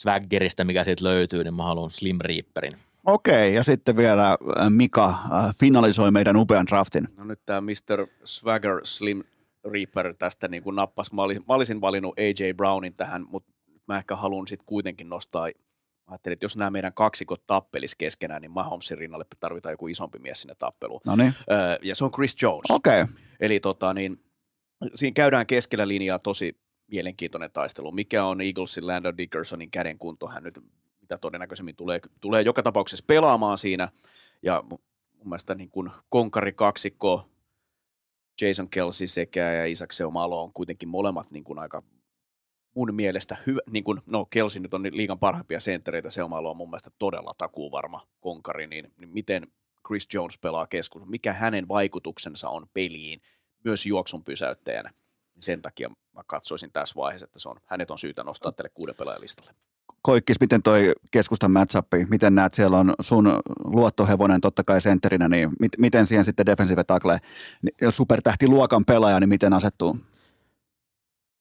swaggerista, mikä siitä löytyy, niin mä haluan Slim Reaperin. Okei, ja sitten vielä äh, Mika äh, finalisoi meidän upean draftin. No nyt tämä Mr. Swagger Slim Reaper tästä niin kuin nappas. Mä olisin, mä olisin valinnut AJ Brownin tähän, mutta mä ehkä haluan sitten kuitenkin nostaa Mä ajattelin, että jos nämä meidän kaksikot tappelis keskenään, niin Mahomesin rinnalle tarvitaan joku isompi mies sinne tappeluun. Öö, ja se on Chris Jones. Okay. Eli tota, niin, siinä käydään keskellä linjaa tosi mielenkiintoinen taistelu. Mikä on Eaglesin Landon Dickersonin käden kunto? Hän nyt mitä todennäköisemmin tulee, tulee joka tapauksessa pelaamaan siinä. Ja mun mielestä niin kuin konkari kaksikko, Jason Kelsey sekä ja Isaac Seumalo on kuitenkin molemmat niin kuin aika mun mielestä hyvä, niin kuin, no Kelsi nyt on liikan parhaimpia senttereitä, se on mun mielestä todella takuuvarma konkari, niin, niin miten, Chris Jones pelaa keskus, mikä hänen vaikutuksensa on peliin myös juoksun pysäyttäjänä. Sen takia mä katsoisin tässä vaiheessa, että se on, hänet on syytä nostaa tälle kuuden pelaajan listalle. Koikkis, miten toi keskustan matchup, miten näet, siellä on sun luottohevonen totta kai sentterinä, niin mit, miten siihen sitten defensive tackle, jos supertähti luokan pelaaja, niin miten asettuu?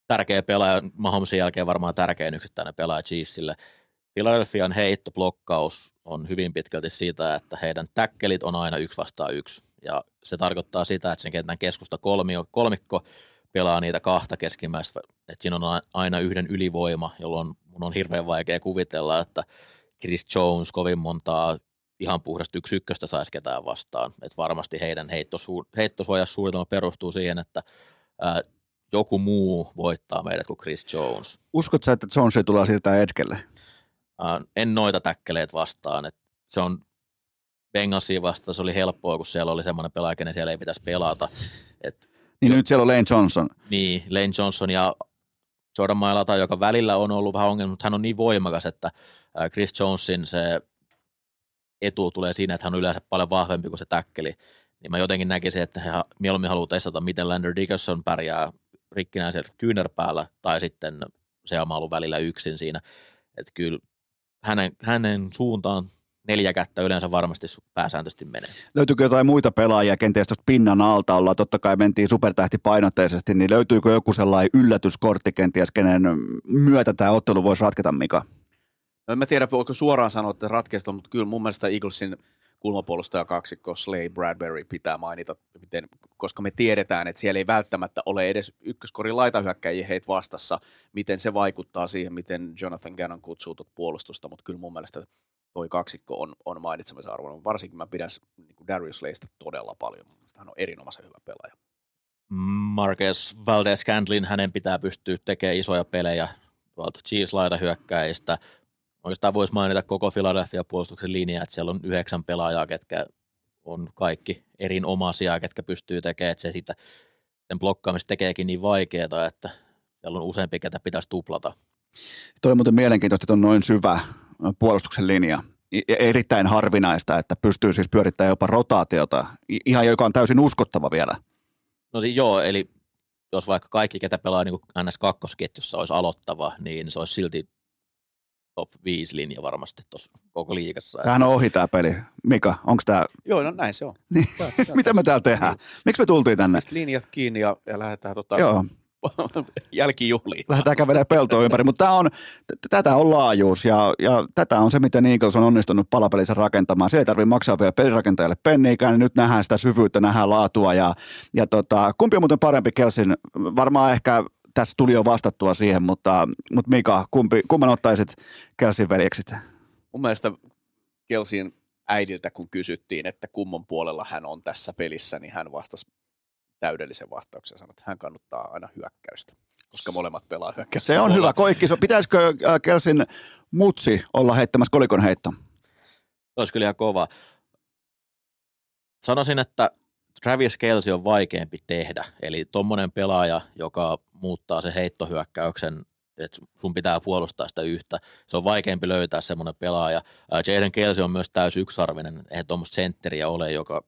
Tärkeä pelaaja, Mahomesin jälkeen varmaan tärkein yksittäinen pelaaja Chiefsille. Philadelphian heittoblokkaus on hyvin pitkälti siitä, että heidän täkkelit on aina yksi vastaan yksi. Ja se tarkoittaa sitä, että sen kentän keskusta kolmio, kolmikko pelaa niitä kahta keskimmäistä, että siinä on aina yhden ylivoima, jolloin mun on hirveän vaikea kuvitella, että Chris Jones kovin montaa ihan puhdasta yksi ykköstä saisi ketään vastaan. Et varmasti heidän heittosu- heittosuojassuunnitelma perustuu siihen, että ää, joku muu voittaa meidät kuin Chris Jones. Uskot sä, että Jones ei tule siirtää etkelle? En noita täkkeleet vastaan. Et se on Bengalsia vastaan, se oli helppoa, kun siellä oli semmoinen pelaaja, kenen siellä ei pitäisi pelata. Et, niin jo, nyt siellä on Lane Johnson. Niin, Lane Johnson ja Jordan Mailata, joka välillä on ollut vähän ongelma, mutta hän on niin voimakas, että Chris Jonesin se etu tulee siinä, että hän on yleensä paljon vahvempi kuin se täkkeli. Niin mä jotenkin näkisin, että he mieluummin haluaa testata, miten Lander Dickerson pärjää rikkinäiseltä kyynärpäällä tai sitten se on ollut välillä yksin siinä. Että kyllä hänen, hänen suuntaan neljä kättä yleensä varmasti pääsääntöisesti menee. Löytyykö jotain muita pelaajia kenties tuosta pinnan alta olla? Totta kai mentiin supertähtipainotteisesti, niin löytyykö joku sellainen yllätyskortti kenties, kenen myötä tämä ottelu voisi ratketa, Mika? No en mä tiedä, voiko suoraan sanoa, että ratkeista, mutta kyllä mun mielestä Eaglesin kulmapuolustaja kaksikko Slay Bradbury pitää mainita, miten, koska me tiedetään, että siellä ei välttämättä ole edes ykköskorin laitahyökkäjiä heitä vastassa, miten se vaikuttaa siihen, miten Jonathan Gannon kutsuu tuota puolustusta, mutta kyllä mun mielestä toi kaksikko on, on mainitsemisen arvoinen. Varsinkin mä pidän niin Darius Leista todella paljon. Hän on erinomaisen hyvä pelaaja. Marcus Valdez Cantlin, hänen pitää pystyä tekemään isoja pelejä tuolta Chiefs hyökkäistä. Oikeastaan voisi mainita koko Philadelphia puolustuksen linja, että siellä on yhdeksän pelaajaa, ketkä on kaikki erinomaisia, ketkä pystyy tekemään, että se sitä, sen blokkaamista tekeekin niin vaikeaa, että siellä on useampi, ketä pitäisi tuplata. Toi on muuten mielenkiintoista, että on noin syvä puolustuksen linja. Erittäin harvinaista, että pystyy siis pyörittämään jopa rotaatiota, ihan joka on täysin uskottava vielä. No siis joo, eli jos vaikka kaikki, ketä pelaa niin ns 2 olisi aloittava, niin se olisi silti top 5 linja varmasti tuossa koko liikassa. Tämähän on ohi tämä peli. Mika, onko tämä... Joo, no näin se on. Niin. Mitä me täällä tehdään? Miksi me tultiin tänne? Sitten linjat kiinni ja, ja lähdetään tota, Joo. jälkijuhliin. Lähdetään kävelemään peltoa ympäri, mutta tämä on, tätä on laajuus ja, ja tätä on se, miten Eagles on onnistunut palapelissä rakentamaan. Se ei tarvitse maksaa vielä pelirakentajalle penniikään, niin nyt nähdään sitä syvyyttä, nähdään laatua ja, ja tota, kumpi on muuten parempi Kelsin? Varmaan ehkä tässä tuli jo vastattua siihen, mutta, mutta Mika, kumpi, kumman ottaisit Kelsin veljeksit? Mun mielestä Kelsin äidiltä, kun kysyttiin, että kumman puolella hän on tässä pelissä, niin hän vastasi täydellisen vastauksen ja sanoi, että hän kannattaa aina hyökkäystä, koska molemmat pelaa hyökkäystä. Se on hyvä koikki. Pitäisikö äh, Kelsin mutsi olla heittämässä kolikon heitto? Olisi kyllä ihan kova. Sanoisin, että Travis Kelsey on vaikeampi tehdä. Eli tuommoinen pelaaja, joka muuttaa sen heittohyökkäyksen, että sun pitää puolustaa sitä yhtä. Se on vaikeampi löytää semmoinen pelaaja. Jaden Kelsey on myös täys yksarvinen. Eihän tuommoista sentteriä ole, joka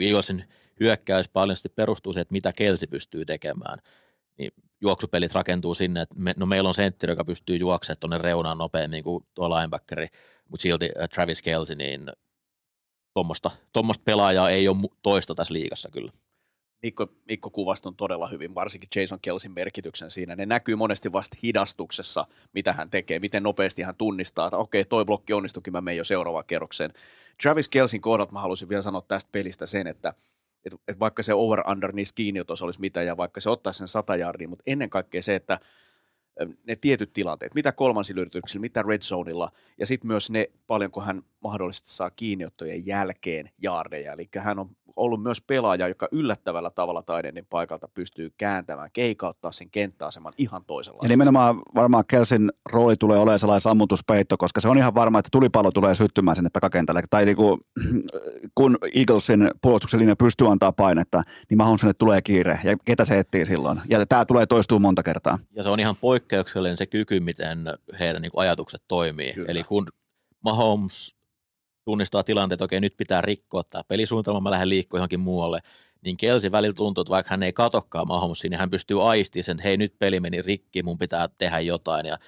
Eaglesin hyökkäys paljon perustuu siihen, että mitä Kelsi pystyy tekemään. Niin juoksupelit rakentuu sinne, että me, no meillä on sentteri, joka pystyy juoksemaan tuonne reunaan nopeammin kuin tuo linebackeri, mutta silti Travis Kelsey, niin tuommoista, tuommoista pelaajaa ei ole toista tässä liigassa kyllä. Mikko, Mikko kuvasi on todella hyvin, varsinkin Jason Kelsin merkityksen siinä. Ne näkyy monesti vasta hidastuksessa, mitä hän tekee, miten nopeasti hän tunnistaa, että okei, toi blokki onnistukin, mä menen jo seuraavaan kerrokseen. Travis Kelsin kohdalta mä halusin vielä sanoa tästä pelistä sen, että et, et vaikka se over-under niissä kiinniotossa olisi mitä, ja vaikka se ottaisi sen sata jardia, mutta ennen kaikkea se, että ne tietyt tilanteet, mitä kolmansilla yrityksillä, mitä red zoneilla, ja sitten myös ne, paljonko hän mahdollisesti saa kiinniottojen jälkeen jaardeja. Eli hän on ollut myös pelaaja, joka yllättävällä tavalla taidenin paikalta pystyy kääntämään, keikauttaa sen kenttäaseman ihan toisella. Ja nimenomaan varmaan Kelsin rooli tulee olemaan sellainen sammutuspeitto, koska se on ihan varma, että tulipallo tulee syttymään sinne takakentälle. Tai niin kuin, kun Eaglesin puolustuksen linja pystyy antaa painetta, niin Mahonsille tulee kiire. Ja ketä se etsii silloin? Ja tämä tulee toistuu monta kertaa. Ja se on ihan poikkeuksellinen se kyky, miten heidän niin kuin ajatukset toimii. Kyllä. Eli kun Mahomes tunnistaa tilanteet, että okei, nyt pitää rikkoa tämä pelisuunnitelma, mä lähden liikkua johonkin muualle, niin Kelsi välillä tuntuu, että vaikka hän ei katokkaan Mahomesiin, niin hän pystyy aistimaan sen, että hei nyt peli meni rikki, mun pitää tehdä jotain ja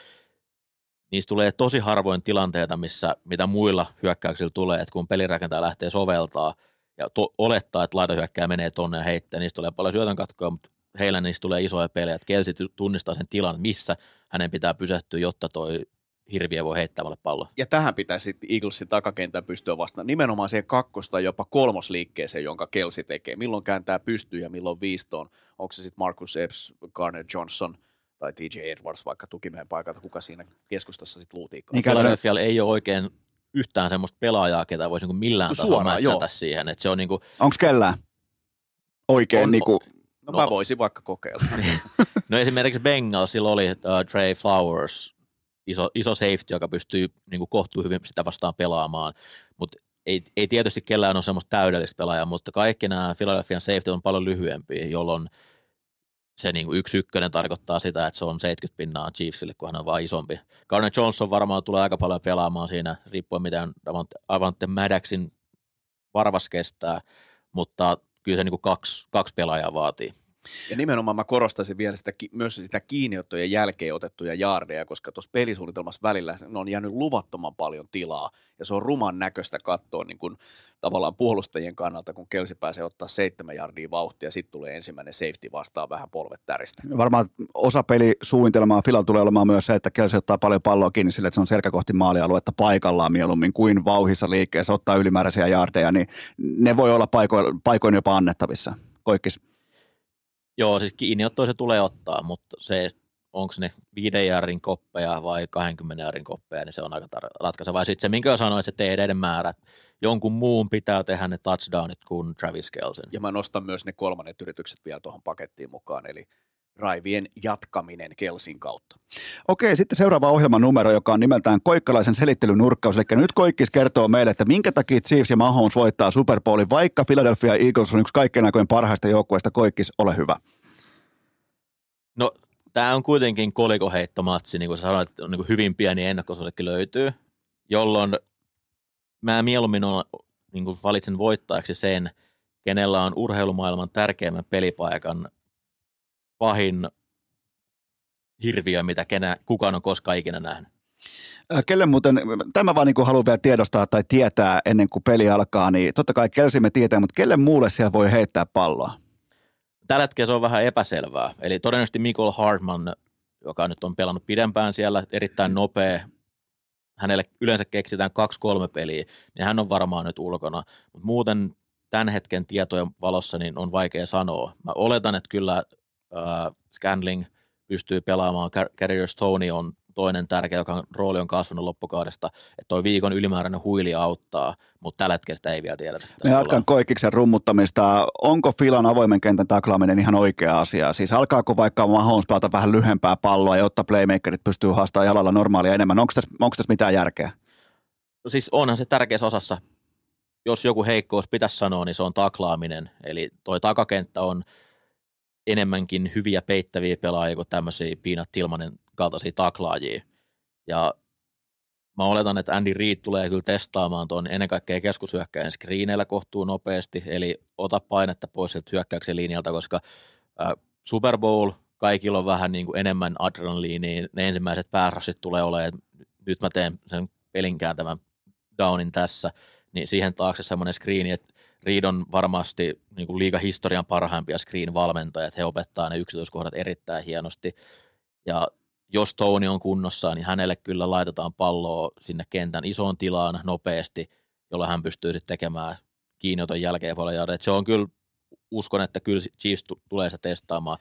niistä tulee tosi harvoin tilanteita, missä mitä muilla hyökkäyksillä tulee, että kun pelirakentaja lähtee soveltaa ja to, olettaa, että laitohyökkäjä menee tonne ja heittää, niistä tulee paljon syötön katkoa, mutta heillä niistä tulee isoja pelejä, että Kelsi tunnistaa sen tilan, missä hänen pitää pysähtyä, jotta toi hirviö voi heittää pallo. Ja tähän pitäisi Eaglesin takakentän pystyä vastaan. Nimenomaan siihen kakkosta jopa kolmosliikkeeseen, jonka Kelsi tekee. Milloin kääntää pystyy ja milloin viistoon. Onko se sitten Marcus Epps, Garner Johnson tai TJ Edwards vaikka tukimiehen paikalta, kuka siinä keskustassa sitten luutiikaan. Niin Philadelphialla ei ole oikein yhtään semmoista pelaajaa, ketä voisi niinku millään no, tasolla siihen. Et se on niinku, Onko kellään oikein On- niinku, No, no mä voisin vaikka kokeilla. No esimerkiksi Bengalsilla oli uh, Trey Flowers, iso, iso safety, joka pystyy niin kuin kohtuu hyvin sitä vastaan pelaamaan, mutta ei, ei tietysti kellään ole semmoista täydellistä pelaajaa, mutta kaikki nämä Philadelphian safety on paljon lyhyempiä, jolloin se niin kuin yksi ykkönen tarkoittaa sitä, että se on 70 pinnaa Chiefsille, kun hän on vaan isompi. Garner Johnson varmaan tulee aika paljon pelaamaan siinä, riippuen miten Avante, Avante Maddoxin varvas kestää, mutta kyllä se niin kuin kaksi, kaksi pelaajaa vaatii. Ja nimenomaan mä korostaisin vielä sitä, myös sitä kiinniottojen jälkeen otettuja jaardeja, koska tuossa pelisuunnitelmassa välillä ne on jäänyt luvattoman paljon tilaa. Ja se on ruman näköistä katsoa niin kun, tavallaan puolustajien kannalta, kun Kelsi pääsee ottaa seitsemän jardia vauhtia, sitten tulee ensimmäinen safety vastaan vähän polvet täristä. varmaan osa pelisuunnitelmaa Filal tulee olemaan myös se, että Kelsi ottaa paljon palloa kiinni sille, että se on selkä kohti maalialuetta paikallaan mieluummin kuin vauhissa liikkeessä, ottaa ylimääräisiä jardeja, niin ne voi olla paikoin, paikoin jopa annettavissa. Koikkis. Joo, siis kiinniottoa se tulee ottaa, mutta se, onko ne viiden jäärin koppeja vai 20 jäärin koppeja, niin se on aika tar- ratkaiseva. Ja sitten se, minkä sanoin, se TDiden määrä, jonkun muun pitää tehdä ne touchdownit kuin Travis Kelsen. Ja mä nostan myös ne kolmannet yritykset vielä tuohon pakettiin mukaan, eli raivien jatkaminen Kelsin kautta. Okei, sitten seuraava ohjelman numero, joka on nimeltään Koikkalaisen selittelynurkkaus. Eli nyt Koikkis kertoo meille, että minkä takia Chiefs ja Mahomes voittaa Super Bowlin, vaikka Philadelphia Eagles on yksi kaikkein aikojen parhaista joukkueista. Koikkis, ole hyvä. No, tämä on kuitenkin kolikoheittomatsi, niin kuin sä sanoit, että on niin kuin hyvin pieni ennakkosuosikki löytyy, jolloin mä mieluummin on, niin kuin valitsen voittajaksi sen, kenellä on urheilumaailman tärkeimmän pelipaikan pahin hirviö, mitä kenä, kukaan on koskaan ikinä nähnyt. Äh, Kelle muuten, tämä vaan niin haluan vielä tiedostaa tai tietää ennen kuin peli alkaa, niin totta kai Kelsi me tietää, mutta kelle muulle siellä voi heittää palloa? Tällä hetkellä se on vähän epäselvää. Eli todennäköisesti Michael Hartman, joka nyt on pelannut pidempään siellä, erittäin nopea, hänelle yleensä keksitään kaksi-kolme peliä, niin hän on varmaan nyt ulkona. Mutta muuten tämän hetken tietojen valossa niin on vaikea sanoa. Mä oletan, että kyllä äh, Scandling pystyy pelaamaan, Carrier Stoney on toinen tärkeä, joka rooli on kasvanut loppukaudesta, että toi viikon ylimääräinen huili auttaa, mutta tällä hetkellä sitä ei vielä tiedetä. Me jatkan Koikkiksen rummuttamista. Onko Filan avoimen kentän taklaaminen ihan oikea asia? Siis alkaako vaikka Mahomes pelata vähän lyhempää palloa, jotta playmakerit pystyy haastamaan jalalla normaalia enemmän? Onko tässä, onko tässä mitään järkeä? No siis onhan se tärkeässä osassa. Jos joku heikkous pitäisi sanoa, niin se on taklaaminen. Eli toi takakenttä on enemmänkin hyviä peittäviä pelaajia kuin tämmöisiä Piinat Tilmanen kaltaisia taklaajia. Ja mä oletan, että Andy Reid tulee kyllä testaamaan tuon ennen kaikkea keskushyökkäjän screeneillä kohtuu nopeasti, eli ota painetta pois sieltä hyökkäyksen linjalta, koska äh, Super Bowl kaikilla on vähän niin kuin enemmän adrenaliinia, ne ensimmäiset päärasit tulee olemaan, että nyt mä teen sen pelin kääntävän downin tässä, niin siihen taakse semmoinen screeni, että Reid on varmasti niin kuin liigahistorian parhaimpia screen-valmentajia, he opettaa ne yksityiskohdat erittäin hienosti, ja jos Tony on kunnossa, niin hänelle kyllä laitetaan palloa sinne kentän isoon tilaan nopeasti, jolloin hän pystyy sitten tekemään kiinnioton jälkeen paljon. Se on kyllä, uskon, että kyllä Chiefs tulee se testaamaan.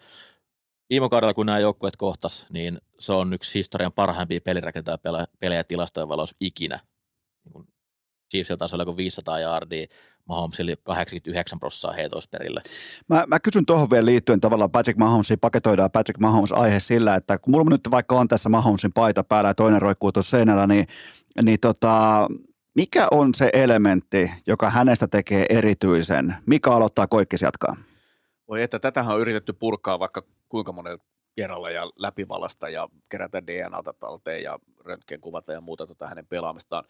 Viime kaudella, kun nämä joukkueet kohtas, niin se on yksi historian parhaimpia pelirakentaa pelejä tilastojen valossa ikinä. Niin Chiefsillä tasolla kuin 500 yardia, Mahomesille 89 prosenttia heitoista perille. Mä, mä kysyn tuohon vielä liittyen tavallaan Patrick Mahomesin, paketoidaan Patrick Mahomes aihe sillä, että kun mulla nyt vaikka on tässä Mahomesin paita päällä ja toinen roikkuu tuossa seinällä, niin, niin tota, mikä on se elementti, joka hänestä tekee erityisen? Mikä aloittaa koikkis jatkaa? Voi että tätähän on yritetty purkaa vaikka kuinka monella kerralla ja läpivalasta ja kerätä DNAta talteen ja röntgenkuvata ja muuta tota hänen pelaamistaan.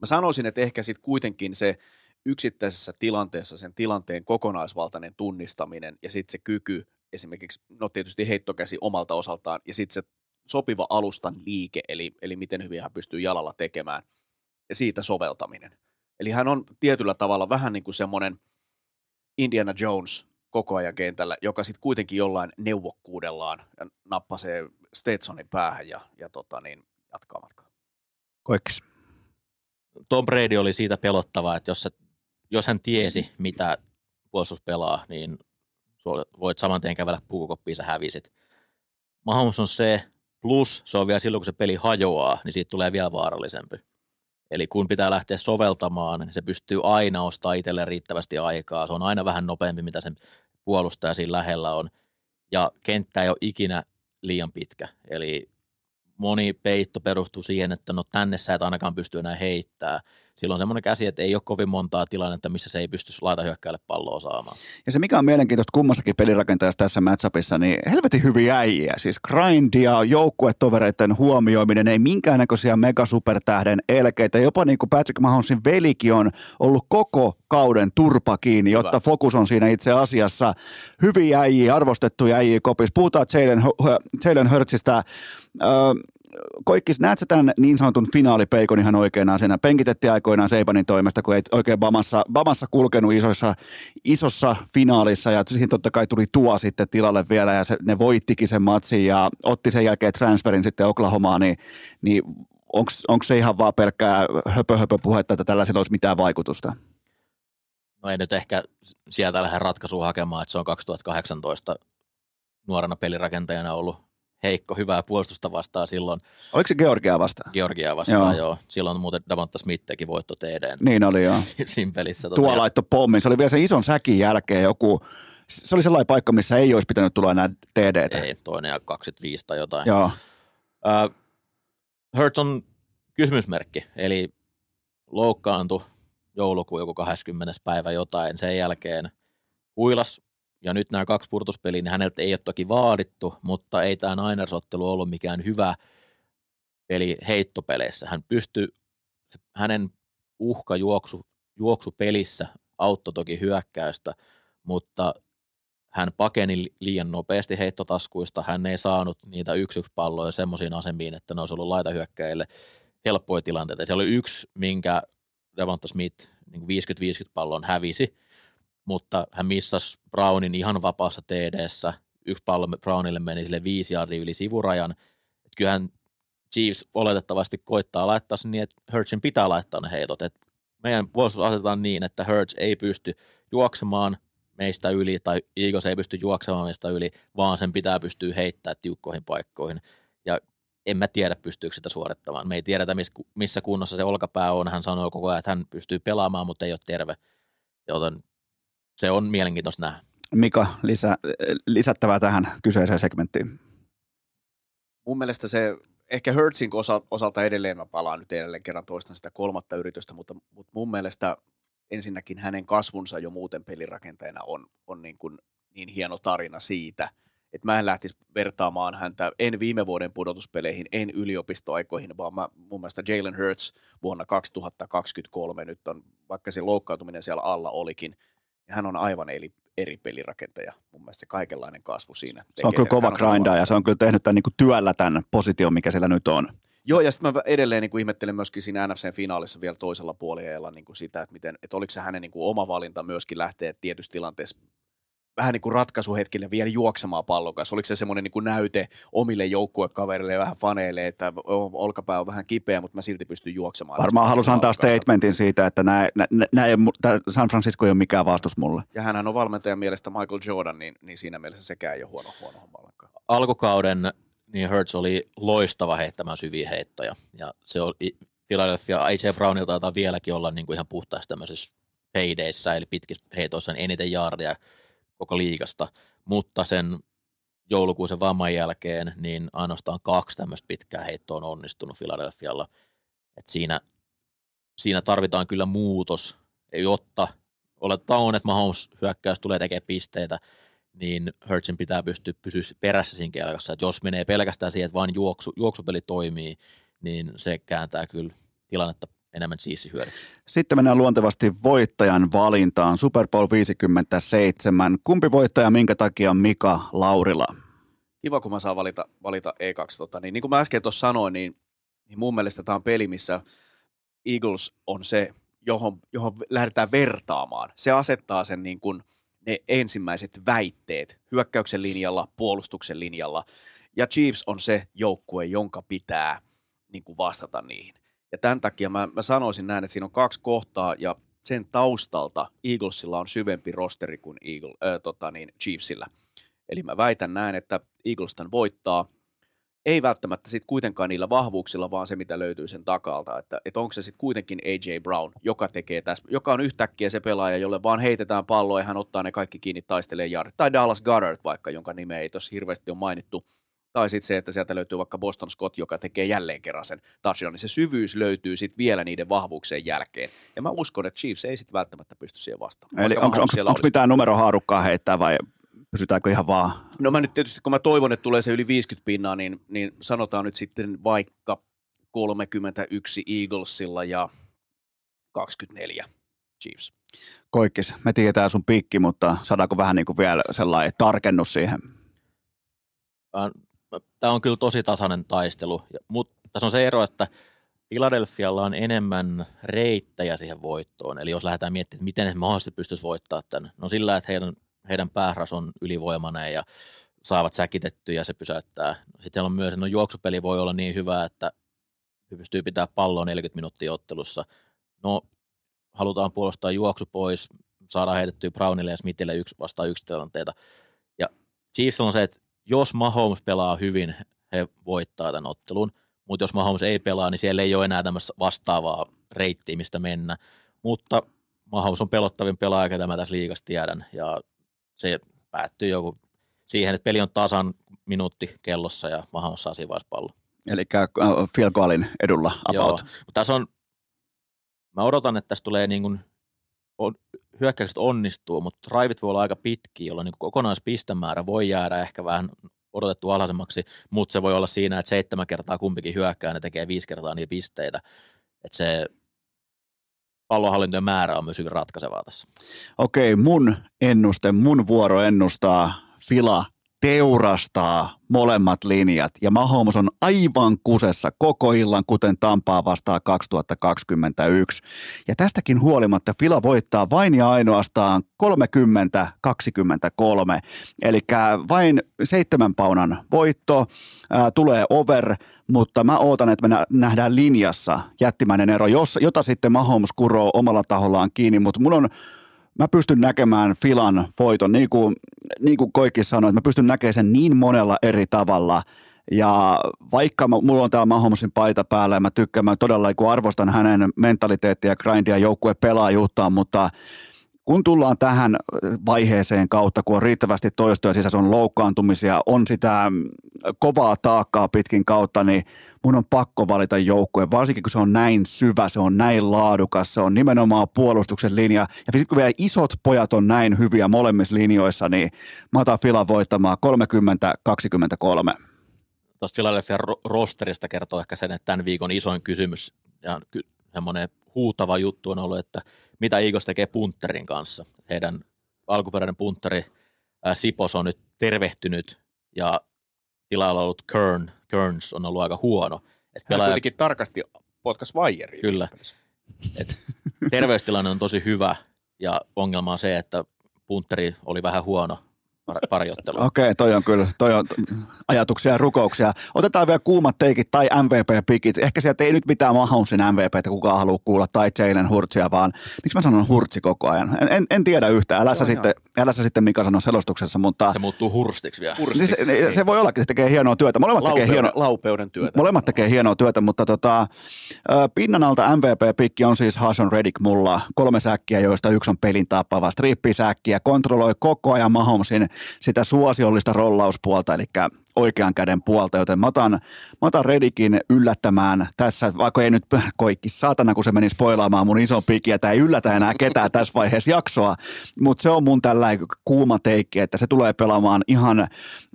Mä sanoisin, että ehkä sitten kuitenkin se yksittäisessä tilanteessa sen tilanteen kokonaisvaltainen tunnistaminen ja sitten se kyky esimerkiksi, no tietysti heittokäsi omalta osaltaan ja sitten se sopiva alustan liike, eli, eli miten hyvin hän pystyy jalalla tekemään ja siitä soveltaminen. Eli hän on tietyllä tavalla vähän niin kuin semmoinen Indiana Jones koko ajan kentällä, joka sitten kuitenkin jollain neuvokkuudellaan nappasee Stetsonin päähän ja, ja tota niin, jatkaa matkaa. Koikkis. Tom Brady oli siitä pelottava, että jos, jos hän tiesi, mitä puolustus pelaa, niin voit saman tien kävellä puukoppiin, sä hävisit. Mahomes on se, plus se on vielä silloin, kun se peli hajoaa, niin siitä tulee vielä vaarallisempi. Eli kun pitää lähteä soveltamaan, niin se pystyy aina ostamaan itselleen riittävästi aikaa. Se on aina vähän nopeampi, mitä sen puolustaja siinä lähellä on. Ja kenttä ei ole ikinä liian pitkä. Eli moni peitto perustuu siihen, että no tänne sä et ainakaan pysty enää heittämään silloin on semmoinen käsi, että ei ole kovin montaa tilannetta, missä se ei pysty laita hyökkäälle palloa saamaan. Ja se mikä on mielenkiintoista kummassakin pelirakentajassa tässä matchupissa, niin helvetin hyviä äijiä. Siis grindia, joukkuetovereiden huomioiminen, ei minkäännäköisiä megasupertähden elkeitä. Jopa niin kuin Patrick Mahomesin velikin on ollut koko kauden turpa kiinni, jotta Hyvä. fokus on siinä itse asiassa. Hyviä äijiä, arvostettuja äijiä kopissa. Puhutaan Jalen, Jalen Hurtsista. Öö, Koikkis, näet sä tämän niin sanotun finaalipeikon ihan oikeinaan siinä? Penkitettiin aikoinaan Seibanin toimesta, kun ei oikein Bamassa, Bamassa kulkenut isoissa, isossa finaalissa ja siihen totta kai tuli tuo sitten tilalle vielä ja se, ne voittikin sen matsin ja otti sen jälkeen transferin sitten Oklahomaan, niin, niin onko se ihan vaan pelkkää höpö, höpö puhetta, että tällaisella olisi mitään vaikutusta? No ei nyt ehkä sieltä lähde ratkaisua hakemaan, että se on 2018 nuorena pelirakentajana ollut heikko hyvää puolustusta vastaan silloin. Oliko se Georgia vastaan? Georgia vastaan, joo. joo. Silloin muuten Davonta Smith teki voitto TD. Niin oli joo. Siinä pelissä. Tuo tota, laitto pommin. Se oli vielä sen ison säkin jälkeen joku, se oli sellainen paikka, missä ei olisi pitänyt tulla enää TD. Ei, toinen ja 25 tai jotain. Joo. Uh, Hurts on kysymysmerkki, eli loukkaantui joulukuun joku 20. päivä jotain. Sen jälkeen huilas ja nyt nämä kaksi purtuspeliä, niin häneltä ei ole toki vaadittu, mutta ei tämä Niners-ottelu ollut mikään hyvä peli heittopeleissä. Hän pystyi, hänen uhka juoksu, pelissä auttoi toki hyökkäystä, mutta hän pakeni liian nopeasti heittotaskuista, hän ei saanut niitä yksi palloja semmoisiin asemiin, että ne olisi ollut laitahyökkäjille helppoja tilanteita. Se oli yksi, minkä Devonta Smith niin 50-50 pallon hävisi, mutta hän missasi Brownin ihan vapaassa td Yksi pallo Brownille meni sille viisi jardia yli sivurajan. Et kyllähän Chiefs oletettavasti koittaa laittaa sen niin, että Hurtsin pitää laittaa ne heitot. Et meidän puolustus asetetaan niin, että Hurts ei pysty juoksemaan meistä yli tai Eagles ei pysty juoksemaan meistä yli, vaan sen pitää pystyä heittämään tiukkoihin paikkoihin. Ja en mä tiedä, pystyykö sitä suorittamaan. Me ei tiedetä, missä kunnossa se olkapää on. Hän sanoo koko ajan, että hän pystyy pelaamaan, mutta ei ole terve. Joten se on mielenkiintoista nähdä. Mika, lisä, lisättävää tähän kyseiseen segmenttiin. Mun mielestä se, ehkä Hertzin osalta edelleen, mä palaan nyt edelleen kerran toistan sitä kolmatta yritystä, mutta, mutta mun mielestä ensinnäkin hänen kasvunsa jo muuten pelirakenteena on, on niin, kuin niin hieno tarina siitä, että mä en lähtisi vertaamaan häntä en viime vuoden pudotuspeleihin, en yliopistoaikoihin, vaan mä, mun mielestä Jalen Hurts vuonna 2023 nyt on, vaikka se loukkaantuminen siellä alla olikin, hän on aivan eri, eri pelirakentaja. Mun mielestä se kaikenlainen kasvu siinä. Se on kyllä kova grinda ja se on kyllä tehnyt tämän niin kuin työllä tämän position, mikä siellä nyt on. Joo, ja sitten mä edelleen niin kuin ihmettelen myöskin siinä NFC-finaalissa vielä toisella puolella niin kuin sitä, että, miten, että oliko se hänen niin kuin oma valinta myöskin lähteä tietyssä tilanteessa vähän niin kuin ratkaisuhetkille vielä juoksemaan pallon kanssa? Oliko se semmoinen niin kuin näyte omille joukkuekavereille ja vähän faneille, että olkapää on vähän kipeä, mutta mä silti pystyn juoksemaan? Varmaan halusi antaa statementin siitä, että nää, nää, nää San Francisco ei ole mikään vastus mulle. Ja hän on valmentajan mielestä Michael Jordan, niin, niin siinä mielessä sekään ei ole huono, huono homma Alkukauden niin Hurts oli loistava heittämään syviä heittoja. Ja se oli Philadelphia, AJ Brownilta taitaa vieläkin olla niin kuin ihan puhtaasti tämmöisissä heideissä, eli pitkissä heitoissa eniten jaardia koko liikasta, mutta sen joulukuisen vamman jälkeen niin ainoastaan kaksi tämmöistä pitkää heittoa on onnistunut Philadelphialla. Et siinä, siinä tarvitaan kyllä muutos, jotta oletetaan, että Mahomes hyökkäys tulee tekemään pisteitä, niin Hurtsin pitää pystyä pysyä perässä siinä kelkassa. Et jos menee pelkästään siihen, että vain juoksu, juoksupeli toimii, niin se kääntää kyllä tilannetta enemmän Chiefsin hyödyksi. Sitten mennään luontevasti voittajan valintaan. Super Bowl 57. Kumpi voittaja, minkä takia Mika Laurila? Kiva, kun mä saan valita, valita E2. Tota, niin, niin kuin mä äsken tuossa sanoin, niin, niin mun mielestä tämä on peli, missä Eagles on se, johon, johon lähdetään vertaamaan. Se asettaa sen niin kuin ne ensimmäiset väitteet hyökkäyksen linjalla, puolustuksen linjalla. Ja Chiefs on se joukkue, jonka pitää niin kuin vastata niihin. Ja tämän takia mä, mä sanoisin näin, että siinä on kaksi kohtaa ja sen taustalta Eaglesilla on syvempi rosteri kuin Eagle, äh, tota niin, Chiefsillä. Eli mä väitän näin, että Eagles tämän voittaa. Ei välttämättä sitten kuitenkaan niillä vahvuuksilla, vaan se, mitä löytyy sen takalta. Että, että onko se sitten kuitenkin A.J. Brown, joka tekee tässä, joka on yhtäkkiä se pelaaja, jolle vaan heitetään pallo ja hän ottaa ne kaikki kiinni taistelee jari. Tai Dallas Goddard vaikka, jonka nimeä ei tuossa hirveästi ole mainittu. Tai sitten se, että sieltä löytyy vaikka Boston Scott, joka tekee jälleen kerran sen touchdownin. Se syvyys löytyy sitten vielä niiden vahvuuksien jälkeen. Ja mä uskon, että Chiefs ei sitten välttämättä pysty siihen vastaamaan. Eli onko mitään numerohaarukkaa heittää vai pysytäänkö ihan vaan? No mä nyt tietysti, kun mä toivon, että tulee se yli 50 pinnaa, niin, niin sanotaan nyt sitten vaikka 31 Eaglesilla ja 24 Chiefs. Koikkis, me tiedetään sun piikki, mutta saadaanko vähän niin kuin vielä sellainen tarkennus siihen? Tämä on kyllä tosi tasainen taistelu, mutta tässä on se ero, että Philadelphialla on enemmän reittejä siihen voittoon. Eli jos lähdetään miettimään, että miten he mahdollisesti pystyisivät voittamaan tämän, no sillä, että heidän heidän päähras on ylivoimainen ja saavat säkitettyä ja se pysäyttää. Sitten on myös, no juoksupeli voi olla niin hyvä, että pystyy pitää palloa 40 minuuttia ottelussa. No, halutaan puolustaa juoksu pois, saadaan heitettyä Brownille ja Smithille yksi vastaan yksi tilanteita. Ja Chiefs on se, että jos Mahomes pelaa hyvin, he voittaa tämän ottelun, mutta jos Mahomes ei pelaa, niin siellä ei ole enää tämmöistä vastaavaa reittiä, mistä mennä. Mutta Mahomes on pelottavin pelaaja, ketä mä tässä liikassa tiedän, ja se päättyy joku siihen, että peli on tasan minuutti kellossa ja Mahomes saa siinä pallo. Eli Phil Goalin edulla about. Joo, mutta tässä on, mä odotan, että tässä tulee niin kuin, on, hyökkäykset onnistuu, mutta driveit voi olla aika pitkiä, jolloin niin kokonaispistemäärä voi jäädä ehkä vähän odotettu alhaisemmaksi, mutta se voi olla siinä, että seitsemän kertaa kumpikin hyökkää ja tekee viisi kertaa niitä pisteitä. Että se pallonhallintojen määrä on myös hyvin ratkaisevaa tässä. Okei, mun ennuste, mun vuoro ennustaa Fila teurastaa molemmat linjat. Ja Mahomes on aivan kusessa koko illan, kuten Tampaa vastaa 2021. Ja tästäkin huolimatta Fila voittaa vain ja ainoastaan 30-23, eli vain seitsemän paunan voitto, ää, tulee over, mutta mä ootan, että me nähdään linjassa jättimäinen ero, jos, jota sitten Mahomes kuroo omalla tahollaan kiinni, mutta mun on mä pystyn näkemään Filan voiton, niin kuin, niin kuin Koikki sanoi, että mä pystyn näkemään sen niin monella eri tavalla. Ja vaikka mulla on täällä Mahomesin paita päällä ja mä tykkään, mä todella niin arvostan hänen mentaliteettia, grindia, joukkue pelaajuuttaan, mutta – kun tullaan tähän vaiheeseen kautta, kun on riittävästi toistoja sisässä, on loukkaantumisia, on sitä mm, kovaa taakkaa pitkin kautta, niin mun on pakko valita joukkue, varsinkin kun se on näin syvä, se on näin laadukas, se on nimenomaan puolustuksen linja. Ja sitten kun vielä isot pojat on näin hyviä molemmissa linjoissa, niin mä otan Filan voittamaan 30-23. Tuosta Philadelphia rosterista kertoo ehkä sen, että tämän viikon isoin kysymys ja semmoinen huutava juttu on ollut, että mitä Eagles tekee punterin kanssa. Heidän alkuperäinen punteri ää, Sipos on nyt tervehtynyt ja tilalla ollut Kern, Kerns on ollut aika huono. Et pelaaja... Hän kuitenkin tarkasti potkas vaijeri. Kyllä. Et terveystilanne on tosi hyvä ja ongelma on se, että punteri oli vähän huono pariottelua. Okei, okay, toi on kyllä, toi on ajatuksia ja rukouksia. Otetaan vielä kuumat teikit tai MVP-pikit. Ehkä sieltä ei nyt mitään Mahomesin että kukaan haluaa kuulla, tai Jalen Hurtsia, vaan miksi mä sanon Hurtsi koko ajan? En, en, en tiedä yhtään. Älä, sä sitten, älä sä sitten Mika sano selostuksessa, mutta... Se muuttuu hurstiksi vielä. Hurstiksi. Se, se, se, voi olla, että se tekee hienoa työtä. Molemmat Laupeuden, tekee hienoa, laupeuden työtä. Molemmat tekee hienoa työtä, mutta tota, pinnan alta MVP-pikki on siis Hason Reddick mulla. Kolme säkkiä, joista yksi on pelin tappava strippisäkkiä. Kontrolloi koko ajan Mahomesin sitä suosiollista rollauspuolta, eli oikean käden puolta, joten mä otan, mä otan Redikin yllättämään tässä, vaikka ei nyt koikki saatana, kun se meni spoilaamaan mun iso pikiä, tämä ei yllätä enää ketään tässä vaiheessa jaksoa, mutta se on mun tällainen kuuma teikki, että se tulee pelaamaan ihan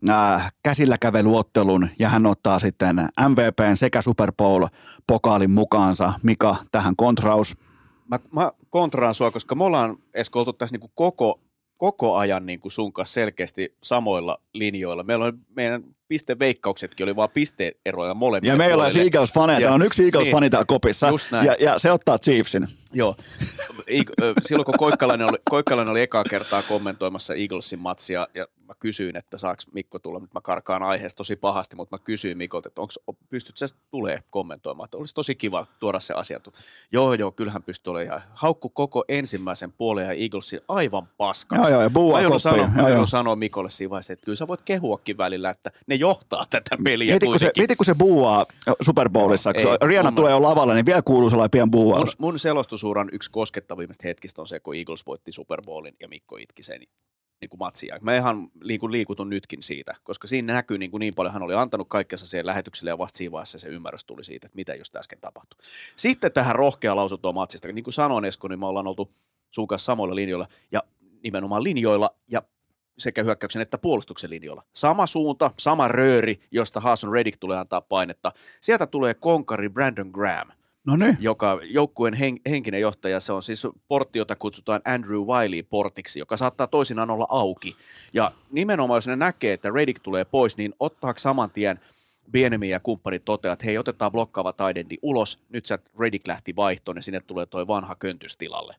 äh, käsillä kävelyottelun ja hän ottaa sitten MVPn sekä Super Bowl-pokaalin mukaansa. Mika, tähän kontraus. Mä, mä kontraan sua, koska me ollaan Esko oltu tässä niinku koko, koko ajan niinku sun kanssa selkeästi samoilla linjoilla. Meillä on meidän pisteveikkauksetkin oli vaan pisteeroja molemmille Ja meillä on puolille. Eagles-faneja, täällä on yksi Eagles-fani Niin. täällä kopissa, ja, ja se ottaa Chiefsin. Joo. Silloin kun Koikkalainen oli, Koikkalainen oli ekaa kertaa kommentoimassa Eaglesin matsia ja mä kysyin, että saako Mikko tulla, nyt mä karkaan aiheesta tosi pahasti, mutta mä kysyin Mikolta, että onko, pystyt sä tulee kommentoimaan, että olisi tosi kiva tuoda se asiantuntija. Joo, joo, kyllähän pystyy olemaan. Haukku koko ensimmäisen puolen ja Eaglesin aivan paskaksi. Joo, joo, ja buua Mä sanoa, mä Joo, joo. sanoa Mikolle siinä vaiheessa, että kyllä sä voit kehuakin välillä, että ne johtaa tätä peliä Mieti kun, se, kuitenkin. mieti, kun se buuaa Super Bowlissa, Joo, kun ei, Rihanna mun- tulee jo lavalle, niin vielä kuuluu sellainen pieni Mun, buuaus. mun selostusuran yksi koskettavimmista hetkistä on se, kun Eagles voitti Super Bowlin ja Mikko itki sen niin kuin matsia. Mä ihan kuin liikutun nytkin siitä, koska siinä näkyy niin, kuin niin paljon, hän oli antanut kaikkensa siihen lähetykselle ja vasta siinä vaiheessa se ymmärrys tuli siitä, että mitä just äsken tapahtui. Sitten tähän rohkea lausuntoa matsista. Niin kuin sanoin Esko, niin me ollaan oltu sun kanssa samoilla linjoilla ja nimenomaan linjoilla ja sekä hyökkäyksen että puolustuksen linjoilla. Sama suunta, sama rööri, josta Haason Reddick tulee antaa painetta. Sieltä tulee konkari Brandon Graham No niin. joka joukkueen hen, henkinen johtaja, se on siis portti, jota kutsutaan Andrew Wiley-portiksi, joka saattaa toisinaan olla auki. Ja nimenomaan, jos ne näkee, että Redick tulee pois, niin ottaako saman tien Bienemi ja kumppanit toteaa, että hei, otetaan blokkaava taidendi ulos, nyt sä Redick lähti vaihtoon ja sinne tulee toi vanha köntystilalle.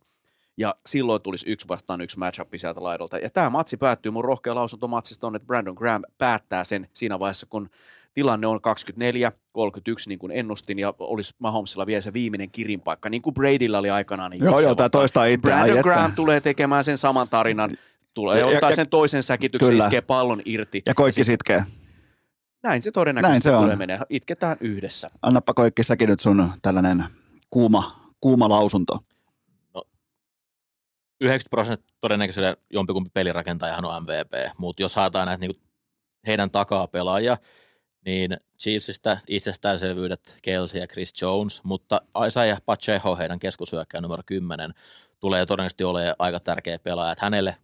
Ja silloin tulisi yksi vastaan yksi matchup sieltä laidolta. Ja tämä matsi päättyy, mun rohkea lausunto matsista on, että Brandon Graham päättää sen siinä vaiheessa, kun tilanne on 24-31, niin kuin ennustin, ja olisi Mahomesilla vielä se viimeinen kirinpaikka, niin kuin Bradylla oli aikanaan. Niin Joo, joo, vastaan. toistaa itseään, Brandon jättä. Graham tulee tekemään sen saman tarinan, tulee Ja- ja, ottaa ja- sen toisen säkityksen, Kyllä. iskee pallon irti. Ja koikki sit- sitkee. Näin se todennäköisesti Näin se tulee menee. Itketään yhdessä. Annappa koikki säkin nyt sun tällainen kuuma, kuuma lausunto. 90 prosenttia todennäköisellä jompikumpi pelirakentajahan on MVP, mutta jos haetaan näitä niinku heidän takaa pelaajia, niin Chiefsistä itsestäänselvyydet Kelsey ja Chris Jones, mutta Isaiah Pacheco, heidän keskushyökkäjä numero 10, tulee todennäköisesti olemaan aika tärkeä pelaaja. Että hänelle,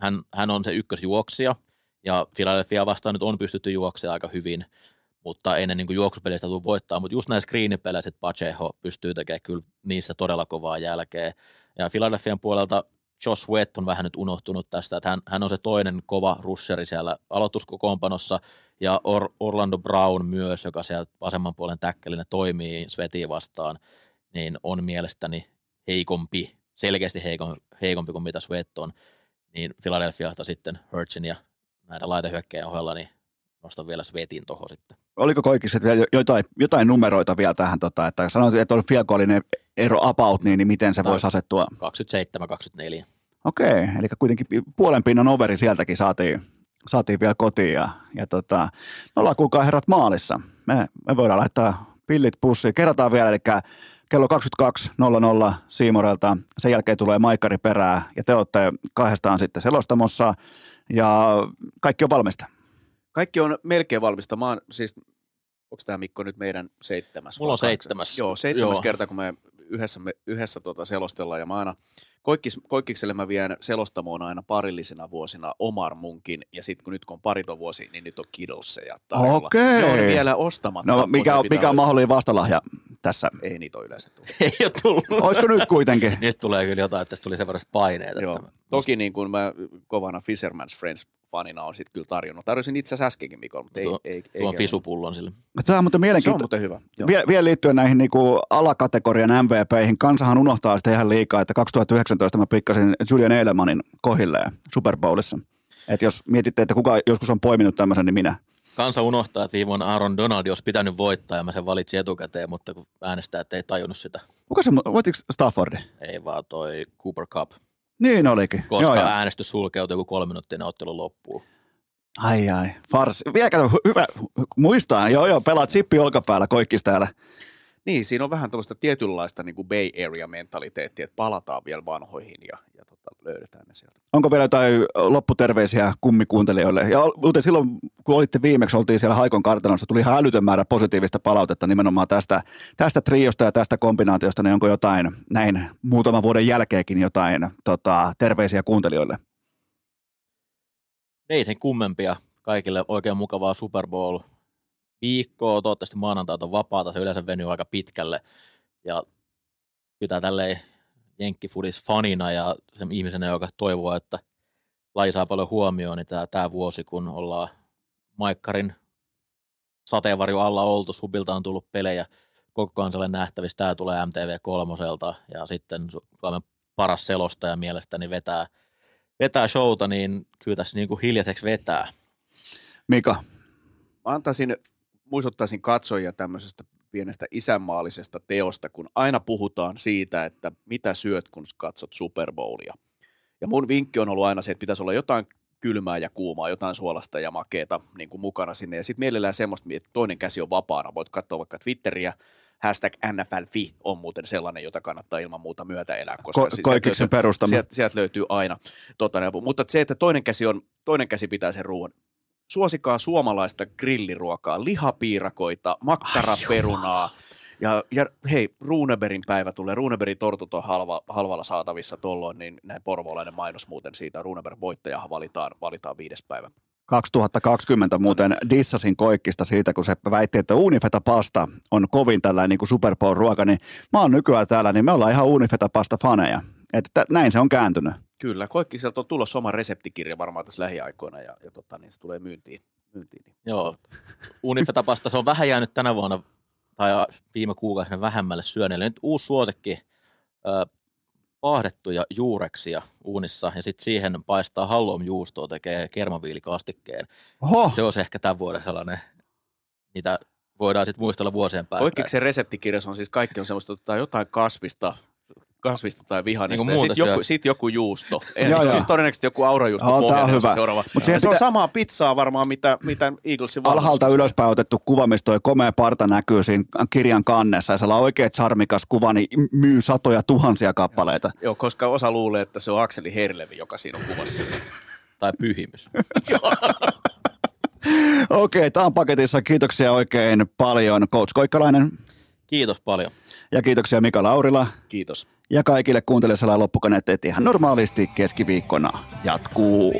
hän, hän on se ykkösjuoksija, ja Philadelphia vastaan nyt on pystytty juoksemaan aika hyvin, mutta ennen niin juoksupelistä tule voittaa, mutta just näissä screenipelissä Pacheco pystyy tekemään kyllä niistä todella kovaa jälkeä. Ja Philadelphian puolelta Josh Sweat on vähän nyt unohtunut tästä, että hän, hän on se toinen kova rusheri siellä aloituskokoonpanossa, ja Or, Orlando Brown myös, joka sieltä vasemman puolen täkkelinä toimii Svetia vastaan, niin on mielestäni heikompi, selkeästi heikom, heikompi kuin mitä Sweat on, niin Philadelphialta sitten Hurtsin ja näiden laitehyökkäjän ohella, niin nostan vielä Svetin tuohon sitten. Oliko koikissa vielä jotain, jotain numeroita vielä tähän, tota, että sanoit, että on fielkollinen ero about, niin, niin miten se voisi asettua? 27-24. Okei, eli kuitenkin puolen pinnan overi sieltäkin saatiin, saatiin vielä kotiin ja, ja tota, me ollaan kuulkaa herrat maalissa. Me, me voidaan laittaa pillit pussiin. Kerrataan vielä, eli kello 22.00 Siimorelta. Sen jälkeen tulee Maikkari perää ja te olette kahdestaan sitten selostamossa ja kaikki on valmista. Kaikki on melkein valmista. Mä oon siis, onko tämä Mikko nyt meidän seitsemäs? Mulla on seitsemäs. Joo, seitsemäs Joo. kerta, kun me yhdessä, me, yhdessä tota selostellaan ja mä aina Koikkis, koikkikselle mä vien selostamoon aina parillisina vuosina Omar Munkin, ja sitten kun nyt kun on pariton vuosi, niin nyt on Kidolseja tarjolla. Okei. Ne on vielä ostamatta. No mikä, on, mikä on mahdollinen vastalahja tässä? Ei niitä ole yleensä tullut. Ei ole tullut. Olisiko nyt kuitenkin? Nyt tulee kyllä jotain, että tästä tuli sen verran paineita. Joo. että- Toki niin kuin mä kovana Fisherman's Friends fanina on sitten kyllä tarjonnut. Tarjosin itse asiassa äskenkin Mikon, mutta ei, Tuo- ei, ei, ei Tuon kelvannut. fisupullon sille. Tämä on muuten Se on mielenkiintoista. muuten hyvä. Joo. Vie, vielä liittyen näihin niinku alakategorian MVPihin, kansahan unohtaa sitä ihan liikaa, että 2019 mä pikkasin Julian Edelmanin kohilleen Super Bowlissa. Et jos mietitte, että kuka joskus on poiminut tämmöisen, niin minä. Kansa unohtaa, että viime vuonna Aaron Donald olisi pitänyt voittaa ja mä sen valitsin etukäteen, mutta kun äänestäjät ei tajunnut sitä, Kuka se, voitiko Staffordi? ei vaan toi Cooper Cup, Niin olikin. koska Joo, joo. äänestys sulkeutui, kun kolme minuuttia ottelun loppuu. Ai ai, farsi. Vielä kato, hyvä, muistaa, joo joo, pelaat chippi olkapäällä, koikkis täällä. Niin, siinä on vähän tällaista tietynlaista niin kuin Bay Area-mentaliteettia, että palataan vielä vanhoihin ja, ja tota, löydetään ne sieltä. Onko vielä jotain lopputerveisiä kummikuuntelijoille? Ja muuten silloin, kun olitte viimeksi, oltiin siellä Haikon kartanossa, tuli ihan älytön määrä positiivista palautetta nimenomaan tästä, tästä triosta ja tästä kombinaatiosta, niin onko jotain näin muutaman vuoden jälkeenkin jotain tota, terveisiä kuuntelijoille? Ei sen kummempia. Kaikille oikein mukavaa Super Bowl viikkoa. Toivottavasti maanantaita on vapaata. Se yleensä venyy aika pitkälle. Ja pitää tälleen jenkkifudis fanina ja sen ihmisenä, joka toivoo, että laji saa paljon huomioon, niin tämä, tämä vuosi, kun ollaan Maikkarin sateenvarjo alla oltu, Subilta on tullut pelejä koko kansalle nähtävissä, tämä tulee MTV kolmoselta ja sitten Suomen paras selostaja mielestäni vetää, vetää showta, niin kyllä tässä niin kuin hiljaiseksi vetää. Mika? Mä antaisin, muistuttaisin katsojia tämmöisestä pienestä isänmaallisesta teosta, kun aina puhutaan siitä, että mitä syöt, kun katsot Super Bowlia. Ja mun vinkki on ollut aina se, että pitäisi olla jotain kylmää ja kuumaa, jotain suolasta ja makeeta niin kuin mukana sinne. Ja sitten mielellään semmoista, että toinen käsi on vapaana. Voit katsoa vaikka Twitteriä, hashtag NFLFi on muuten sellainen, jota kannattaa ilman muuta myötä elää. Koska Ko- Koikiksen perustama. Sieltä, sieltä löytyy aina. Tota, mutta se, että toinen käsi, on, toinen käsi pitää sen ruoan suosikaa suomalaista grilliruokaa, lihapiirakoita, makkaraperunaa. Ja, ja hei, Runeberin päivä tulee. Runeberin tortut on halva, halvalla saatavissa tuolloin, niin näin porvoolainen mainos muuten siitä. Runeber voittaja valitaan, valitaan viides päivä. 2020 muuten dissasin koikkista siitä, kun se väitti, että uunifeta pasta on kovin tällainen niin kuin Super Bowl-ruoka, niin mä oon nykyään täällä, niin me ollaan ihan uunifeta pasta faneja. Että näin se on kääntynyt. Kyllä, Koikkiselta on tulossa oma reseptikirja varmaan tässä lähiaikoina ja, ja tota, niin se tulee myyntiin. myyntiin niin. Joo, unifetapasta se on vähän jäänyt tänä vuonna tai viime kuukausina vähemmälle syöneelle. Nyt uusi suosikki, äh, paahdettuja juureksia uunissa ja sitten siihen paistaa hallom-juustoa, tekee kermaviilikastikkeen. Oho. Se olisi ehkä tämän vuoden sellainen, mitä voidaan sitten muistella vuosien päästä. Oikein se reseptikirjassa on siis kaikki on semmoista, että jotain kasvista, kasvista tai vihannesta. Niin sitten joku, sit joku juusto. joo, joo. Todennäköisesti joku aurajuusto oh, pohjana hyvä. seuraava. Mut se pitä... on samaa pizzaa varmaan, mitä, mitä Eaglesin Alhaalta ylöspäin otettu kuva, missä toi komea parta näkyy siinä kirjan kannessa. Ja se on oikein charmikas kuva, niin myy satoja tuhansia kappaleita. Joo, koska osa luulee, että se on Akseli Herlevi, joka siinä on kuvassa. tai pyhimys. Okei, okay, tämä on paketissa. Kiitoksia oikein paljon, Coach Koikkalainen. Kiitos paljon. Ja kiitoksia Mika Laurila. Kiitos. Ja kaikille kuuntelijoille loppukaneet, että ihan normaalisti keskiviikkona jatkuu.